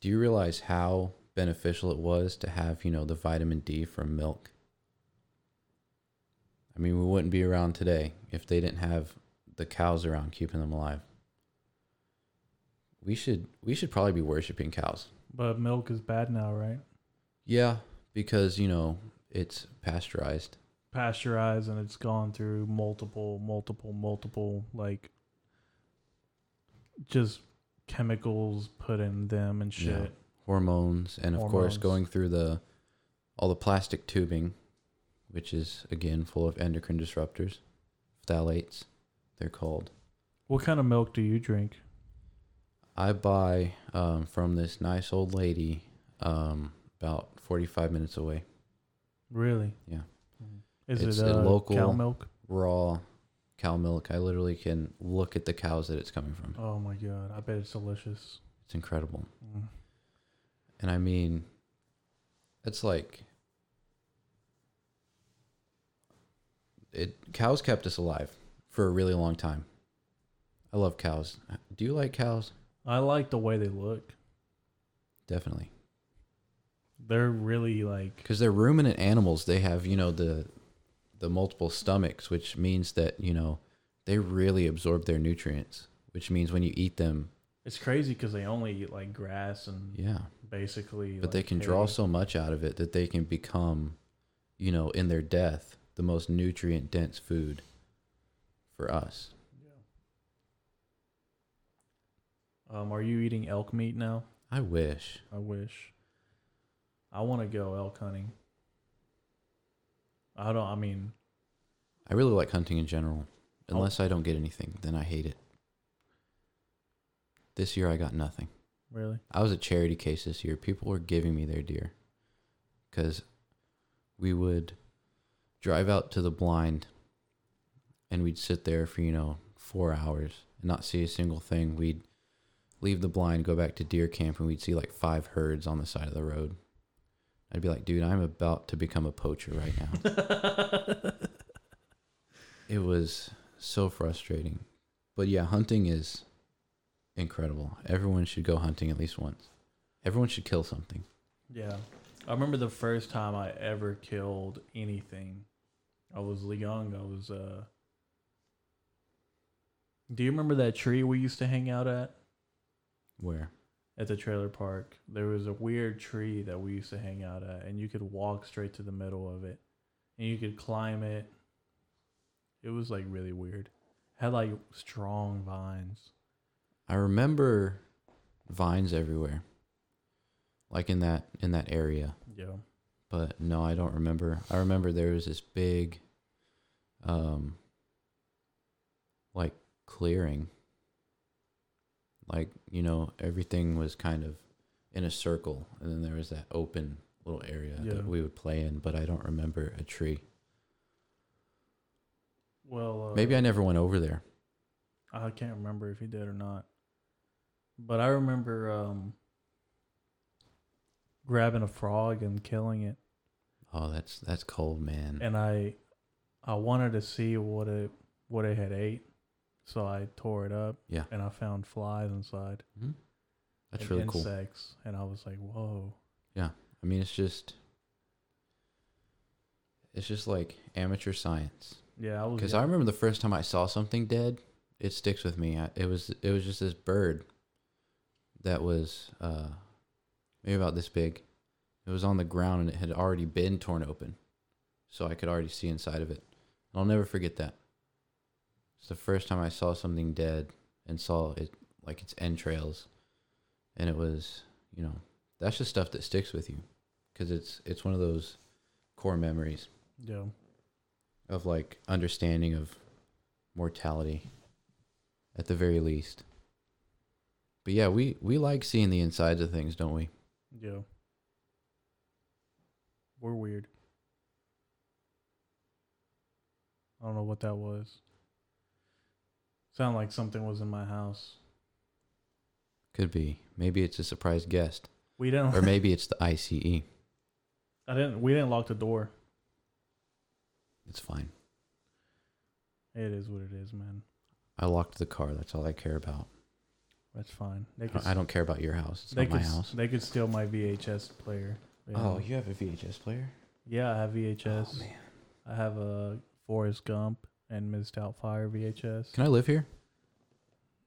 do you realize how beneficial it was to have, you know, the vitamin D from milk? I mean, we wouldn't be around today if they didn't have the cows around keeping them alive. We should we should probably be worshiping cows. But milk is bad now, right? Yeah, because, you know, it's pasteurized. Pasteurized and it's gone through multiple, multiple, multiple like just chemicals put in them and shit. Yeah. hormones and of course going through the all the plastic tubing which is again full of endocrine disruptors phthalates they're called What kind of milk do you drink? i buy um, from this nice old lady um, about 45 minutes away Really? Yeah. Is It's it a uh, local- cow milk? raw cow milk i literally can look at the cows that it's coming from Oh my god, I bet it's delicious. it's incredible Mm. and i mean it's like it cows kept us alive for a really long time. I love cows. Do you like cows? I like the way they look. definitely. They're really like because they're ruminant animals. They have you know the the multiple stomachs which means that you know they really absorb their nutrients which means when you eat them it's crazy because they only eat like grass and yeah. basically. but they like, can draw so much out of it that they can become you know in their death the most nutrient dense food for us Um, are you eating elk meat now? i wish I wish. I want to go elk hunting. I don't. I mean, I really like hunting in general. Oh. Unless I don't get anything, then I hate it. This year I got nothing. really. I was a charity case this year. People were giving me their deer because we would drive out to the blind and we'd sit there for, you know, four hours and not see a single thing. We'd leave the blind, go back to deer camp, and we'd see like five herds on the side of the road. I'd be like, dude, I'm about to become a poacher right now. it was so frustrating. But yeah, hunting is incredible. Everyone should go hunting at least once. Everyone should kill something. Yeah. I remember the first time I ever killed anything. I was young. I was uh Do you remember that tree we used to hang out at Where? at the trailer park? There was a weird tree that we used to hang out at and you could walk straight to the middle of it. And you could climb it. It was like really weird. Had like strong vines. I remember vines everywhere. Like in that in that area. Yeah. But no, I don't remember. I remember there was this big um clearing. Like, you know, everything was kind of in a circle and then there was that open little area Yeah. that we would play in, but I don't remember a tree. Well, uh, Maybe I never went over there. I can't remember if he did or not. But I remember um, grabbing a frog and killing it, Oh, that's that's cold, man. and I I wanted to see what it what it had ate, so I tore it up. Yeah. and I found flies inside. Mhm. That's and really cool. insects, and I was like, "Whoa!" Yeah. I mean, it's just it's just like amateur science. Yeah, I was. Because I remember the first time I saw something dead, it sticks with me. I, it was it was just this bird that was uh, maybe about this big. It was on the ground and it had already been torn open, so I could already see inside of it. I'll never forget that. It's the first time I saw something dead and saw it like its entrails, and it was you know that's just stuff that sticks with you, because it's it's one of those core memories yeah, of like understanding of mortality at the very least. But yeah, we we like seeing the insides of things, don't we? yeah. We're weird. I don't know what that was. Sound like something was in my house. Could be. Maybe it's a surprise guest, We didn't. or maybe it's the ICE. I didn't. We didn't lock the door. It's fine. It is what it is, man. I locked the car. That's all I care about. That's fine. They could. I don't care about your house. It's they not my could. s- house. They could steal my VHS player. you Oh, you have a VHS player? yeah. I have VHS. Oh man. I have a Forrest Gump and Mrs. Doubtfire VHS Can I live here?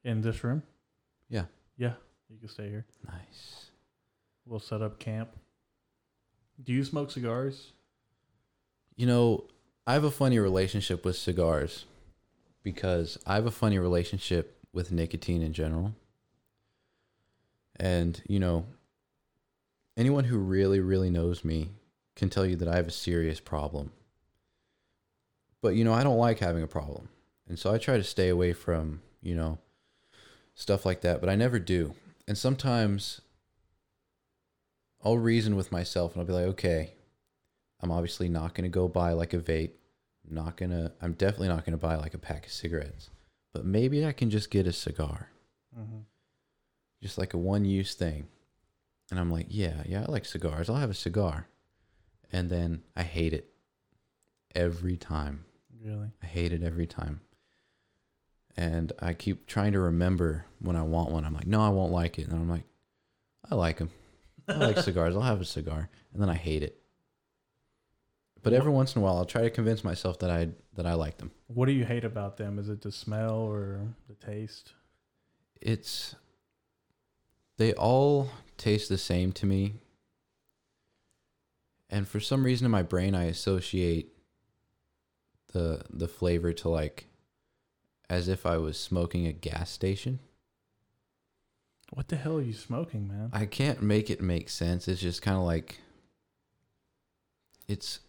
in this room. Yeah. Yeah, you can stay here. Nice. We'll set up camp. Do you smoke cigars? You know, I have a funny relationship with cigars because I have a funny relationship with nicotine in general. And, you know, anyone who really, really knows me can tell you that I have a serious problem. But, you know, I don't like having a problem. And so I try to stay away from, you know, stuff like that, but I never do. And sometimes I'll reason with myself and I'll be like, okay, I'm obviously not going to go buy like a vape. I'm Not going to, I'm definitely not going to buy like a pack of cigarettes. But maybe I can just get a cigar, Mm-hmm. just like a one use thing. And I'm like, yeah, yeah, I like cigars. I'll have a cigar. And then I hate it every time. Really? I hate it every time. And I keep trying to remember when I want one. I'm like, no, I won't like it. And I'm like, I like them. I like cigars. I'll have a cigar. And then I hate it. But every once in a while, I'll try to convince myself that I that I like them. What do you hate about them? Is it the smell or the taste? It's they all taste the same to me. And for some reason in my brain, I associate the the flavor to like as if I was smoking a gas station. What the hell are you smoking, man? I can't make it make sense. It's just kind of like it's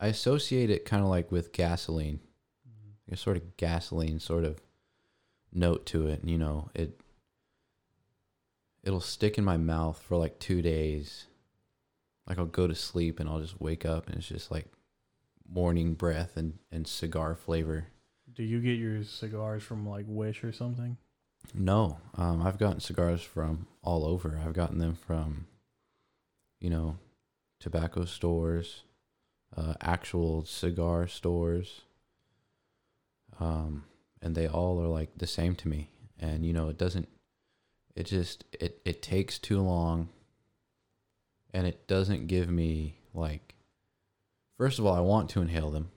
I associate it kind of like with gasoline. Mm-hmm. a sort of gasoline sort of note to it. You know, it it'll stick in my mouth for like two days. Like I'll go to sleep and I'll just wake up and it's just like morning breath and, and cigar flavor. Do you get your cigars from like Wish or something? No, um, I've gotten cigars from all over. I've gotten them from, you know, tobacco stores, uh, actual cigar stores, um, and they all are like the same to me. And you know, it doesn't. It just it it takes too long. And it doesn't give me like. First of all, I want to inhale them,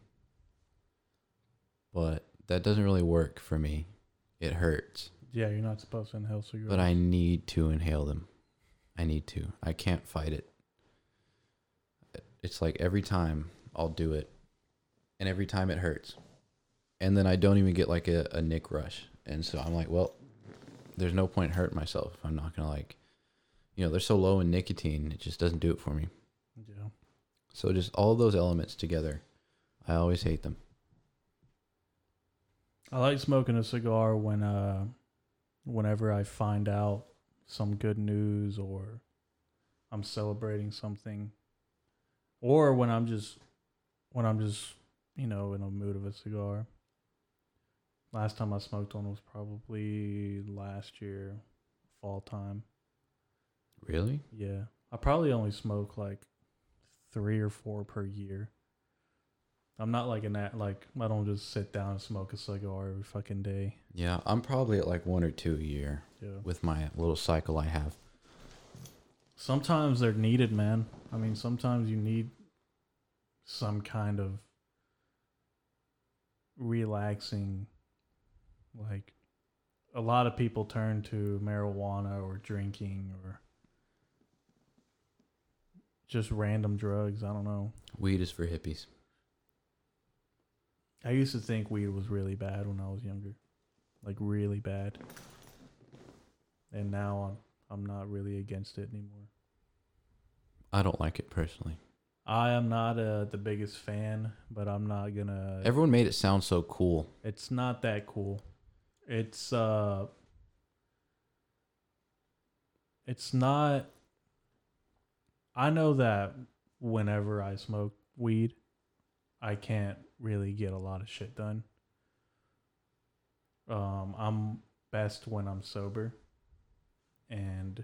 but that doesn't really work for me. It hurts Yeah, you're not supposed to inhale cigarettes. but I need to inhale them. I need to. I can't fight it. It's like every time I'll do it, and every time it hurts, and then I don't even get like a, a nick rush, and so I'm like, well, there's no point hurting myself. I'm not gonna like, you know, they're so low in nicotine, it just doesn't do it for me. So just all those elements together, I always hate them. I like smoking a cigar when uh whenever I find out some good news or I'm celebrating something or when I'm just when I'm just, you know, in a mood of a cigar. Last time I smoked one was probably last year, fall time. Really? Yeah. I probably only smoke like 3 or 4 per year. I'm not like an at like I don't just sit down and smoke a cigar every fucking day. Yeah, I'm probably at like one or two a year Yeah. with my little cycle I have. Sometimes they're needed, man. I mean, sometimes you need some kind of relaxing like a lot of people turn to marijuana or drinking or just random drugs, I don't know. Weed is for hippies. I used to think weed was really bad when I was younger. Like really bad. And now I'm I'm not really against it anymore. I don't like it personally. I am not uh, the biggest fan, but I'm not gonna. Everyone made it sound so cool. it's not that cool. It's uh. It's not. I know that whenever I smoke weed, I can't really get a lot of shit done. Um, I'm best when I'm sober, and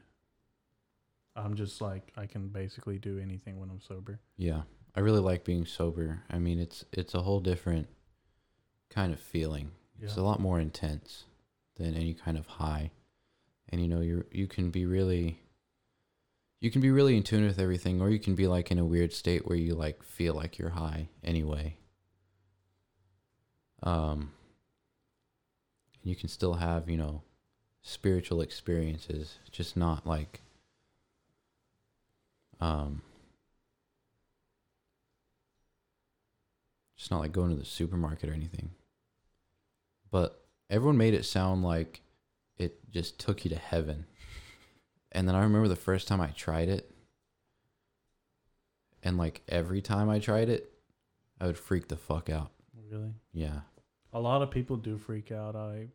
I'm just like I can basically do anything when I'm sober. Yeah. I really like being sober. I mean, it's it's a whole different kind of feeling. It's a lot more intense than any kind of high. And you know, you you can be really you can be really in tune with everything or you can be like in a weird state where you like feel like you're high anyway. Um and you can still have, you know, spiritual experiences, just not like um just not like going to the supermarket or anything. But everyone made it sound like it just took you to heaven. And then I remember the first time I tried it, and like every time I tried it, I would freak the fuck out. Really, Yeah. a lot of people do freak out. I.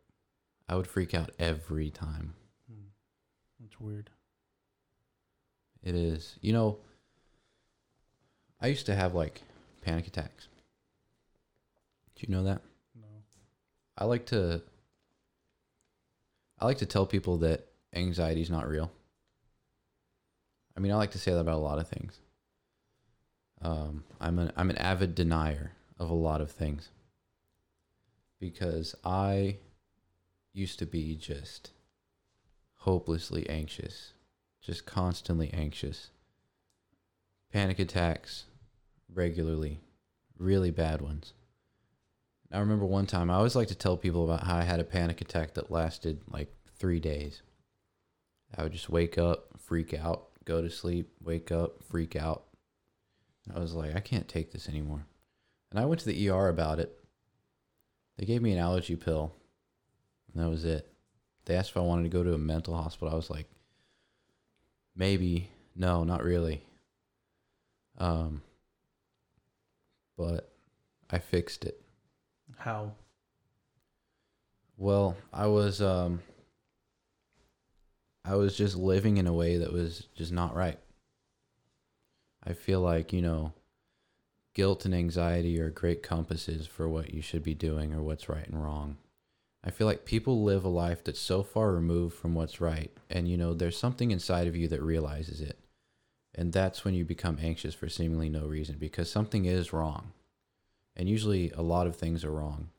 I would freak out every time. Hmm. It's weird. It is. You know, I used to have like panic attacks. Do you know that? No. I like to I like to tell people that anxiety is not real. I mean, I like to say that about a lot of things. Um, I'm an I'm an avid denier of a lot of things because I used to be just hopelessly anxious, just constantly anxious. Panic attacks regularly, really bad ones. I remember one time I always like to tell people about how I had a panic attack that lasted like three days. I would just wake up, freak out, go to sleep, wake up, freak out. I was like, I can't take this anymore. And I went to the ER about it. They gave me an allergy pill, and that was it. They asked if I wanted to go to a mental hospital. I was like, maybe, no, not really. Um, but I fixed it. How? Well, I was um I was just living in a way that was just not right. I feel like, you know, guilt and anxiety are great compasses for what you should be doing or what's right and wrong. I feel like people live a life that's so far removed from what's right and you know, there's something inside of you that realizes it. And that's when you become anxious for seemingly no reason because something is wrong. And usually a lot of things are wrong.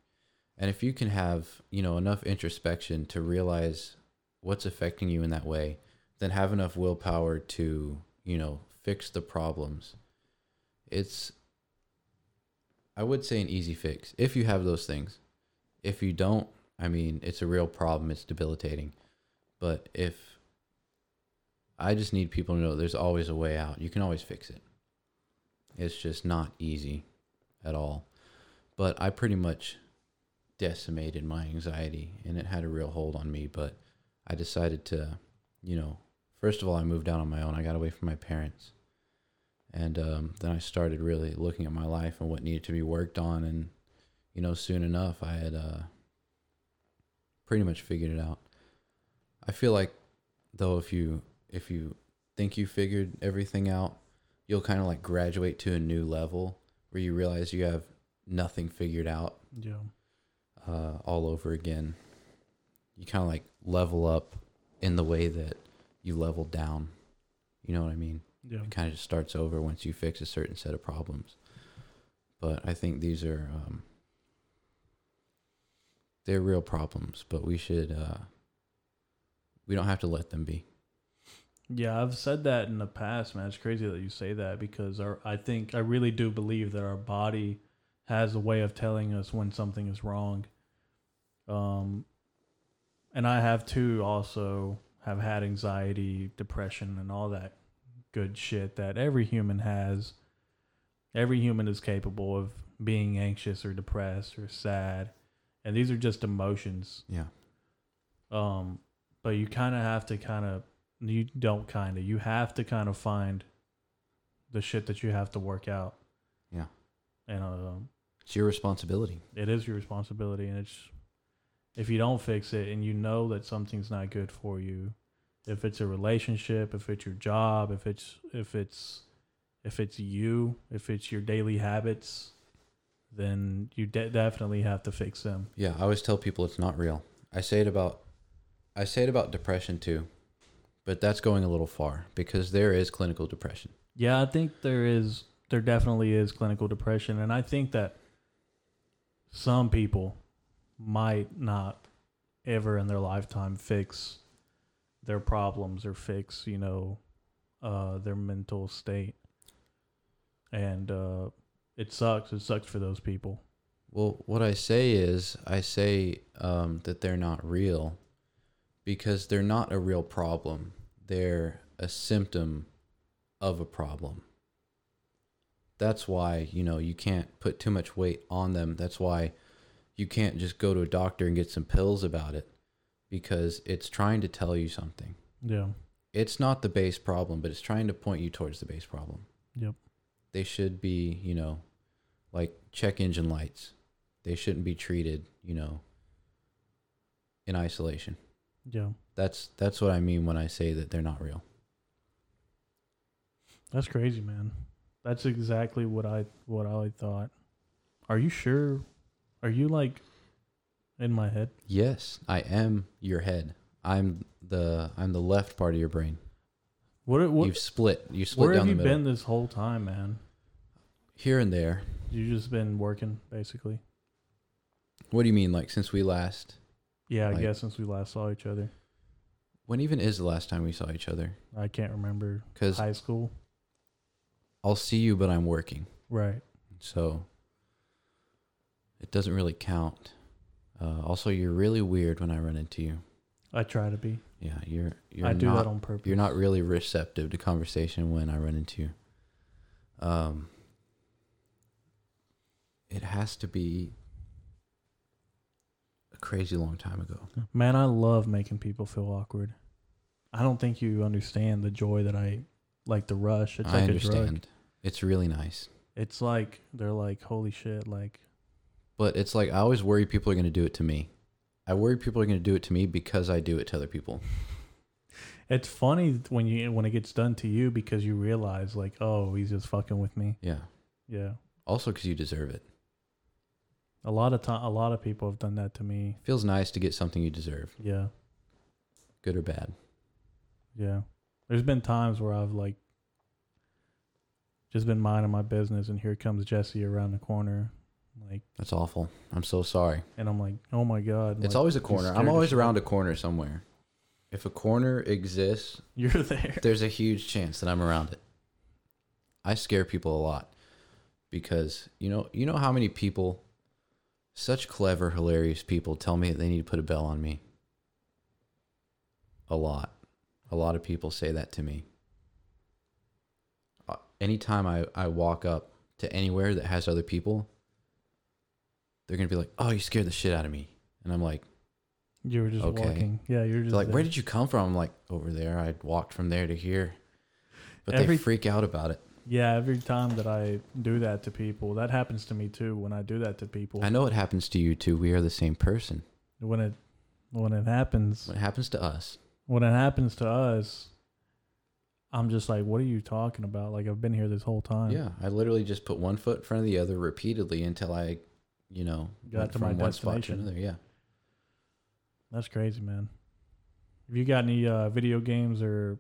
And if you can have, you know, enough introspection to realize what's affecting you in that way, then have enough willpower to, you know, fix the problems. It's I would say an easy fix if you have those things. If you don't, I mean, it's a real problem, it's debilitating. But if I just need people to know there's always a way out. You can always fix it. It's just not easy at all. But I pretty much decimated my anxiety and it had a real hold on me. But I decided to, you know, first of all, I moved out on my own. I got away from my parents. And um, then I started really looking at my life and what needed to be worked on. And, you know, soon enough, I had uh, pretty much figured it out. I feel like, though, if you if you think you figured everything out, you'll kind of like graduate to a new level where you realize you have nothing figured out Yeah. uh, all over again. You kind of like level up in the way that you leveled down. You know what I mean? Yeah. It kind of just starts over once you fix a certain set of problems. But I think these are um, they're real problems, but we should uh, we don't have to let them be. Yeah, I've said that in the past, man. It's crazy that you say that because our, I think I really do believe that our body has a way of telling us when something is wrong. Um, and I have too. Also, have had anxiety, depression, and all that good shit that every human has. Every human is capable of being anxious or depressed or sad, and these are just emotions. Yeah. Um, but you kind of have to kind of you don't kind of you have to kind of find the shit that you have to work out. Yeah. And um, It's your responsibility. it is your responsibility, and it's if you don't fix it and you know that something's not good for you, if it's a relationship, if it's your job, if it's if it's if it's you, if it's your daily habits, then you de- definitely have to fix them. Yeah, I always tell people it's not real. I say it about I say it about depression too. But that's going a little far because there is clinical depression. Yeah, I think there is there definitely is clinical depression and I think that some people might not ever in their lifetime fix their problems or fix, you know, uh their mental state. And uh it sucks. It sucks for those people. Well, what I say is I say um, that they're not real because they're not a real problem. They're a symptom of a problem. That's why, you know, you can't put too much weight on them. That's why you can't just go to a doctor and get some pills about it because it's trying to tell you something. Yeah. It's not the base problem, but it's trying to point you towards the base problem. Yep. They should be, you know, like check engine lights. They shouldn't be treated, you know, in isolation. Yeah. That's that's what I mean when I say that they're not real. That's crazy, man. That's exactly what I what I thought. Are you sure? Are you like in my head? Yes, I am your head. I'm the I'm the left part of your brain. What what You've split. You split Where down have you the middle. been this whole time, man? Here and there. You just been working, basically. What do you mean like since we last Yeah, I Like- guess since we last saw each other, when even is the last time we saw each other? I can't remember Cuz high school. I'll see you but I'm working. Right. So it doesn't really count. Uh, also, you're really weird when I run into you. I try to be. Yeah, you're you're I do not that on purpose. you're not really receptive to conversation when I run into you. Um, it has to be a crazy long time ago. Man, I love making people feel awkward. I don't think you understand the joy that I like the rush. It's I like a understand. drug. It's really nice. It's like they're like, holy shit, like But it's like I always worry people are going to do it to me. I worry people are going to do it to me because I do it to other people. it's funny when you when it gets done to you because you realize like, oh, he's just fucking with me. Yeah. Yeah. Also because you deserve it. A lot of time, a lot of people have done that to me. Feels nice to get something you deserve, Yeah. good or bad. Yeah. There's been times where I've like just been minding my business and here comes Jesse around the corner. Like That's awful. I'm so sorry. and I'm like, oh my God. It's like, always a corner. I'm always around a corner somewhere. If a corner exists, You're there. there's a huge chance that I'm around it. I scare people a lot because you know you know how many people, such clever, hilarious people, tell me that they need to put a bell on me. A lot, a lot of people say that to me. Uh, Anytime I I walk up to anywhere that has other people, they're gonna be like, "Oh, you scared the shit out of me," and I'm like. You were just Okay. walking. Yeah, you're just They're like, there. where did you come from? I'm like, over there. I walked from there to here. But Every- they freak out about it. Yeah, every time that I do that to people, that happens to me too. When I do that to people, I know it happens to you too. We are the same person. when it when it happens, When it happens to us, when it happens to us, I'm just like, what are you talking about? Like I've been here this whole time. yeah, I literally just put one foot in front of the other repeatedly until I, you know, Got to my from one spot to destination. another. Yeah. That's crazy, man. Have you got any uh, video games or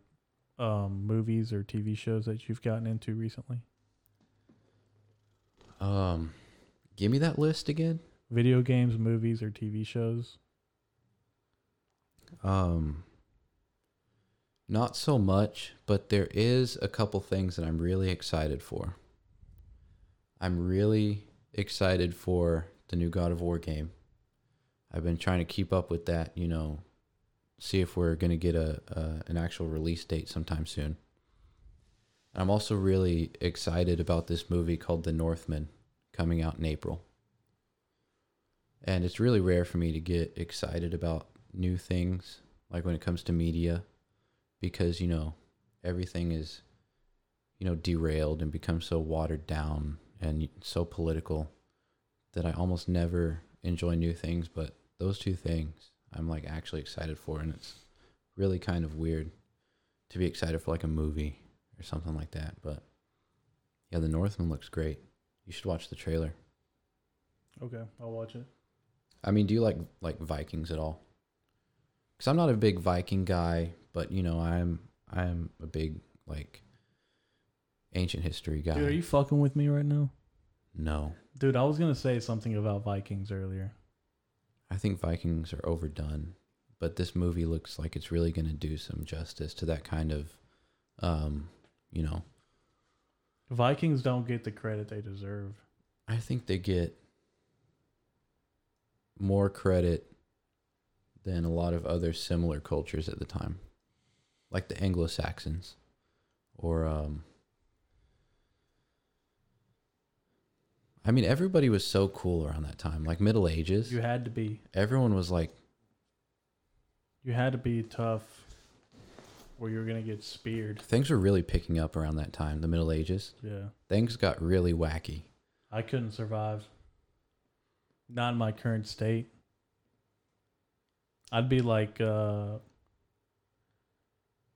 um, movies or TV shows that you've gotten into recently? Um, give me that list again. Video games, movies, or TV shows? Um, not so much, but there is a couple things that I'm really excited for. I'm really excited for the new God of War game. I've been trying to keep up with that, you know, see if we're going to get a, a an actual release date sometime soon. I'm also really excited about this movie called The Northman coming out in April. And it's really rare for me to get excited about new things, like when it comes to media, because, you know, everything is, you know, derailed and becomes so watered down and so political that I almost never enjoy new things. But those two things I'm like actually excited for. And it's really kind of weird to be excited for like a movie or something like that. But yeah, The Northman looks great. You should watch the trailer. Okay, I'll watch it. I mean, do you like like Vikings at all? Because I'm not a big Viking guy, but you know, I'm I'm a big like ancient history guy. Dude, are you fucking with me right now? no, Dude, I was gonna say something about Vikings earlier. I think Vikings are overdone, but this movie looks like it's really going to do some justice to that kind of, um, you know. Vikings don't get the credit they deserve. I think they get more credit than a lot of other similar cultures at the time, like the Anglo Saxons, or um. I mean, everybody was so cool around that time, like Middle Ages. You had to be. Everyone was like, You had to be tough, or you were gonna get speared. things were really picking up around that time, the Middle Ages. Yeah, Things got really wacky. I couldn't survive. Not in my current state. I'd be like, uh,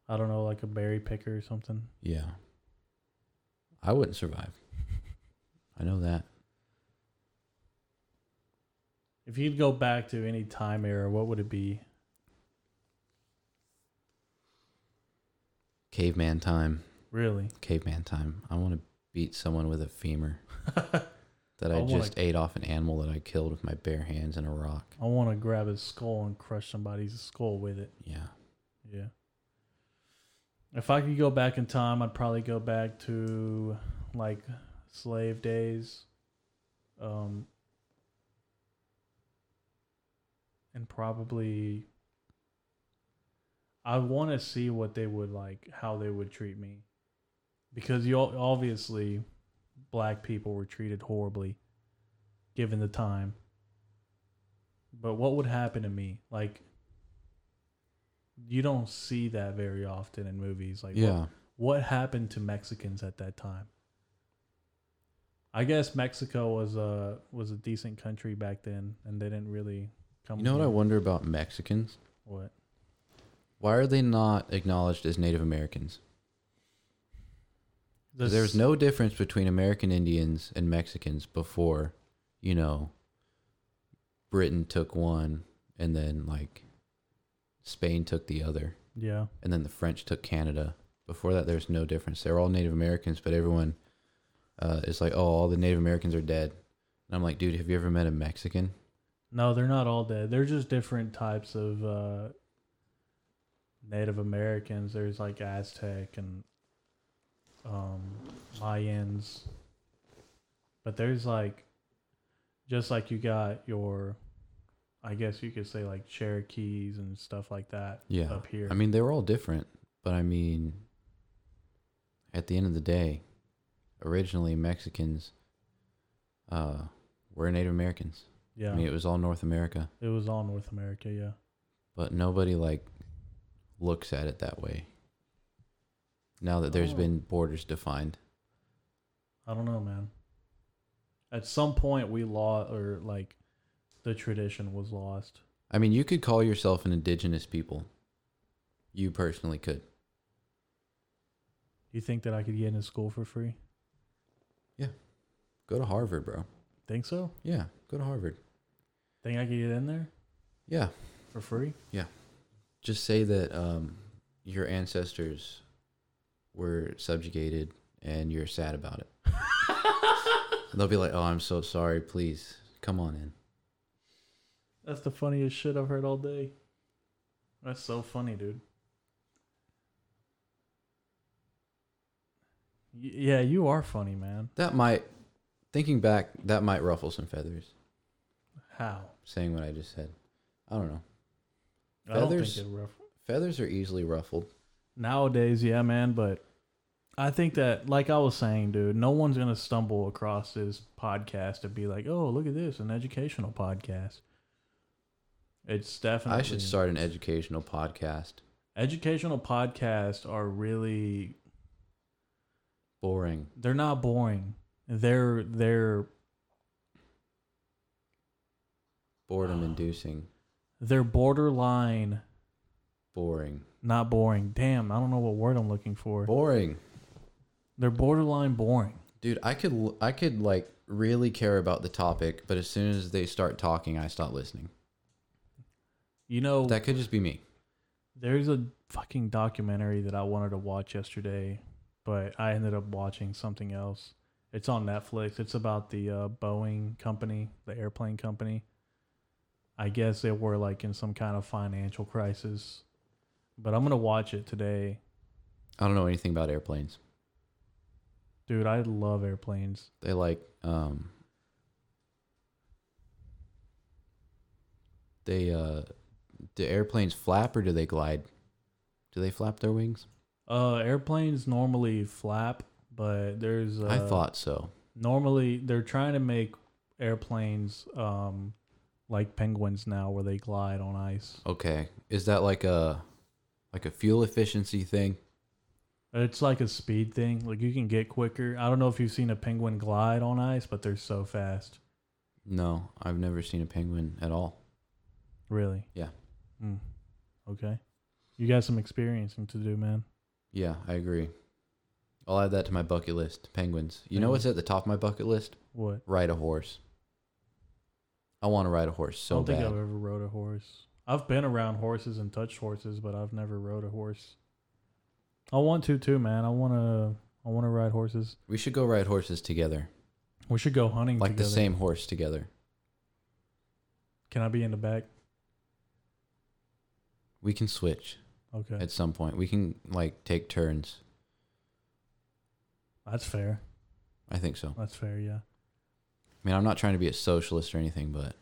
I don't know, like a berry picker or something. Yeah. I wouldn't survive. I know that. If you'd go back to any time era, what would it be? Caveman time. Really? Caveman time. I want to beat someone with a femur that I, I just ate off an animal that I killed with my bare hands and a rock. I want to grab his skull and crush somebody's skull with it. Yeah. Yeah. If I could go back in time, I'd probably go back to like slave days. Um and probably I want to see what they would like how they would treat me. Because you obviously black people were treated horribly given the time. But what would happen to me? Like you don't see that very often in movies. Like, what- Yeah. what, happened to Mexicans at that time? I guess Mexico was a was a decent country back then, and they didn't really come. You know what I wonder about Mexicans? What? Why are they not acknowledged as Native Americans? 'Cause There was no difference between American Indians and Mexicans before, you know, Britain took one and then like Spain took the other Yeah. and then the French took Canada. Before that, there's no difference. They're all Native Americans, but everyone uh, is like, oh, all the Native Americans are dead. And I'm like, dude, have you ever met a Mexican? No, they're not all dead. They're just different types of uh, Native Americans. There's like Aztec and um, Mayans, but there's like just like you got your, I guess you could say like Cherokees and stuff like that. Yeah. up here. I mean, they were all different, but I mean, at the end of the day, originally Mexicans uh, were Native Americans. Yeah, I mean, it was all North America, it was all North America. Yeah, but nobody like looks at it that way. Now that there's Oh. been borders defined, I don't know, man. At some point, we lost, or like, the tradition was lost. I mean, you could call yourself an indigenous people. You personally could. You think that I could get into school for free? Yeah. Go to Harvard, bro. Think so? Yeah, go to Harvard. Think I could get in there Yeah, for free? Yeah. Just say that um, your ancestors were subjugated and you're sad about it. They'll be like, "Oh, I'm so sorry. Please come on in." That's the funniest shit I've heard all day. That's so funny, dude. Y- yeah, you are funny, man. That might, thinking back, that might ruffle some feathers. How? Saying what I just said, I don't know. I don't Feathers? think it. Feathers are easily ruffled. Nowadays, yeah, man, but I think that, like I was saying, dude, no one's gonna stumble across this podcast and be like, "Oh, look at this, an educational podcast." It's definitely. I should start an educational podcast. Educational podcasts are really Boring. they're not boring. They're they're Boredom inducing. they're borderline Boring. not boring. Damn, I don't know what word I'm looking for. Boring. They're borderline boring. Dude, I could I could like really care about the topic, but as soon as they start talking, I stop listening. You know, That could just be me. there's a fucking documentary that I wanted to watch yesterday, but I ended up watching something else. It's on Netflix. It's about the uh, Boeing company, the airplane company. I guess they were like in some kind of financial crisis, but I'm gonna watch it today, I don't know anything about airplanes. dude. I love airplanes. They like um they uh do airplanes flap or do they glide? Do they flap their wings? Uh, airplanes normally flap, but there's uh, I thought so. normally they're trying to make airplanes um like penguins now, where they glide on ice. Okay. Is that like a like a fuel efficiency thing? It's like a speed thing. Like you can get quicker. I don't know if you've seen a penguin glide on ice, but they're so fast. No, I've never seen a penguin at all. Really? Yeah. Mm. Okay. You got some experiencing to do, man. Yeah, I agree. I'll add that to my bucket list. Penguins. You know what's at the top of my bucket list? What? Ride a horse. I want to ride a horse so I don't think bad. I've ever rode a horse. I've been around horses and touched horses, but I've never rode a horse. I want to too, man. I want to. I want to ride horses. We should go ride horses together. We should go hunting Like together. the same horse together. Can I be in the back? We can switch Okay, at some point. We can like take turns. that's fair. I think so. That's fair. Yeah. I mean, I'm not trying to be a socialist or anything, but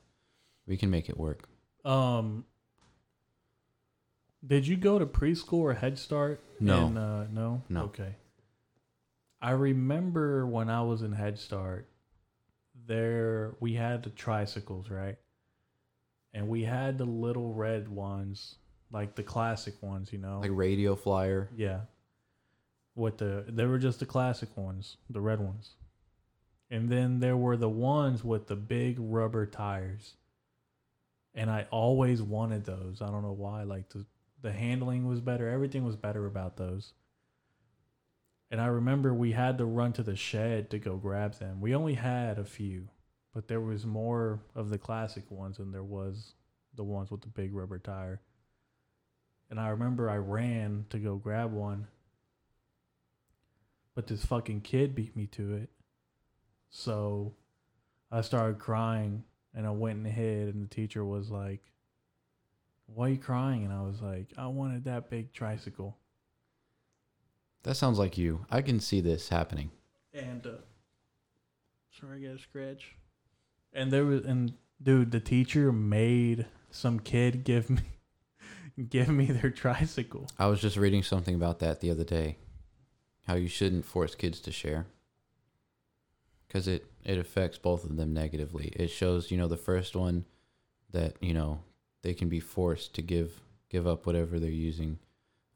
we can make it work. Um. Did you go to preschool or Head Start? No. In, uh, no. No. Okay. I remember when I was in Head Start, there we had the tricycles, right? And we had the little red ones, like the classic ones, you know. Like radio flyer. yeah. What the they were just the classic ones, the red ones. And then there were the ones with the big rubber tires. And I always wanted those. I don't know why. Like the the handling was better. Everything was better about those. And I remember we had to run to the shed to go grab them. We only had a few, but there was more of the classic ones than there was the ones with the big rubber tire. And I remember I ran to go grab one, but this fucking kid beat me to it. So I started crying and I went and hid, and the teacher was like, Why are you crying? And I was like, I wanted that big tricycle. That sounds like you. I can see this happening. And uh, sorry, I got a scratch. And there was, and dude, the teacher made some kid give me give me their tricycle. I was just reading something about that the other day. How you shouldn't force kids to share. Cuz it it affects both of them negatively. It shows, you know, the first one that, you know, they can be forced to give give up whatever they're using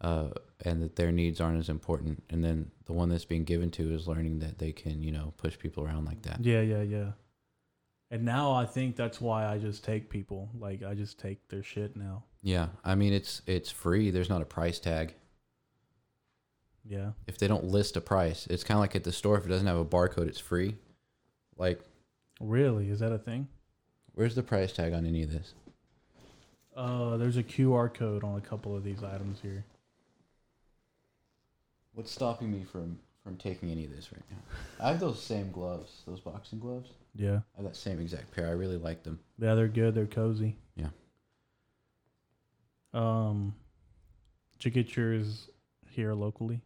uh and that their needs aren't as important. And then the one that's being given to is learning that they can, you know, push people around like that. Yeah, yeah, yeah. And now I think that's why I just take people. Like I just take their shit now. Yeah, I mean it's it's free. There's not a price tag. Yeah. If they don't list a price, it's kind of like at the store. If it doesn't have a barcode, it's free. Like, Really? Is that a thing? where's the price tag on any of this? Uh, there's a QR code on a couple of these items here. What's stopping me from from taking any of this right now? I have those same gloves, those boxing gloves. Yeah. I have that same exact pair. I really like them. Yeah, they're good. They're cozy. Yeah. Um, did you get yours here locally?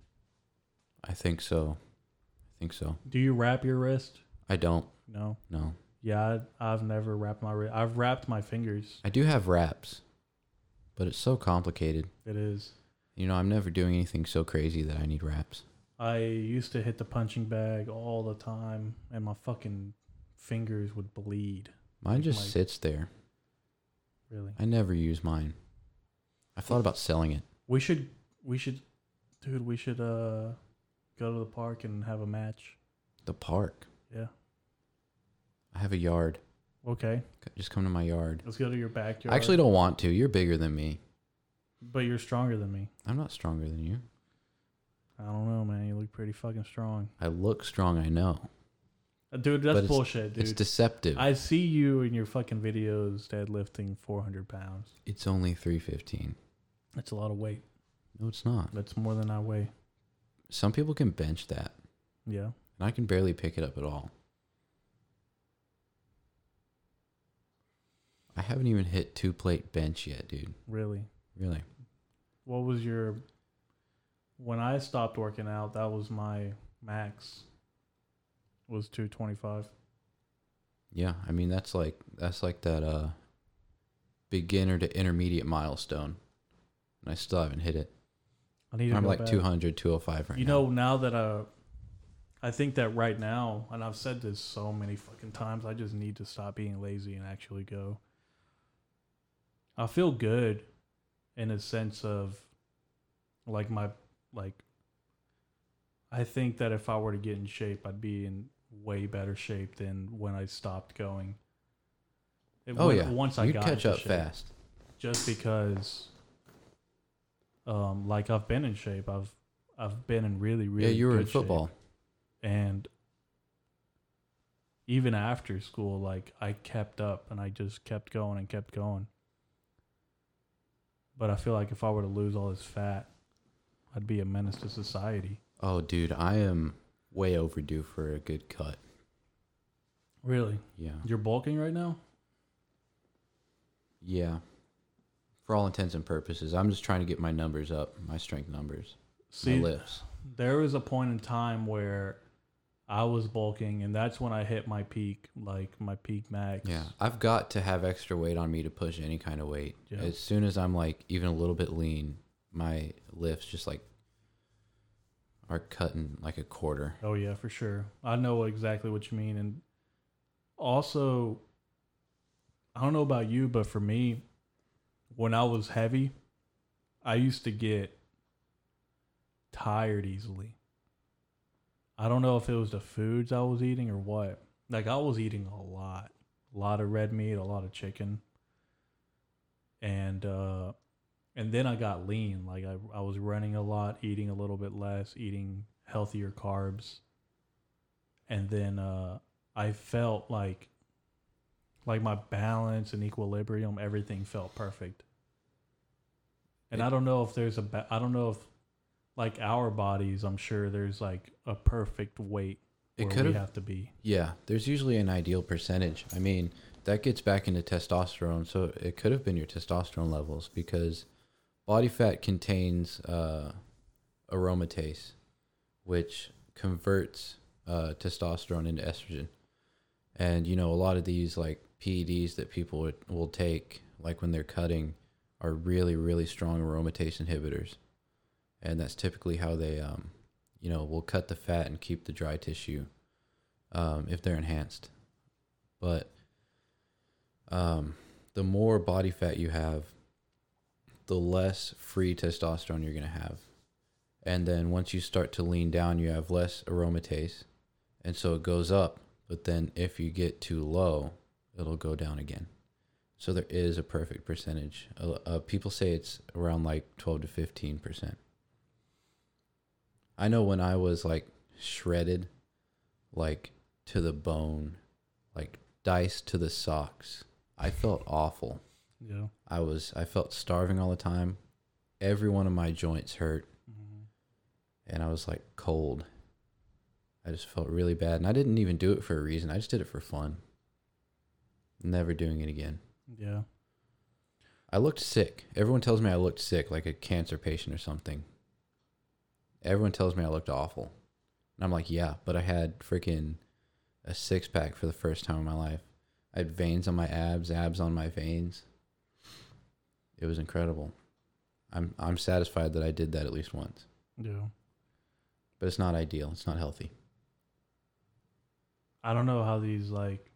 I think so. I think so. Do you wrap your wrist? I don't. No. No. Yeah, I, I've never wrapped my wrist. I've wrapped my fingers. I do have wraps, but it's so complicated. It is. You know, I'm never doing anything so crazy that I need wraps. I used to hit the punching bag all the time, and my fucking fingers would bleed. Mine Like just my- sits there. Really. I never use mine. I thought about selling it. We should. We should. Dude, we should uh go to the park and have a match. The park. Yeah. I have a yard. Okay. Just come to my yard. Let's go to your backyard. I actually don't want to. You're bigger than me. But you're stronger than me. I'm not stronger than you. I don't know, man. You look pretty fucking strong. I look strong, I know. Uh, Dude, that's it's- bullshit, dude. It's deceptive. I see you in your fucking videos deadlifting 400 pounds. it's only 315. That's a lot of weight. No, it's not. That's more than I weigh. Some people can bench that, Yeah. and I can barely pick it up at all. Haven't even hit two plate bench yet, dude. Really. Really. What was your. When I stopped working out, that was my max. Was 225. Yeah, I mean that's like that's like that uh beginner to intermediate milestone. And I still haven't hit it. I need to I'm like back. 200, 205 right you now. You know, now that I, I think that right now, and I've said this so many fucking times, I just need to stop being lazy and actually go. I feel good, in a sense of, like my like. I think that if I were to get in shape, I'd be in way better shape than when I stopped going. It Oh yeah. once I got catch up shape fast. just because um like I've been in shape. I've I've been in really really yeah, you were in good shape. football. and even after school like I kept up and I just kept going and kept going. But I feel like if I were to lose all this fat, I'd be a menace to society. Oh, dude, I am way overdue for a good cut. Really? Yeah. You're bulking right now? Yeah. For all intents and purposes, I'm just trying to get my numbers up, my strength numbers, See, my lifts. there was a point in time where I was bulking and that's when I hit my peak, like my peak max. Yeah, I've got to have extra weight on me to push any kind of weight. Yeah. As soon as I'm like even a little bit lean, my lifts just like are cutting like a quarter. Oh yeah, for sure. I know exactly what you mean, and also, I don't know about you, but for me, when I was heavy, I used to get tired easily. I don't know if it was the foods I was eating or what. Like I was eating a lot, a lot of red meat, a lot of chicken, and uh, and then I got lean. Like I I was running a lot, eating a little bit less, eating healthier carbs, and then uh, I felt like like my balance and equilibrium, everything felt perfect. And I don't know if there's a ba- I don't know if like our bodies, I'm sure there's like a perfect weight It where could we have have to be. Yeah, there's usually an ideal percentage. I mean, that gets back into testosterone, so it could have been your testosterone levels because body fat contains uh, aromatase, which converts uh, testosterone into estrogen. And you know, a lot of these like PEDs that people would, will take, like when they're cutting, are really, really strong aromatase inhibitors, and that's typically how they, um, you know, will cut the fat and keep the dry tissue um, if they're enhanced. But um, the more body fat you have, the less free testosterone you're going to have. And then once you start to lean down, you have less aromatase. And so it goes up. But then if you get too low, it'll go down again. So there is a perfect percentage. Uh, uh, people say it's around like 12 to 15%. I know when I was like shredded, like to the bone, like diced to the socks. I felt awful. Yeah. I was I felt starving all the time. Every one of my joints hurt Mhm. and I was like cold. I just felt really bad and I didn't even do it for a reason. I just did it for fun. Never doing it again. Yeah. I looked sick. Everyone tells me I looked sick like a cancer patient or something. Everyone tells me I looked awful. And I'm like, yeah, but I had freaking a six pack for the first time in my life. I had veins on my abs, abs on my veins. It was incredible. I'm I'm satisfied that I did that at least once. Yeah. But it's not ideal. It's not healthy. I don't know how these like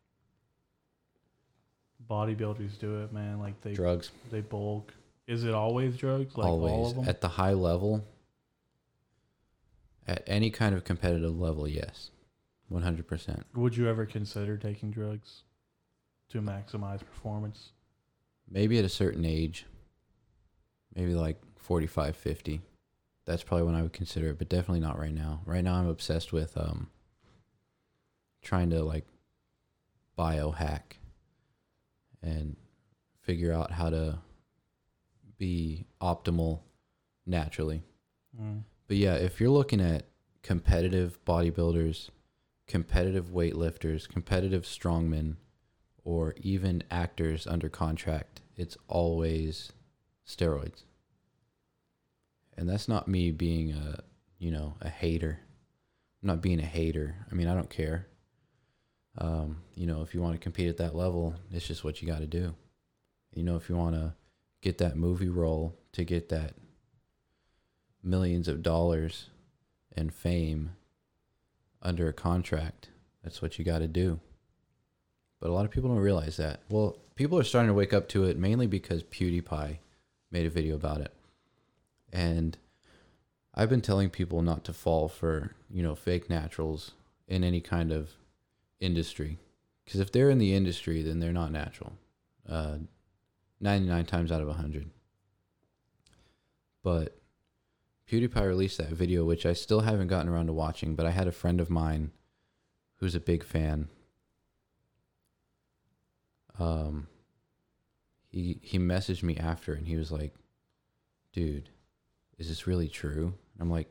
bodybuilders do it, man. Like they Drugs they bulk. Is it always drugs? Like all always of them? at the high level. At any kind of competitive level, yes. 100%. Would you ever consider taking drugs to maximize performance? maybe at a certain age maybe like 45 50 that's probably when i would consider it but definitely not right now right now i'm obsessed with um trying to like biohack and figure out how to be optimal naturally Mm. But yeah if you're looking at competitive bodybuilders competitive weightlifters competitive strongmen or even actors under contract, it's always steroids. And that's not me being a, you know, a hater. I'm not being a hater. I mean, I don't care. Um, you know, if you want to compete at that level, it's just what you got to do. You know, if you want to get that movie role to get that millions of dollars and fame under a contract, that's what you got to do. But a lot of people don't realize that. Well, people are starting to wake up to it mainly because PewDiePie made a video about it. And I've been telling people not to fall for, you know, fake naturals in any kind of industry. Because if they're in the industry, then they're not natural. Uh, 99 times out of 100. But PewDiePie released that video, which I still haven't gotten around to watching, but I had a friend of mine who's a big fan um he he messaged me after and he was like dude is this really true and i'm like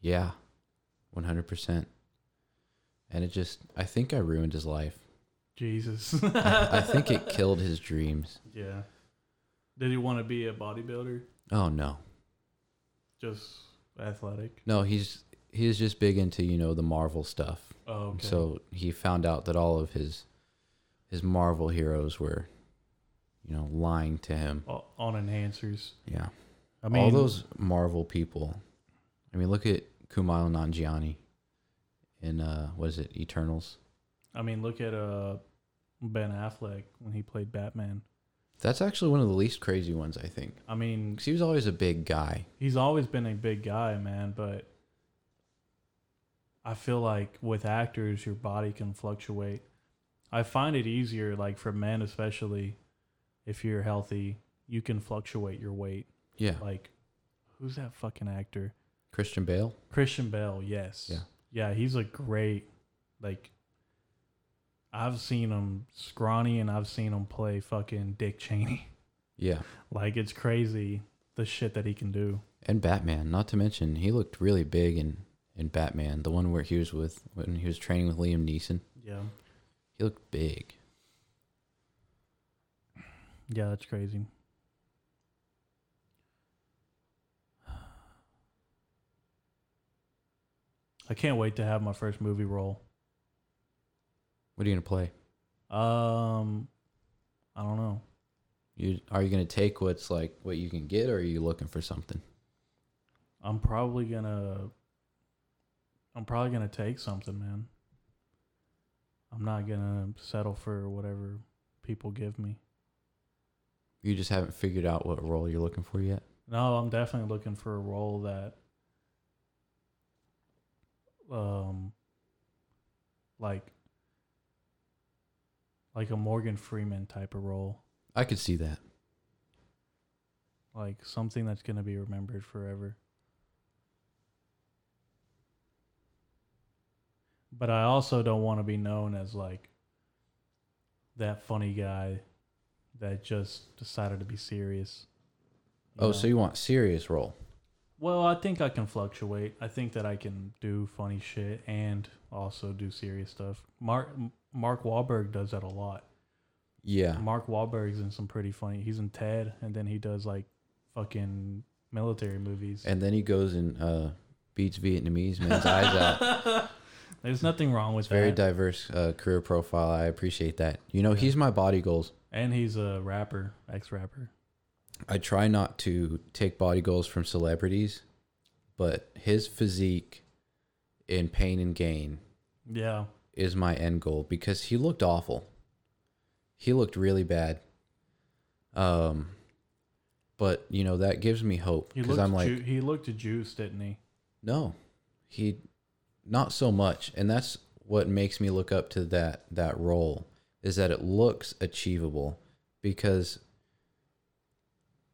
yeah 100% and it just i think i ruined his life Jesus. I, I think it killed his dreams Yeah. Did he want to be a bodybuilder? oh no Just athletic? no he's he's just big into you know the marvel stuff Oh, okay. so he found out that all of his his marvel heroes were you know lying to him O- on enhancers. yeah I mean, all those Marvel people. I mean, look at Kumail Nanjiani in uh, what is it, Eternals? I mean, look at uh Ben Affleck when he played Batman. That's actually one of the least crazy ones, I think. I mean, 'Cause he was always a big guy. he's always been a big guy, man, but I feel like with actors, your body can fluctuate. I find it easier, like for men especially, if you're healthy, you can fluctuate your weight. Yeah. Like, who's that fucking actor? Christian Bale. Christian Bale. Yes. Yeah. Yeah, he's a great, like. I've seen him scrawny, and I've seen him play fucking Dick Cheney. Yeah. Like it's crazy the shit that he can do. And Batman. Not to mention, he looked really big in in Batman, the one where he was with when he was training with Liam Neeson. Yeah. He looked big. Yeah, that's crazy. I can't wait to have my first movie role. What are you gonna play? Um, I don't know. You are you gonna take what's like what you can get, or are you looking for something? I'm probably gonna. I'm probably gonna take something, man. I'm not gonna settle for whatever people give me. You just haven't figured out what role you're looking for yet. No, I'm definitely looking for a role that um like like a Morgan Freeman type of role. I could see that. Like something that's going to be remembered forever. But I also don't want to be known as like that funny guy that just decided to be serious. Oh, know? so you want serious role? Well, I think I can fluctuate. I think that I can do funny shit and also do serious stuff. Mark Mark Wahlberg does that a lot. Yeah. Mark Wahlberg's in some pretty funny. He's in Ted, and then he does like fucking military movies. And then he goes and uh, beats Vietnamese men's eyes out. There's nothing wrong with Very that. diverse uh, career profile. I appreciate that. You know, he's my body goals. and he's a rapper, ex rapper. I try not to take body goals from celebrities, but his physique in Pain and Gain Yeah, is my end goal because he looked awful. He looked really bad. Um, but you know that gives me hope he because looked. I'm like, ju- he looked juiced, didn't he? no, he, not so much, and that's what makes me look up to that that role is that it looks achievable because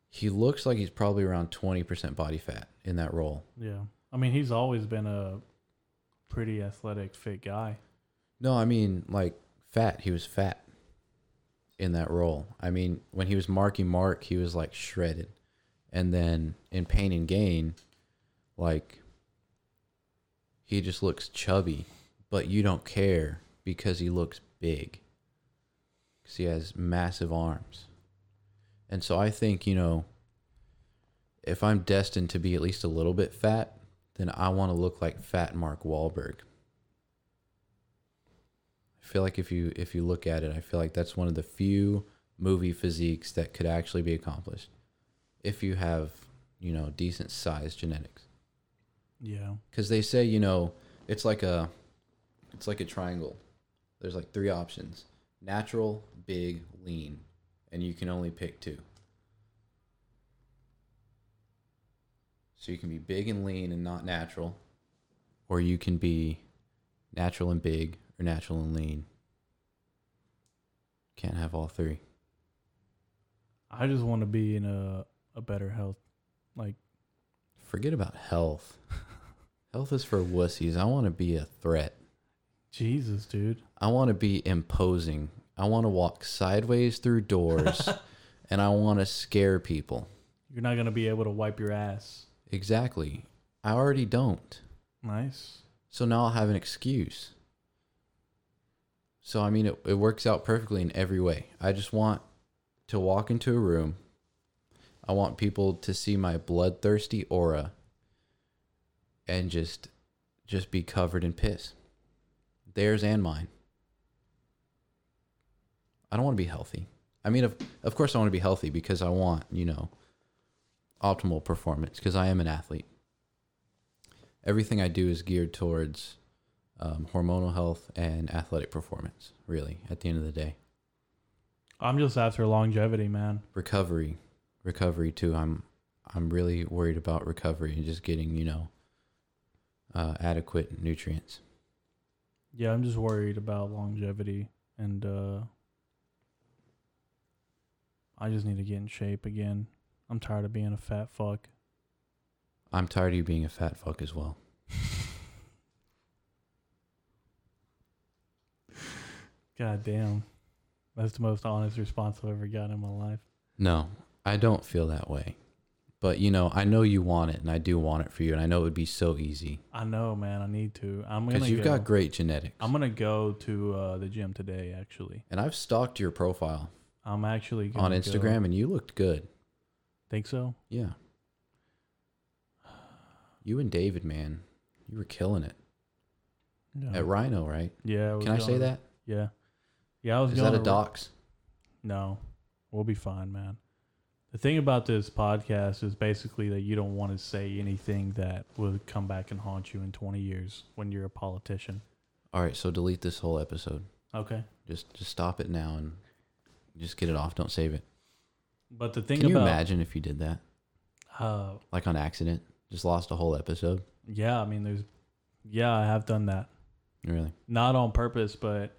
he looks like he's probably around twenty percent body fat in that role. Yeah. I mean, he's always been a pretty athletic, fit guy. No, I mean like fat. He was fat in that role. I mean, when he was Marky Mark, he was like shredded. And then in Pain and Gain, like he just looks chubby, but you don't care because he looks big. Cuz he has massive arms. And so I think, you know, if I'm destined to be at least a little bit fat, then I want to look like fat Mark Wahlberg. I feel like if you if you look at it, I feel like that's one of the few movie physiques that could actually be accomplished if you have, you know, decent size genetics. Yeah. Cuz they say, you know, it's like a it's like a triangle. There's like three options. Natural, big, lean, and you can only pick two. So you can be big and lean and not natural, or you can be natural and big or natural and lean. Can't have all three. I just want to be in a a better health. Like, Forget about health. health is for wussies. I want to be a threat. Jesus, dude. I want to be imposing. I want to walk sideways through doors and I want to scare people. You're not gonna be able to wipe your ass. Exactly. I already don't. Nice. So now I'll have an excuse. So, I mean, it, it works out perfectly in every way. I just want to walk into a room. I want people to see my bloodthirsty aura and just just be covered in piss. Theirs and mine. I don't want to be healthy. I mean, of, of course, I want to be healthy because I want, you know, optimal performance because I am an athlete. Everything I do is geared towards um, hormonal health and athletic performance, really, at the end of the day. I'm just after longevity, man. Recovery, recovery too. I'm I'm really worried about recovery and just getting, you know, uh, adequate nutrients. Yeah, I'm just worried about longevity and uh I just need to get in shape again. I'm tired of being a fat fuck. I'm tired of you being a fat fuck as well. God damn. That's the most honest response I've ever gotten in my life. No, I don't feel that way. But you know, I know you want it, and I do want it for you, and I know it would be so easy I know, man. I need to. I'm gonna. because you've go. got great genetics. I'm gonna go to uh, the gym today. Actually, and I've stalked your profile I'm actually on Instagram, Go. and you looked good. Think so? Yeah. You and David, man, you were killing it Yeah. at Rhino, right? yeah. Can I say that? Yeah. Yeah, I was Is going that a dox? No, we'll be fine, man. The thing about this podcast is basically that you don't want to say anything that will come back and haunt you in 20 years when you're a politician. All right, so delete this whole episode. Okay. Just just stop it now and just get it off. Don't save it. But the thing Can you imagine if you did that, uh, like on accident, just lost a whole episode? yeah, I mean, there's, yeah, I have done that. Really? Not on purpose, but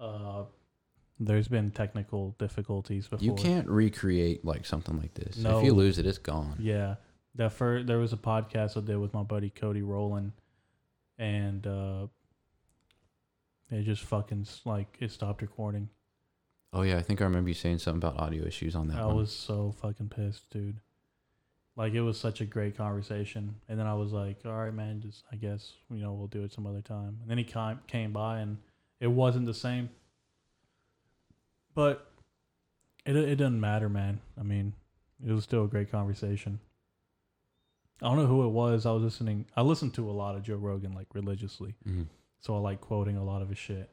uh, there's been technical difficulties before. You can't recreate like something like this. No. If you lose it, it's gone. Yeah, that first there was a podcast I did with my buddy Cody Rowland, and uh, it just fucking like it stopped recording. Oh yeah, I think I remember you saying something about audio issues on that I one. was so fucking pissed, dude. Like it was such a great conversation, and then I was like, "All right, man, just I guess you know we'll do it some other time." And then he came came by, and it wasn't the same. But it it doesn't matter, man. I mean, it was still a great conversation. I don't know who it was. I was listening. I listened to a lot of Joe Rogan like religiously, Mhm. so I like quoting a lot of his shit.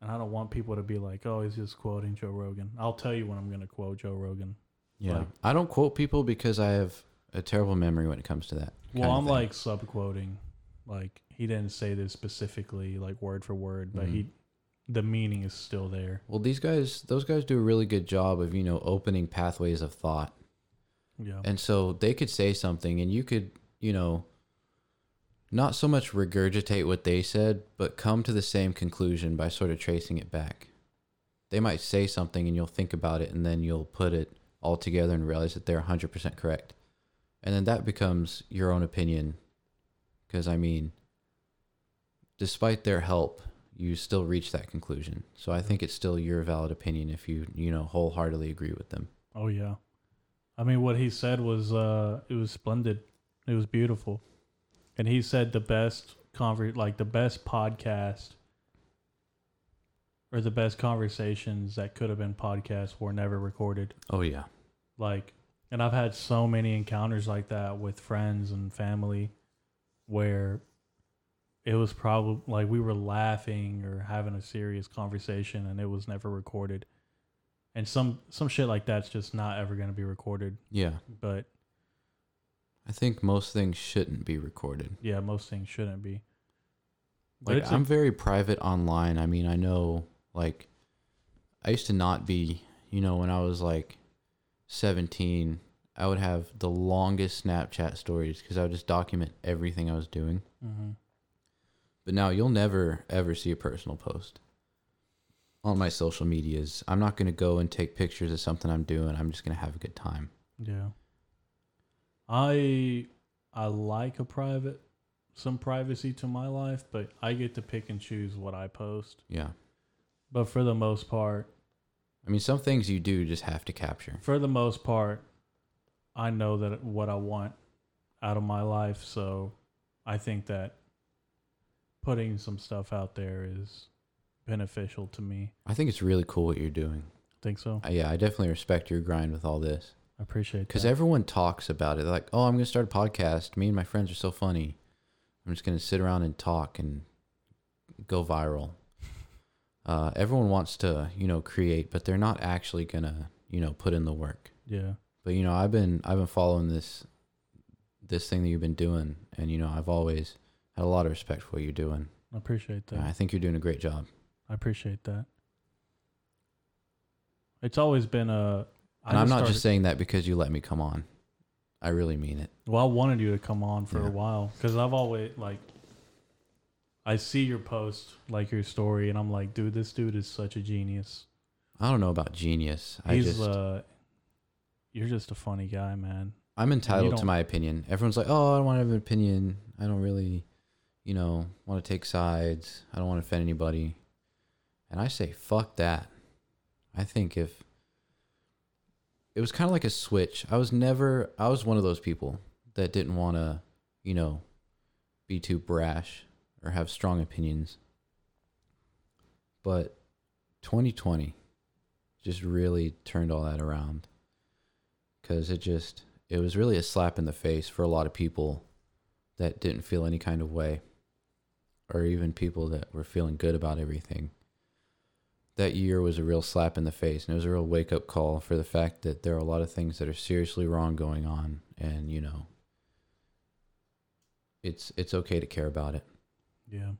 And I don't want people to be like, "Oh, he's just quoting Joe Rogan." I'll tell you when I'm gonna quote Joe Rogan. Yeah, like- I don't quote people because I have a terrible memory when it comes to that. Well, I'm like sub quoting. Like he didn't say this specifically, like word for word, but Mhm. he, the meaning is still there. well, these guys, those guys do a really good job of you know opening pathways of thought, Yeah. and so they could say something, and you could you know not so much regurgitate what they said, but come to the same conclusion by sort of tracing it back. They might say something, and you'll think about it, and then you'll put it all together and realize that they're 100% correct. And then that becomes your own opinion. Because, I mean, despite their help, you still reach that conclusion. So I think it's still your valid opinion if you, you know, wholeheartedly agree with them. oh yeah. I mean, what he said was, uh, it was splendid. It was beautiful, and he said the best conver like the best podcast, or the best conversations that could have been podcasts were never recorded. Oh, yeah. like and i've had so many encounters like that with friends and family where it was probably like we were laughing or having a serious conversation and it was never recorded and some some shit like that's just not ever going to be recorded Yeah. but I think most things shouldn't be recorded. yeah most things shouldn't be but Like it's a- I'm very private online. I mean, I know like I used to not be, you know, when I was like 17, I would have the longest Snapchat stories cuz I would just document everything I was doing. Mhm. But now you'll never ever see a personal post on my social medias. I'm not going to go and take pictures of something I'm doing. I'm just going to have a good time. yeah i i like a private some privacy to my life but i get to pick and choose what i post Yeah. but for the most part I mean, some things you do just have to capture. for the most part, I know that what I want out of my life. So I think that putting some stuff out there is beneficial to me. I think it's really cool what you're doing. I think so? Uh, yeah, I definitely respect your grind with all this. I appreciate Because everyone talks about it. They're like, oh, I'm going to start a podcast. Me and my friends are so funny. I'm just going to sit around and talk and go viral. Uh, everyone wants to, you know, create, but they're not actually going to, you know, put in the work. yeah. But you know, I've been I've been following this this thing that you've been doing, and you know, I've always had a lot of respect for what you're doing. I appreciate that. And I think you're doing a great job. I appreciate that. It's always been a. I And I'm not started- just saying that because you let me come on. I really mean it. Well, I wanted you to come on for Yeah. a while because I've always like. I see your post, like your story, and I'm like, dude, this dude is such a genius. I don't know about genius. I He's just uh, you're just a funny guy, man. I'm entitled to my opinion. Everyone's like, "Oh, I don't want to have an opinion. I don't really, you know, want to take sides. I don't want to offend anybody." And I say, "Fuck that." I think if it was kind of like a switch. I was never I was one of those people that didn't want to, you know, be too brash or have strong opinions. But 2020 just really turned all that around because it just it was really a slap in the face for a lot of people that didn't feel any kind of way or even people that were feeling good about everything. That year was a real slap in the face and it was a real wake up call for the fact that there are a lot of things that are seriously wrong going on and you know it's it's okay to care about it. Yeah.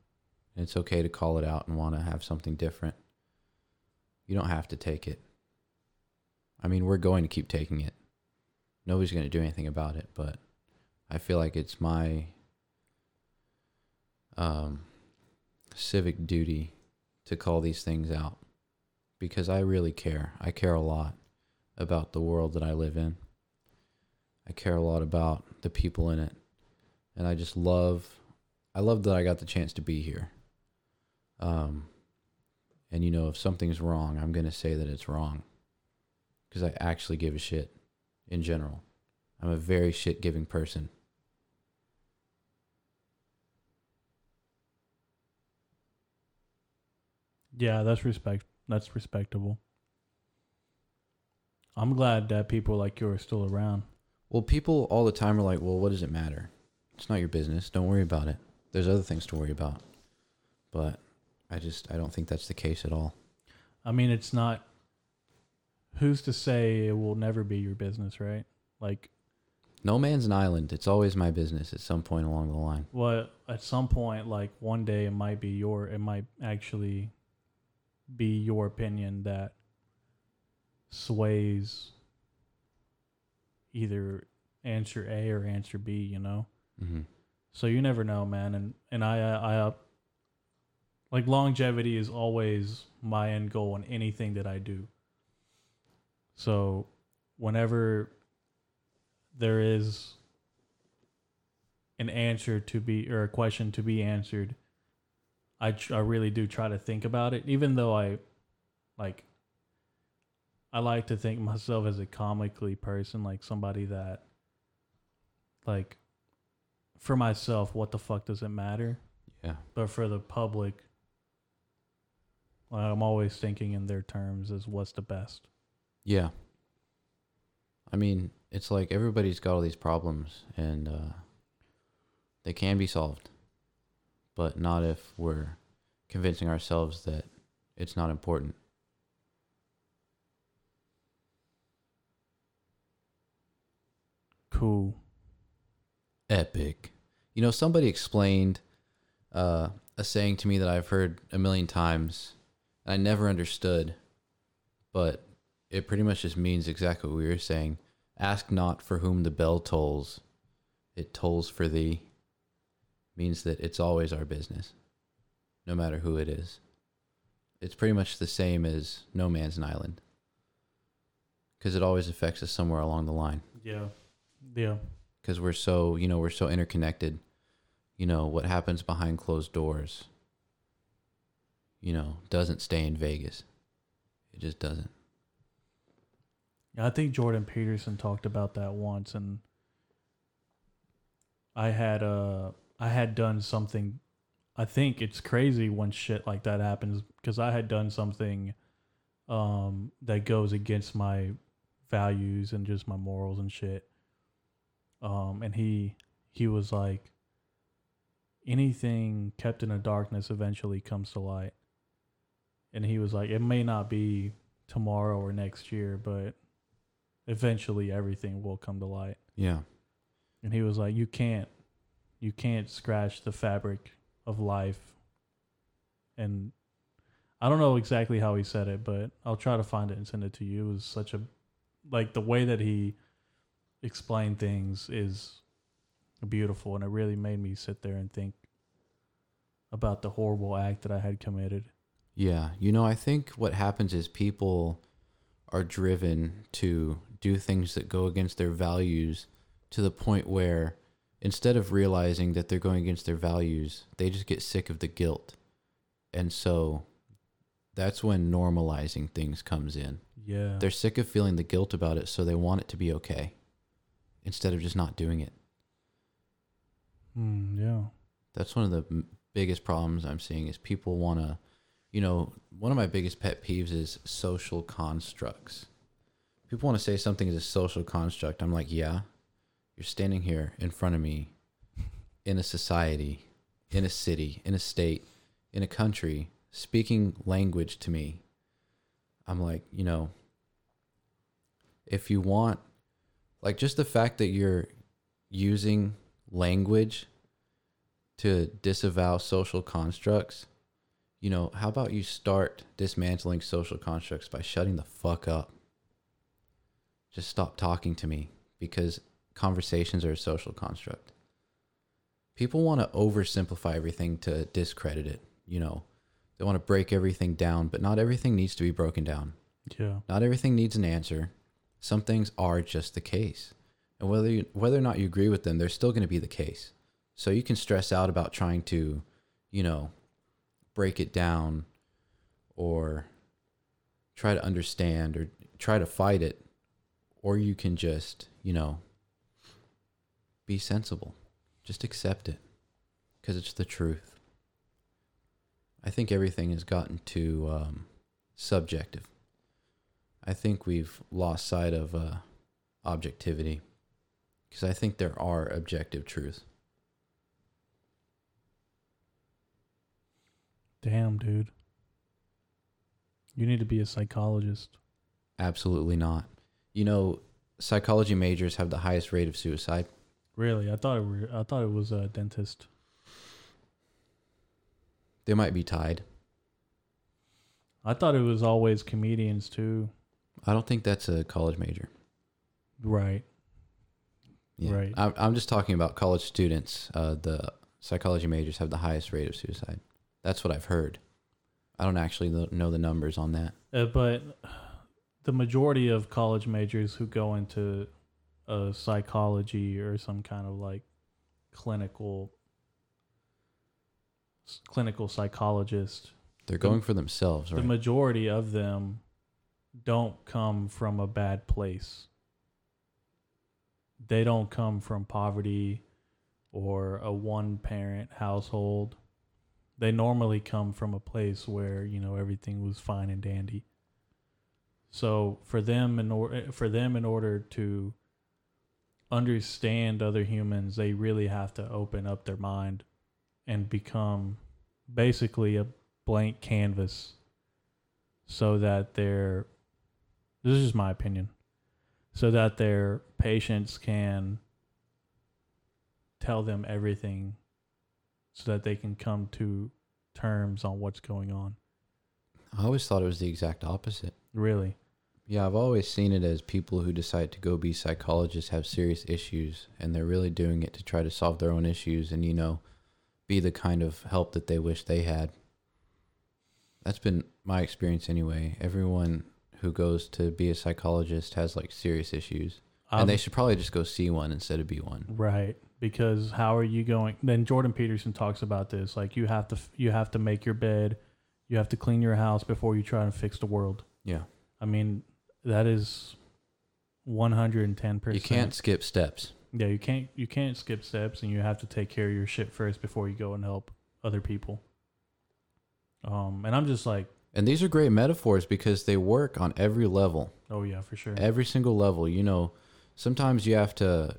it's okay to call it out and want to have something different. You don't have to take it. I mean we're going to keep taking it nobody's going to do anything about it but i feel like it's my um civic duty to call these things out because i really care. I care a lot about the world that i live in. I care a lot about the people in it. And i just love i love that i got the chance to be here. Um and you know if something's wrong i'm going to say that it's wrong because i actually give a shit in general i'm a very shit giving person Yeah, that's respect. That's respectable. I'm glad that people like you are still around. Well, people all the time are like, well, what does it matter? It's not your business. Don't worry about it. There's other things to worry about. But I just, I don't think that's the case at all. I mean, it's not. Who's to say it will never be your business, right? Like, No man's an island. It's always my business at some point along the line. well, at some point, like one day, it might be your. It might actually be your opinion that sways either answer A or answer B. You know. Mm-hmm. So you never know, man. And and I I uh, like longevity is always my end goal in anything that I do. So whenever there is an answer to be or a question to be answered, I tr- I really do try to think about it even though I like I like to think myself as a comically person like somebody that like for myself, what the fuck does it matter? Yeah. But for the public, I'm always thinking in their terms as what's the best. Yeah. I mean, it's like everybody's got all these problems and uh, they can be solved, but not if we're convincing ourselves that it's not important. Cool. Epic. You know, somebody explained uh, a saying to me that I've heard a million times and I never understood, but it pretty much just means exactly what we were saying. Ask not for whom the bell tolls, it tolls for thee. Means that it's always our business, no matter who it is. It's pretty much the same as No Man's an Island, because it always affects us somewhere along the line Yeah. Yeah. because we're so you know we're so interconnected you know what happens behind closed doors you know doesn't stay in vegas it just doesn't I think Jordan Peterson talked about that once and I had uh I had done something I think it's crazy when shit like that happens because I had done something um that goes against my values and just my morals and shit. Um and he he was like anything kept in the darkness eventually comes to light. And he was like it may not be tomorrow or next year, but eventually everything will come to light. yeah And he was like, You can't you can't scratch the fabric of life. And I don't know exactly how he said it, but I'll try to find it and send it to you. It was such a like the way that he explained things is beautiful, and it really made me sit there and think about the horrible act that I had committed. Yeah, you know, I think what happens is people are driven to do things that go against their values to the point where instead of realizing that they're going against their values, they just get sick of the guilt. And so that's when normalizing things comes in. Yeah. They're sick of feeling the guilt about it, so they want it to be okay instead of just not doing it. Mm, yeah. That's one of the m- biggest problems I'm seeing is people want to, you know, one of my biggest pet peeves is social constructs. People want to say something is a social construct. I'm like, yeah, you're standing here in front of me in a society, in a city, in a state, in a country, speaking language to me. I'm like, you know, if you want, like, just the fact that you're using language to disavow social constructs, you know, how about you start dismantling social constructs by shutting the fuck up? Just stop talking to me because conversations are a social construct. People want to oversimplify everything to discredit it. You know, they want to break everything down, but not everything needs to be broken down. Yeah. Not everything needs an answer. Some things are just the case. And whether you, whether or not you agree with them, they're still going to be the case. So you can stress out about trying to, you know, break it down or try to understand or try to fight it or you can just, you know, be sensible. Just accept it because it's the truth. I think everything has gotten too um, subjective. I think we've lost sight of uh, objectivity because I think there are objective truths. Damn, dude. You need to be a psychologist. Absolutely not. You know, psychology majors have the highest rate of suicide. Really? I thought it were I thought it was a dentist. They might be tied. I thought it was always comedians too. I don't think that's a college major. Right. Yeah. Right. I'm, I'm just talking about college students. Uh, the psychology majors have the highest rate of suicide. That's what I've heard. I don't actually know the numbers on that. Uh, but the majority of college majors who go into a psychology or some kind of like clinical clinical psychologist They're The- going for themselves, the majority of them don't come from a bad place. They don't come from poverty or a one parent household. They normally come from a place where, you know, everything was fine and dandy. So for them in order eh, for them in order to understand other humans, they really have to open up their mind and become basically a blank canvas so that their this is just my opinion so that their patients can tell them everything so that they can come to terms on what's going on I always thought it was the exact opposite. really Yeah, I've always seen it as people who decide to go be psychologists have serious issues and they're really doing it to try to solve their own issues and, you know, be the kind of help that they wish they had. That's been my experience anyway. Everyone who goes to be a psychologist has like serious issues. I've- and they um, should probably just go see one instead of be one. right because how are you going then jordan peterson talks about this like you have to you have to make your bed you have to clean your house before you try to fix the world Yeah. i mean that is 110% You can't skip steps. Yeah, you can't you can't skip steps and you have to take care of your shit first before you go and help other people. Um and I'm just like, And these are great metaphors because they work on every level. oh yeah, for sure. every single level you know sometimes you have to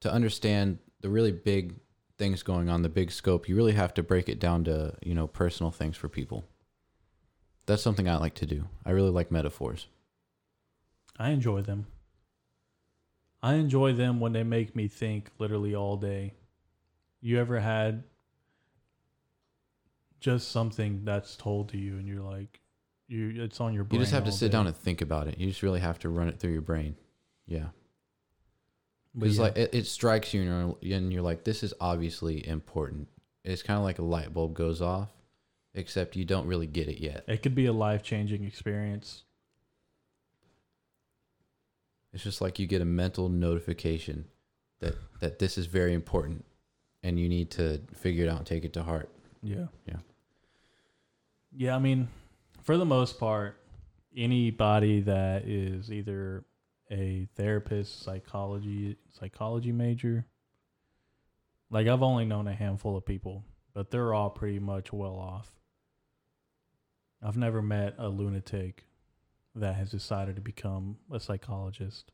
to understand the really big things going on the big scope you really have to break it down to you know personal things for people that's something i like to do i really like metaphors I enjoy them. I enjoy them when they make me think literally all day. You ever had just something that's told to you and you're like you it's on your brain. you just have to sit day. down and think about it you just really have to run it through your brain yeah Because yeah, like it, it strikes you and you're, and you're like, this is obviously important. It's kind of like a light bulb goes off, except you don't really get it yet. it could be a life changing experience. It's just like you get a mental notification that that this is very important, and you need to figure it out and take it to heart. Yeah. Yeah. Yeah, I mean, for the most part, anybody that is either a therapist, psychology, psychology major, like I've only known a handful of people, but they're all pretty much well off. I've never met a lunatic that has decided to become a psychologist.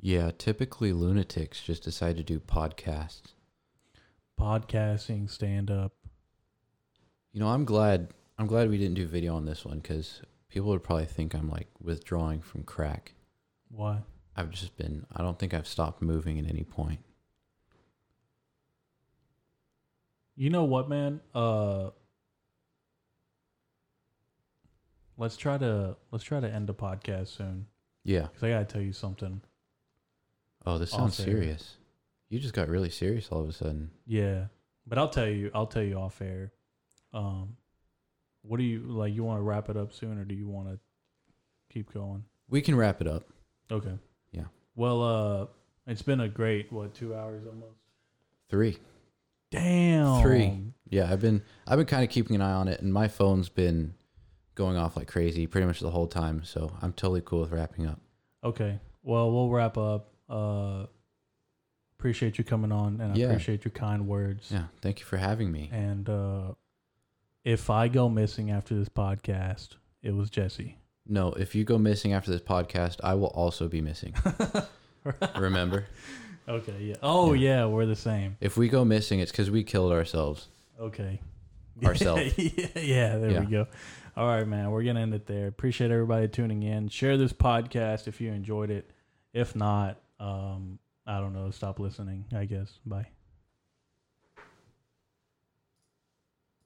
Yeah, typically lunatics just decide to do podcasts. Podcasting, stand up. You know, I'm glad I'm glad we didn't do video on this one because people would probably think I'm like withdrawing from crack. Why? I've just been. I don't think I've stopped moving at any point. You know what, man? Uh Let's try to let's try to end the podcast soon Yeah. cuz I got to tell you something. Oh, this sounds serious. You just got really serious all of a sudden. Yeah. But I'll tell you I'll tell you off air. Um what do you like you want to wrap it up soon or do you want to keep going? We can wrap it up. Okay. Yeah. Well, uh it's been a great what, 2 hours almost. Three. Damn. Three. Yeah, I've been I've been kind of keeping an eye on it, and my phone's been going off like crazy pretty much the whole time. So I'm totally cool with wrapping up. Okay. Well, we'll wrap up. Uh appreciate you coming on and I Yeah. appreciate your kind words. Yeah, thank you for having me. And uh, if I go missing after this podcast, it was Jesse. No, if you go missing after this podcast, I will also be missing. Remember, Okay, yeah. Oh, yeah, we're the same. if we go missing, it's because we killed ourselves. Okay. Ourselves. yeah, yeah, there Yeah. we go. All right, man. We're to end it there. Appreciate everybody tuning in. Share this podcast if you enjoyed it. If not, um, I don't know. Stop listening, I guess. Bye.